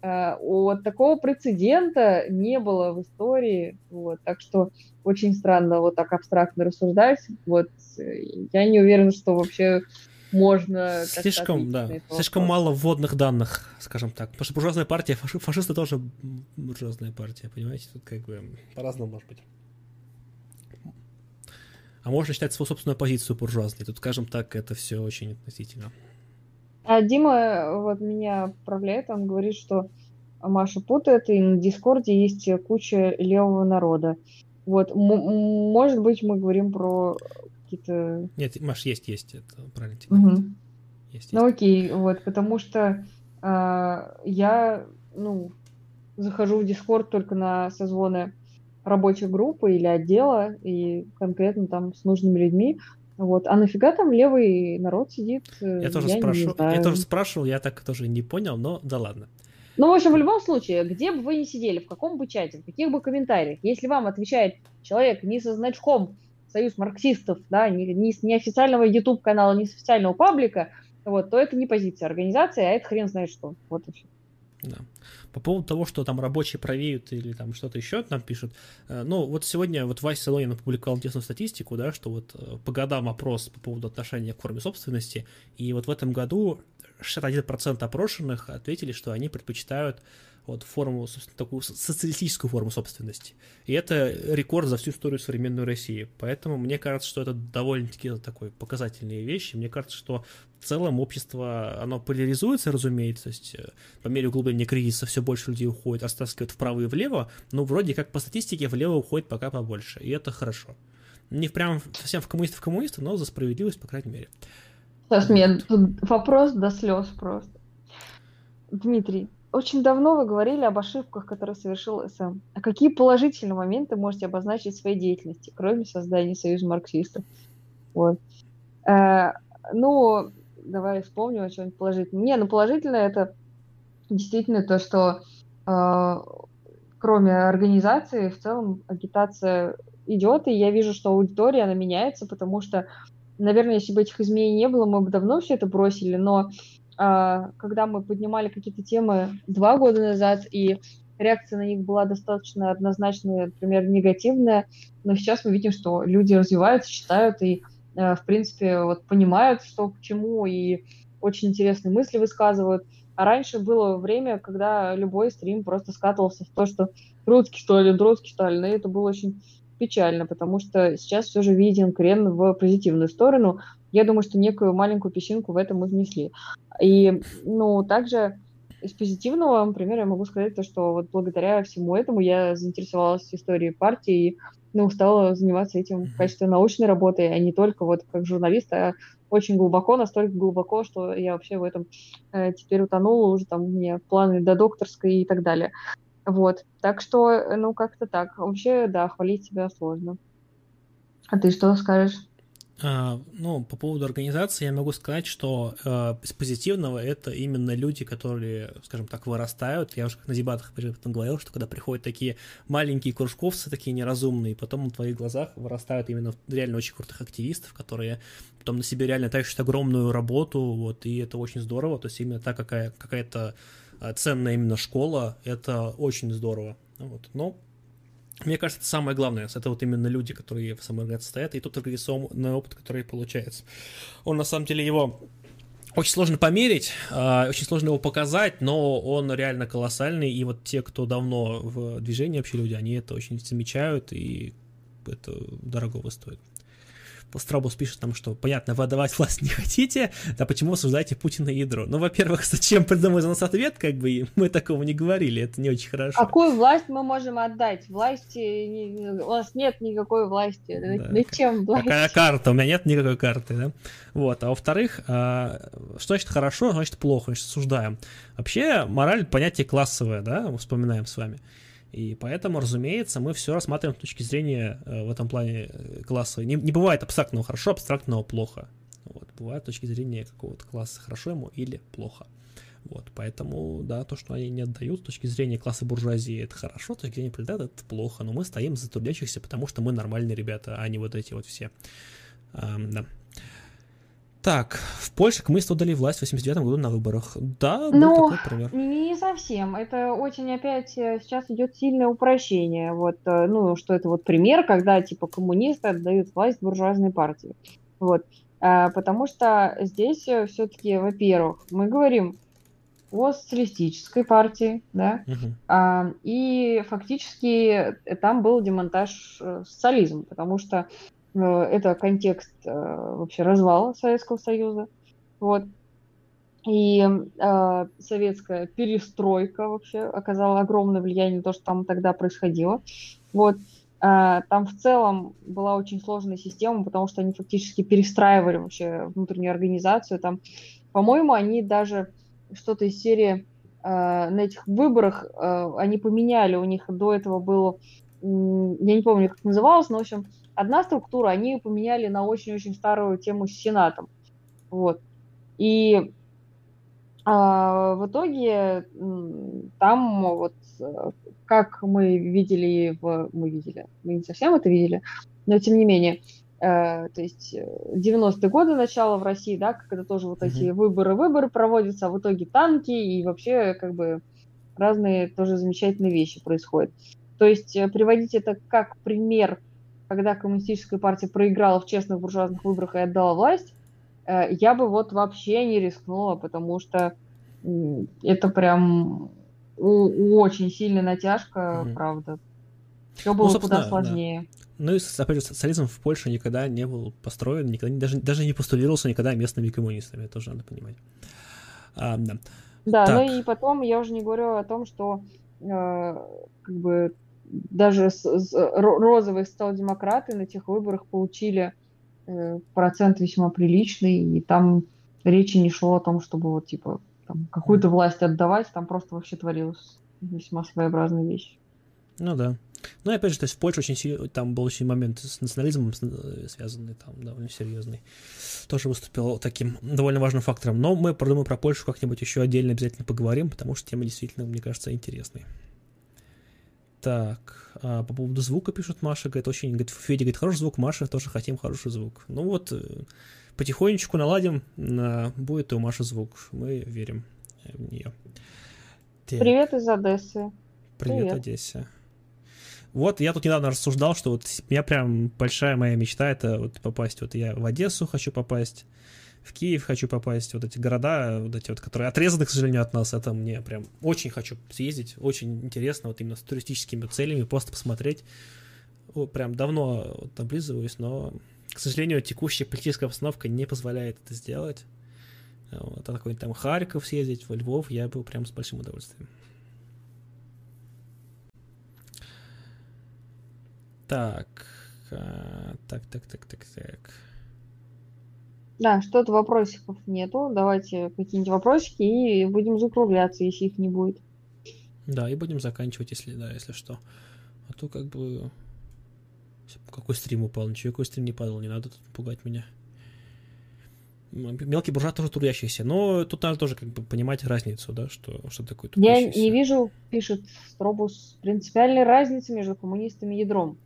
Э, вот такого прецедента не было в истории, вот, так что очень странно вот так абстрактно рассуждать. Вот я не уверена, что вообще можно... Слишком, да, слишком мало вводных данных, скажем так. Потому что буржуазная партия, фаши, фашисты тоже буржуазная партия, понимаете? Тут как бы по-разному может быть. А можно считать свою собственную позицию буржуазной. Тут, скажем так, это все очень относительно. А Дима вот меня отправляет, он говорит, что Маша путает, и на Дискорде есть куча левого народа. Вот, м- может быть, мы говорим про какие-то... Нет, Маш, есть, есть, это правильно. Угу. Есть, есть. Ну окей, вот, потому что э, я, ну, захожу в Дискорд только на созвоны рабочей группы или отдела, и конкретно там с нужными людьми, вот. А нафига там левый народ сидит? Э, я тоже я спрашивал. Я тоже спрашивал, я так тоже не понял, но да ладно. Ну, в общем, в любом случае, где бы вы ни сидели, в каком бы чате, в каких бы комментариях, если вам отвечает человек не со значком Союз марксистов, да, не, не с неофициального YouTube канала, не с официального паблика, вот, то это не позиция организации, а это хрен знает что. Вот и все. Да. По поводу того, что там рабочие правеют или там что-то еще нам пишут, э, ну, вот сегодня вот Вася Солонин опубликовал интересную статистику, да, что вот э, по годам опрос по поводу отношения к форме собственности, и вот в этом году 61% опрошенных ответили, что они предпочитают вот форму, собственно, такую социалистическую форму собственности. И это рекорд за всю историю современной России. Поэтому мне кажется, что это довольно-таки такой показательные вещи. Мне кажется, что в целом общество, оно поляризуется, разумеется, то есть э, по мере углубления кризиса все больше людей уходит, растаскивают вправо и влево, но вроде как по статистике влево уходит пока побольше, и это хорошо. Не прям совсем в коммунистов коммунистов, но за справедливость, по крайней мере. Сейчас мне вопрос до слез просто. Дмитрий, очень давно вы говорили об ошибках, которые совершил СМ. А какие положительные моменты можете обозначить в своей деятельности, кроме создания Союза марксистов? Вот. Э, ну, давай вспомним о чем-нибудь положительном. Не, ну положительное это действительно то, что э, кроме организации, в целом агитация идет, и я вижу, что аудитория, она меняется, потому что, наверное, если бы этих изменений не было, мы бы давно все это бросили, но когда мы поднимали какие-то темы два года назад, и реакция на них была достаточно однозначная, например, негативная, но сейчас мы видим, что люди развиваются, читают и, э, в принципе, вот понимают, что к чему, и очень интересные мысли высказывают. А раньше было время, когда любой стрим просто скатывался в то, что русский что ли, русский что. И это было очень печально, потому что сейчас все же виден крен в позитивную сторону. Я думаю, что некую маленькую песчинку в этом мы внесли. И, ну, также из позитивного, например, я могу сказать то, что вот благодаря всему этому я заинтересовалась историей партии и ну, стала заниматься этим в качестве научной работы, а не только вот как журналист, а очень глубоко, настолько глубоко, что я вообще в этом э, теперь утонула, уже там у меня планы до докторской и так далее. Вот, так что, э, ну, как-то так. Вообще, да, хвалить себя сложно. А ты что скажешь? А, ну, по поводу организации я могу сказать, что э, из позитивного это именно люди, которые, скажем так, вырастают. Я уже на дебатах об говорил, что когда приходят такие маленькие кружковцы, такие неразумные, потом на твоих глазах вырастают именно реально очень крутых активистов, которые потом на себе реально тащат огромную работу, вот, и это очень здорово. То есть именно та какая, какая-то э, ценная именно школа, это очень здорово. Вот. Но мне кажется, это самое главное. Это вот именно люди, которые в самой организации стоят, и тот организационный опыт, который получается. Он, на самом деле, его очень сложно померить, а, очень сложно его показать, но он реально колоссальный, и вот те, кто давно в движении вообще люди, они это очень замечают, и это дорого стоит. Страбус пишет там, что, понятно, вы отдавать власть не хотите, да почему осуждаете Путина и ядро? Ну, во-первых, [laughs] зачем придумать за нас ответ, как бы, мы такого не говорили, это не очень хорошо. Какую власть мы можем отдать? Власти, у нас нет никакой власти, да. зачем власть? Какая карта? У меня нет никакой карты, да? Вот, а во-вторых, а, что значит хорошо, значит плохо, значит осуждаем. Вообще, мораль понятие классовое, да, вспоминаем с вами. И поэтому, разумеется, мы все рассматриваем с точки зрения э, в этом плане э, класса. Не, не бывает абстрактного хорошо, абстрактного плохо. Вот, бывает с точки зрения какого-то класса хорошо ему или плохо. Вот, поэтому, да, то, что они не отдают с точки зрения класса буржуазии, это хорошо, с точки зрения пролетариата, это плохо, но мы стоим за трудящихся, потому что мы нормальные ребята, а не вот эти вот все. Um, да. Так, в Польше коммунисты удали власть в 89 году на выборах. Да, был ну, такой пример. Не совсем. Это очень опять э, сейчас идет сильное упрощение. Вот, э, ну, что это вот пример, когда типа коммунисты отдают власть буржуазной партии. Вот. А, потому что здесь э, все-таки, во-первых, мы говорим о социалистической партии, да, угу. а, и фактически там был демонтаж социализма, потому что Э, это контекст э, вообще развала Советского Союза. Вот. И э, советская перестройка вообще оказала огромное влияние на то, что там тогда происходило. Вот. Э, там в целом была очень сложная система, потому что они фактически перестраивали вообще внутреннюю организацию. Там, по-моему, они даже что-то из серии э, на этих выборах э, они поменяли. У них до этого было, я не помню, как называлось, но, в общем, одна структура, они поменяли на очень-очень старую тему с Сенатом. Вот. И а, в итоге там вот как мы видели в... Мы видели, мы не совсем это видели, но тем не менее, э, то есть 90-е годы начало в России, да, когда тоже вот mm-hmm. эти выборы-выборы проводятся, а в итоге танки и вообще как бы разные тоже замечательные вещи происходят. То есть э, приводить это как пример когда коммунистическая партия проиграла в честных буржуазных выборах и отдала власть, э, я бы вот вообще не рискнула, потому что это прям очень сильная натяжка, угу. правда. Все было ну, куда сложнее. Да. Ну и, опять же, социализм в Польше никогда не был построен, никогда, даже, даже не постулировался никогда местными коммунистами, это тоже надо понимать. А, да, да ну и потом я уже не говорю о том, что э, как бы даже с, с, розовые социал-демократы на тех выборах получили э, процент весьма приличный, и там речи не шло о том, чтобы вот типа там, какую-то власть отдавать, там просто вообще творилась весьма своеобразная вещь. Ну да. Ну и опять же, то есть в Польше очень сильно, там был очень момент с национализмом э, связанный, там довольно серьезный. Тоже выступил таким довольно важным фактором. Но мы, думаю, про Польшу как-нибудь еще отдельно обязательно поговорим, потому что тема действительно, мне кажется, интересной. Так, а по поводу звука пишут Маша, говорит, очень, говорит, Федя говорит, хороший звук, Маша тоже хотим хороший звук. Ну вот, э, потихонечку наладим, на, будет и у Маши звук, мы верим в нее. Так. Привет из Одессы. Привет, Привет, Одессе. Вот, я тут недавно рассуждал, что вот у меня прям большая моя мечта это вот попасть, вот я в Одессу хочу попасть, в Киев хочу попасть, вот эти города, вот эти вот, которые отрезаны, к сожалению, от нас, это мне прям очень хочу съездить, очень интересно, вот именно с туристическими целями, просто посмотреть. О, прям давно вот, облизываюсь, но, к сожалению, текущая политическая обстановка не позволяет это сделать. Вот, а такой там Харьков съездить, во Львов, я был прям с большим удовольствием. Так, а, так, так, так, так, так. Да, что-то вопросиков нету. Давайте какие-нибудь вопросики и будем закругляться, если их не будет. Да, и будем заканчивать, если да, если что. А то как бы... Какой стрим упал? Ничего, какой стрим не падал, не надо тут пугать меня. Мелкий буржуа тоже трудящийся, но тут надо тоже как бы понимать разницу, да, что, что такое трудящийся. Я не вижу, пишет Стробус, принципиальной разницы между коммунистами и ядром.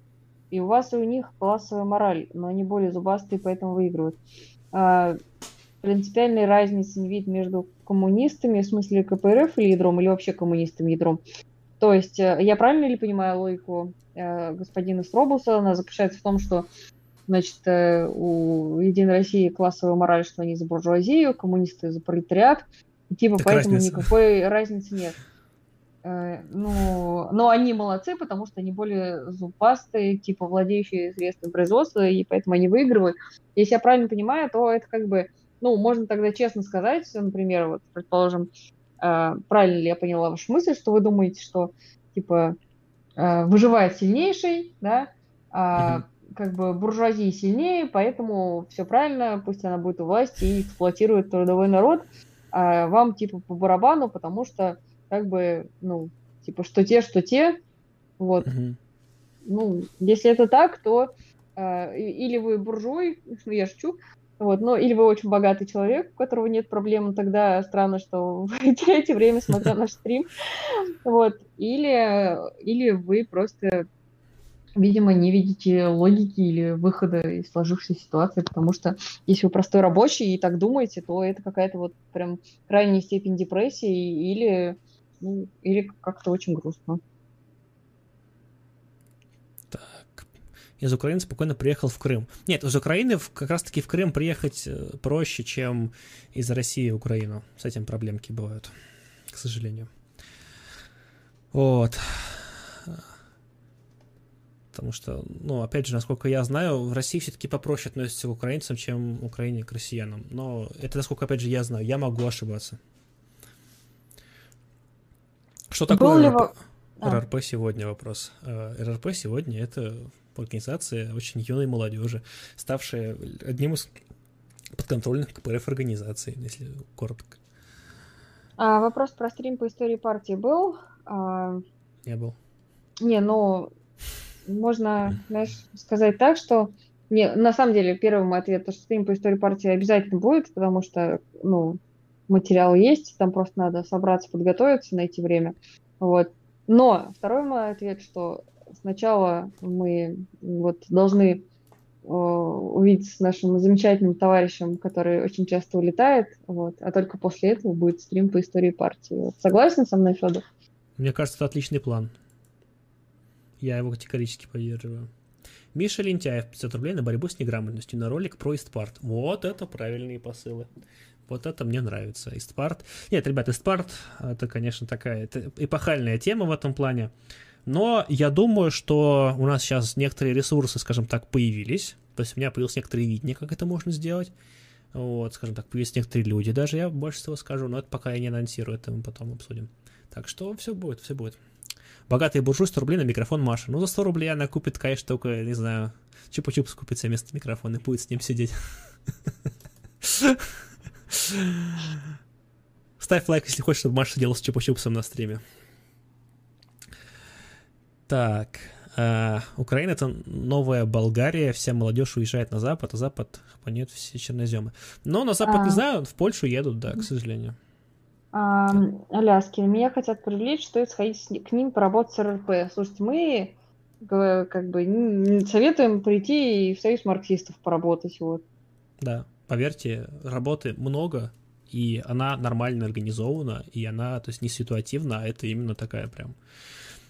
И у вас и у них классовая мораль, но они более зубастые, поэтому выигрывают. А, принципиальной разницы не видит между коммунистами, в смысле КПРФ или ядром, или вообще коммунистами ядром. То есть, э, я правильно ли понимаю логику э, господина Стробуса? Она заключается в том, что значит, э, у Единой России классовая мораль, что они за буржуазию, коммунисты за пролетариат, и типа так поэтому разница. никакой разницы нет. Ну, но они молодцы, потому что они более зубастые, типа владеющие средствами производства, и поэтому они выигрывают. Если я правильно понимаю, то это как бы, ну, можно тогда честно сказать, например, вот, предположим, э, правильно ли я поняла вашу мысль, что вы думаете, что, типа, э, выживает сильнейший, да, а как бы буржуазия сильнее, поэтому все правильно, пусть она будет у власти и эксплуатирует трудовой народ, а вам, типа, по барабану, потому что, как бы, ну, типа, что те, что те, вот. mm Ну, если это так, то а, или вы буржуй, ну [laughs] я шучу, вот, но или вы очень богатый человек, у которого нет проблем, тогда странно, что [laughs] вы теряете время, смотря наш стрим, [laughs] вот, или, или вы просто, видимо, не видите логики или выхода из сложившейся ситуации, потому что если вы простой рабочий и так думаете, то это какая-то вот прям крайняя степень депрессии или, ну, или как-то очень грустно. из Украины спокойно приехал в Крым. Нет, из Украины как раз-таки в Крым приехать э, проще, чем из России в Украину. С этим проблемки бывают, к сожалению. Вот. Потому что, ну, опять же, насколько я знаю, в России все-таки попроще относятся к украинцам, чем в Украине к россиянам. Но это, насколько, опять же, я знаю. Я могу ошибаться. Что такое РРП? А. РРП сегодня вопрос. Э, РРП сегодня это организация очень юной молодежи, ставшая одним из подконтрольных КПРФ организаций, если коротко. А, вопрос про стрим по истории партии был? А... Не был. Не, ну, можно, знаешь, сказать так, что не, на самом деле, первый мой ответ, то, что стрим по истории партии обязательно будет, потому что, ну, материал есть, там просто надо собраться, подготовиться, найти время. Вот. Но второй мой ответ, что сначала мы вот должны э, увидеть с нашим замечательным товарищем, который очень часто улетает, вот, а только после этого будет стрим по истории партии. Вот. Согласен со мной, Федор? Мне кажется, это отличный план. Я его категорически поддерживаю. Миша Лентяев, 500 рублей на борьбу с неграмотностью на ролик про Истпарт. Вот это правильные посылы. Вот это мне нравится. Истпарт. Нет, ребят, Истпарт это, конечно, такая это эпохальная тема в этом плане. Но я думаю, что у нас сейчас некоторые ресурсы, скажем так, появились. То есть у меня появилось некоторое видение, как это можно сделать. Вот, скажем так, появились некоторые люди даже, я больше всего скажу, но это пока я не анонсирую, это мы потом обсудим. Так что все будет, все будет. Богатый буржуй 100 рублей на микрофон Маши. Ну, за 100 рублей она купит, конечно, только, не знаю, чупа-чупс купит себе вместо микрофона и будет с ним сидеть. Ставь лайк, если хочешь, чтобы Маша сидела с чупа-чупсом на стриме. Так, э, Украина это новая Болгария, вся молодежь уезжает на Запад, а Запад хапанет все черноземы. Но на Запад, а... не знаю, в Польшу едут, да, к сожалению. Аляски, меня хотят привлечь, стоит сходить к ним поработать с РРП. Слушайте, мы как бы советуем прийти и в союз марксистов поработать. Вот. Да, поверьте, работы много, и она нормально организована, и она, то есть не ситуативна, а это именно такая прям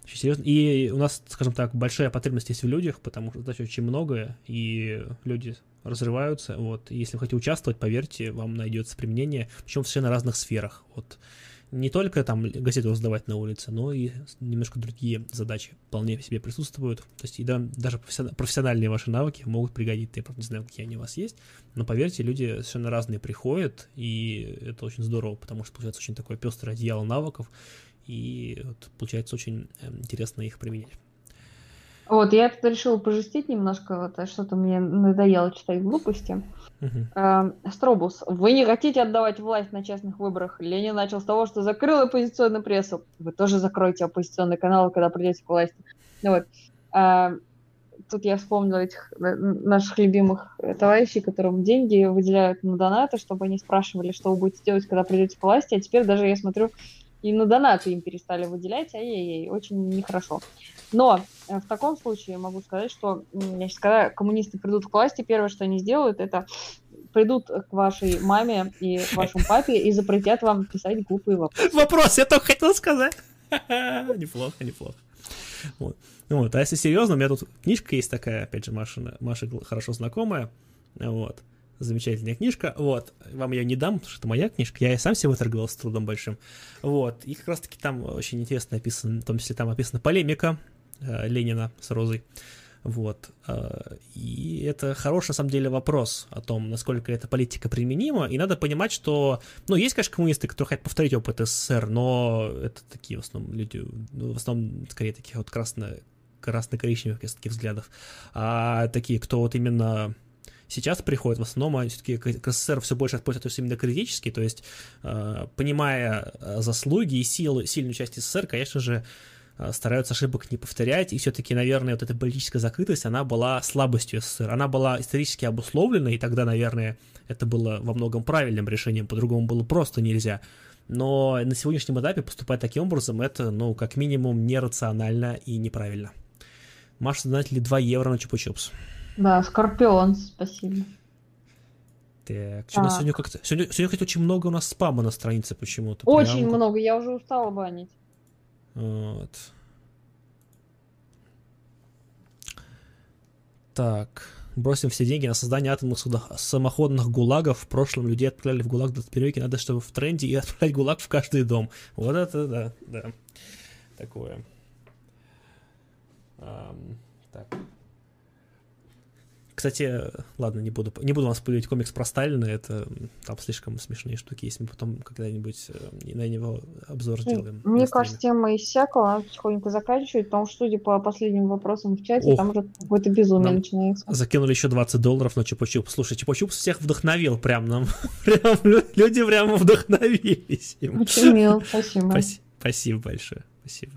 Очень серьезно. И у нас, скажем так, большая потребность есть в людях, потому что задач очень много, и люди разрываются. Вот. Если вы хотите участвовать, поверьте, вам найдется применение, причем в совершенно разных сферах. Вот не только там газету раздавать на улице, но и немножко другие задачи вполне в себе присутствуют. То есть и да, даже профессиональные ваши навыки могут пригодиться. Я, правда, не знаю, какие они у вас есть, но поверьте, люди совершенно разные приходят, и это очень здорово, потому что получается очень такое пестрое одеяло навыков, и вот, получается очень эм, интересно их применять. Вот, я тут решила пожестить немножко, вот, а что-то мне надоело читать глупости. Uh-huh. Стробус, вы не хотите отдавать власть на честных выборах? Ленин начал с того, что закрыл оппозиционную прессу. Вы тоже закроете оппозиционные каналы, когда придете к власти. Ну, вот. А, тут я вспомнила этих наших любимых товарищей, которым деньги выделяют на донаты, чтобы они спрашивали, что вы будете делать, когда придете к власти. А теперь даже я смотрю, и на донаты им перестали выделять, ай-яй-яй, очень нехорошо. Но э, в таком случае могу сказать, что значит, когда коммунисты придут к власти, первое, что они сделают, это придут к вашей маме и вашему папе и запретят вам писать глупые вопросы. Вопрос, я только хотел сказать. [laughs] Неплохо, неплохо. Вот. Ну вот. А если серьезно, у меня тут книжка есть такая, опять же, Маша, Маша хорошо знакомая. Вот замечательная книжка, вот, вам ее не дам, потому что это моя книжка, я и сам себе выторговал с трудом большим, вот, и как раз-таки там очень интересно описано, в том числе там описана полемика э, Ленина с Розой, вот, э, и это хороший, на самом деле, вопрос о том, насколько эта политика применима, и надо понимать, что, ну, есть, конечно, коммунисты, которые хотят повторить опыт СССР, но это такие, в основном, люди, ну, в основном, скорее, таких вот красно красно-коричневых таких взглядов, а такие, кто вот именно сейчас приходят, в основном все-таки к СССР все больше относятся именно критически, то есть, э, понимая э, заслуги и силу, сильную часть СССР, конечно же, э, стараются ошибок не повторять, и все-таки, наверное, вот эта политическая закрытость, она была слабостью СССР, она была исторически обусловлена, и тогда, наверное, это было во многом правильным решением, по-другому было просто нельзя. Но на сегодняшнем этапе поступать таким образом, это, ну, как минимум, нерационально и неправильно. Маша, знаете ли, 2 евро на чупа-чупс. Да, Скорпион, спасибо. Так, что у нас сегодня как-то... Сегодня, сегодня, кстати, очень много у нас спама на странице почему-то. Очень Прям... много, я уже устала банить. Вот. Так, бросим все деньги на создание атомных самоходных гулагов. В прошлом людей отправляли в гулаг до перевеки, надо, чтобы в тренде и отправлять гулаг в каждый дом. Вот это да, да. Такое. Um, так. Кстати, ладно, не буду, не буду вам спойлерить комикс про Сталина, это там слишком смешные штуки есть, мы потом когда-нибудь э, на него обзор сделаем. Мне кажется, тема иссякла, она потихоньку заканчивает, потому что, судя по последним вопросам в чате, Ох, там уже какое-то безумие начинается. Закинули еще 20 долларов на Чупа-Чуп. Слушай, Чупа-Чуп всех вдохновил прям нам, [laughs] прям люди прямо вдохновились им. Очень мило, спасибо. Спасибо большое, спасибо.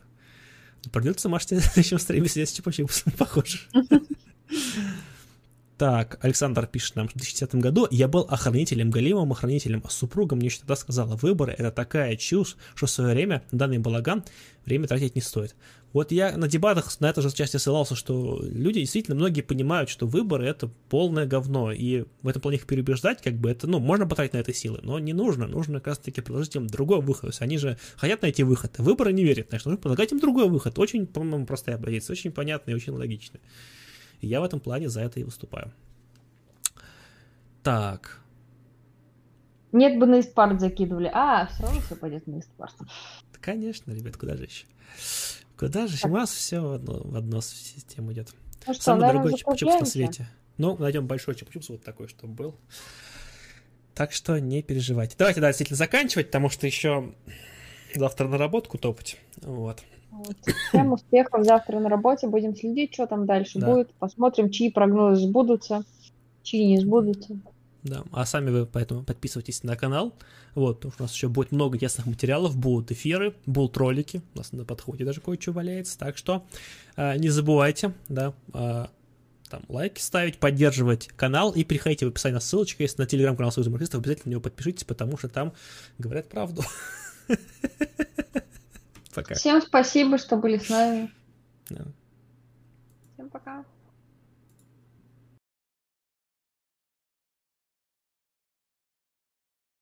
Придется Маш в следующем стриме сидеть с Чупа-Чупсом, [laughs] похоже. [laughs] Так, Александр пишет нам, в 2010 году я был охранителем, галимым охранителем, а супруга мне еще тогда сказала, выборы это такая чушь, что в свое время данный балаган время тратить не стоит. Вот я на дебатах на это же части ссылался, что люди действительно, многие понимают, что выборы это полное говно, и в этом плане их переубеждать, как бы это, ну, можно потратить на это силы, но не нужно, нужно как раз таки предложить им другой выход, они же хотят найти выход, а выборы не верят, значит, нужно предлагать им другой выход, очень, по-моему, простая позиция, очень понятная и очень логичная. И я в этом плане за это и выступаю. Так. Нет бы на Истпарт закидывали. А, все равно все пойдет на Истпарт. Конечно, ребят, куда же еще? Куда же? Так. У вас все в одно, в одно систему идет. Ну что, Самый дорогой чупа-чупс на свете. Ну, найдем большой чупа-чупс вот такой, чтобы был. Так что не переживайте. Давайте, да, действительно заканчивать, потому что еще завтра на работку топать. Вот. Вот. Всем успехов завтра на работе. Будем следить, что там дальше да. будет. Посмотрим, чьи прогнозы сбудутся, чьи не сбудутся. Да, а сами вы поэтому подписывайтесь на канал. Вот, потому что у нас еще будет много ясных материалов, будут эфиры, будут ролики, у нас на подходе даже кое-что валяется. Так что э, не забывайте, да, э, там лайки ставить, поддерживать канал и приходите в описание ссылочка, если на телеграм-канал Союза марксистов, обязательно на него подпишитесь, потому что там говорят правду. [laughs] Пока. Всем спасибо, что были с нами. Да. Всем пока.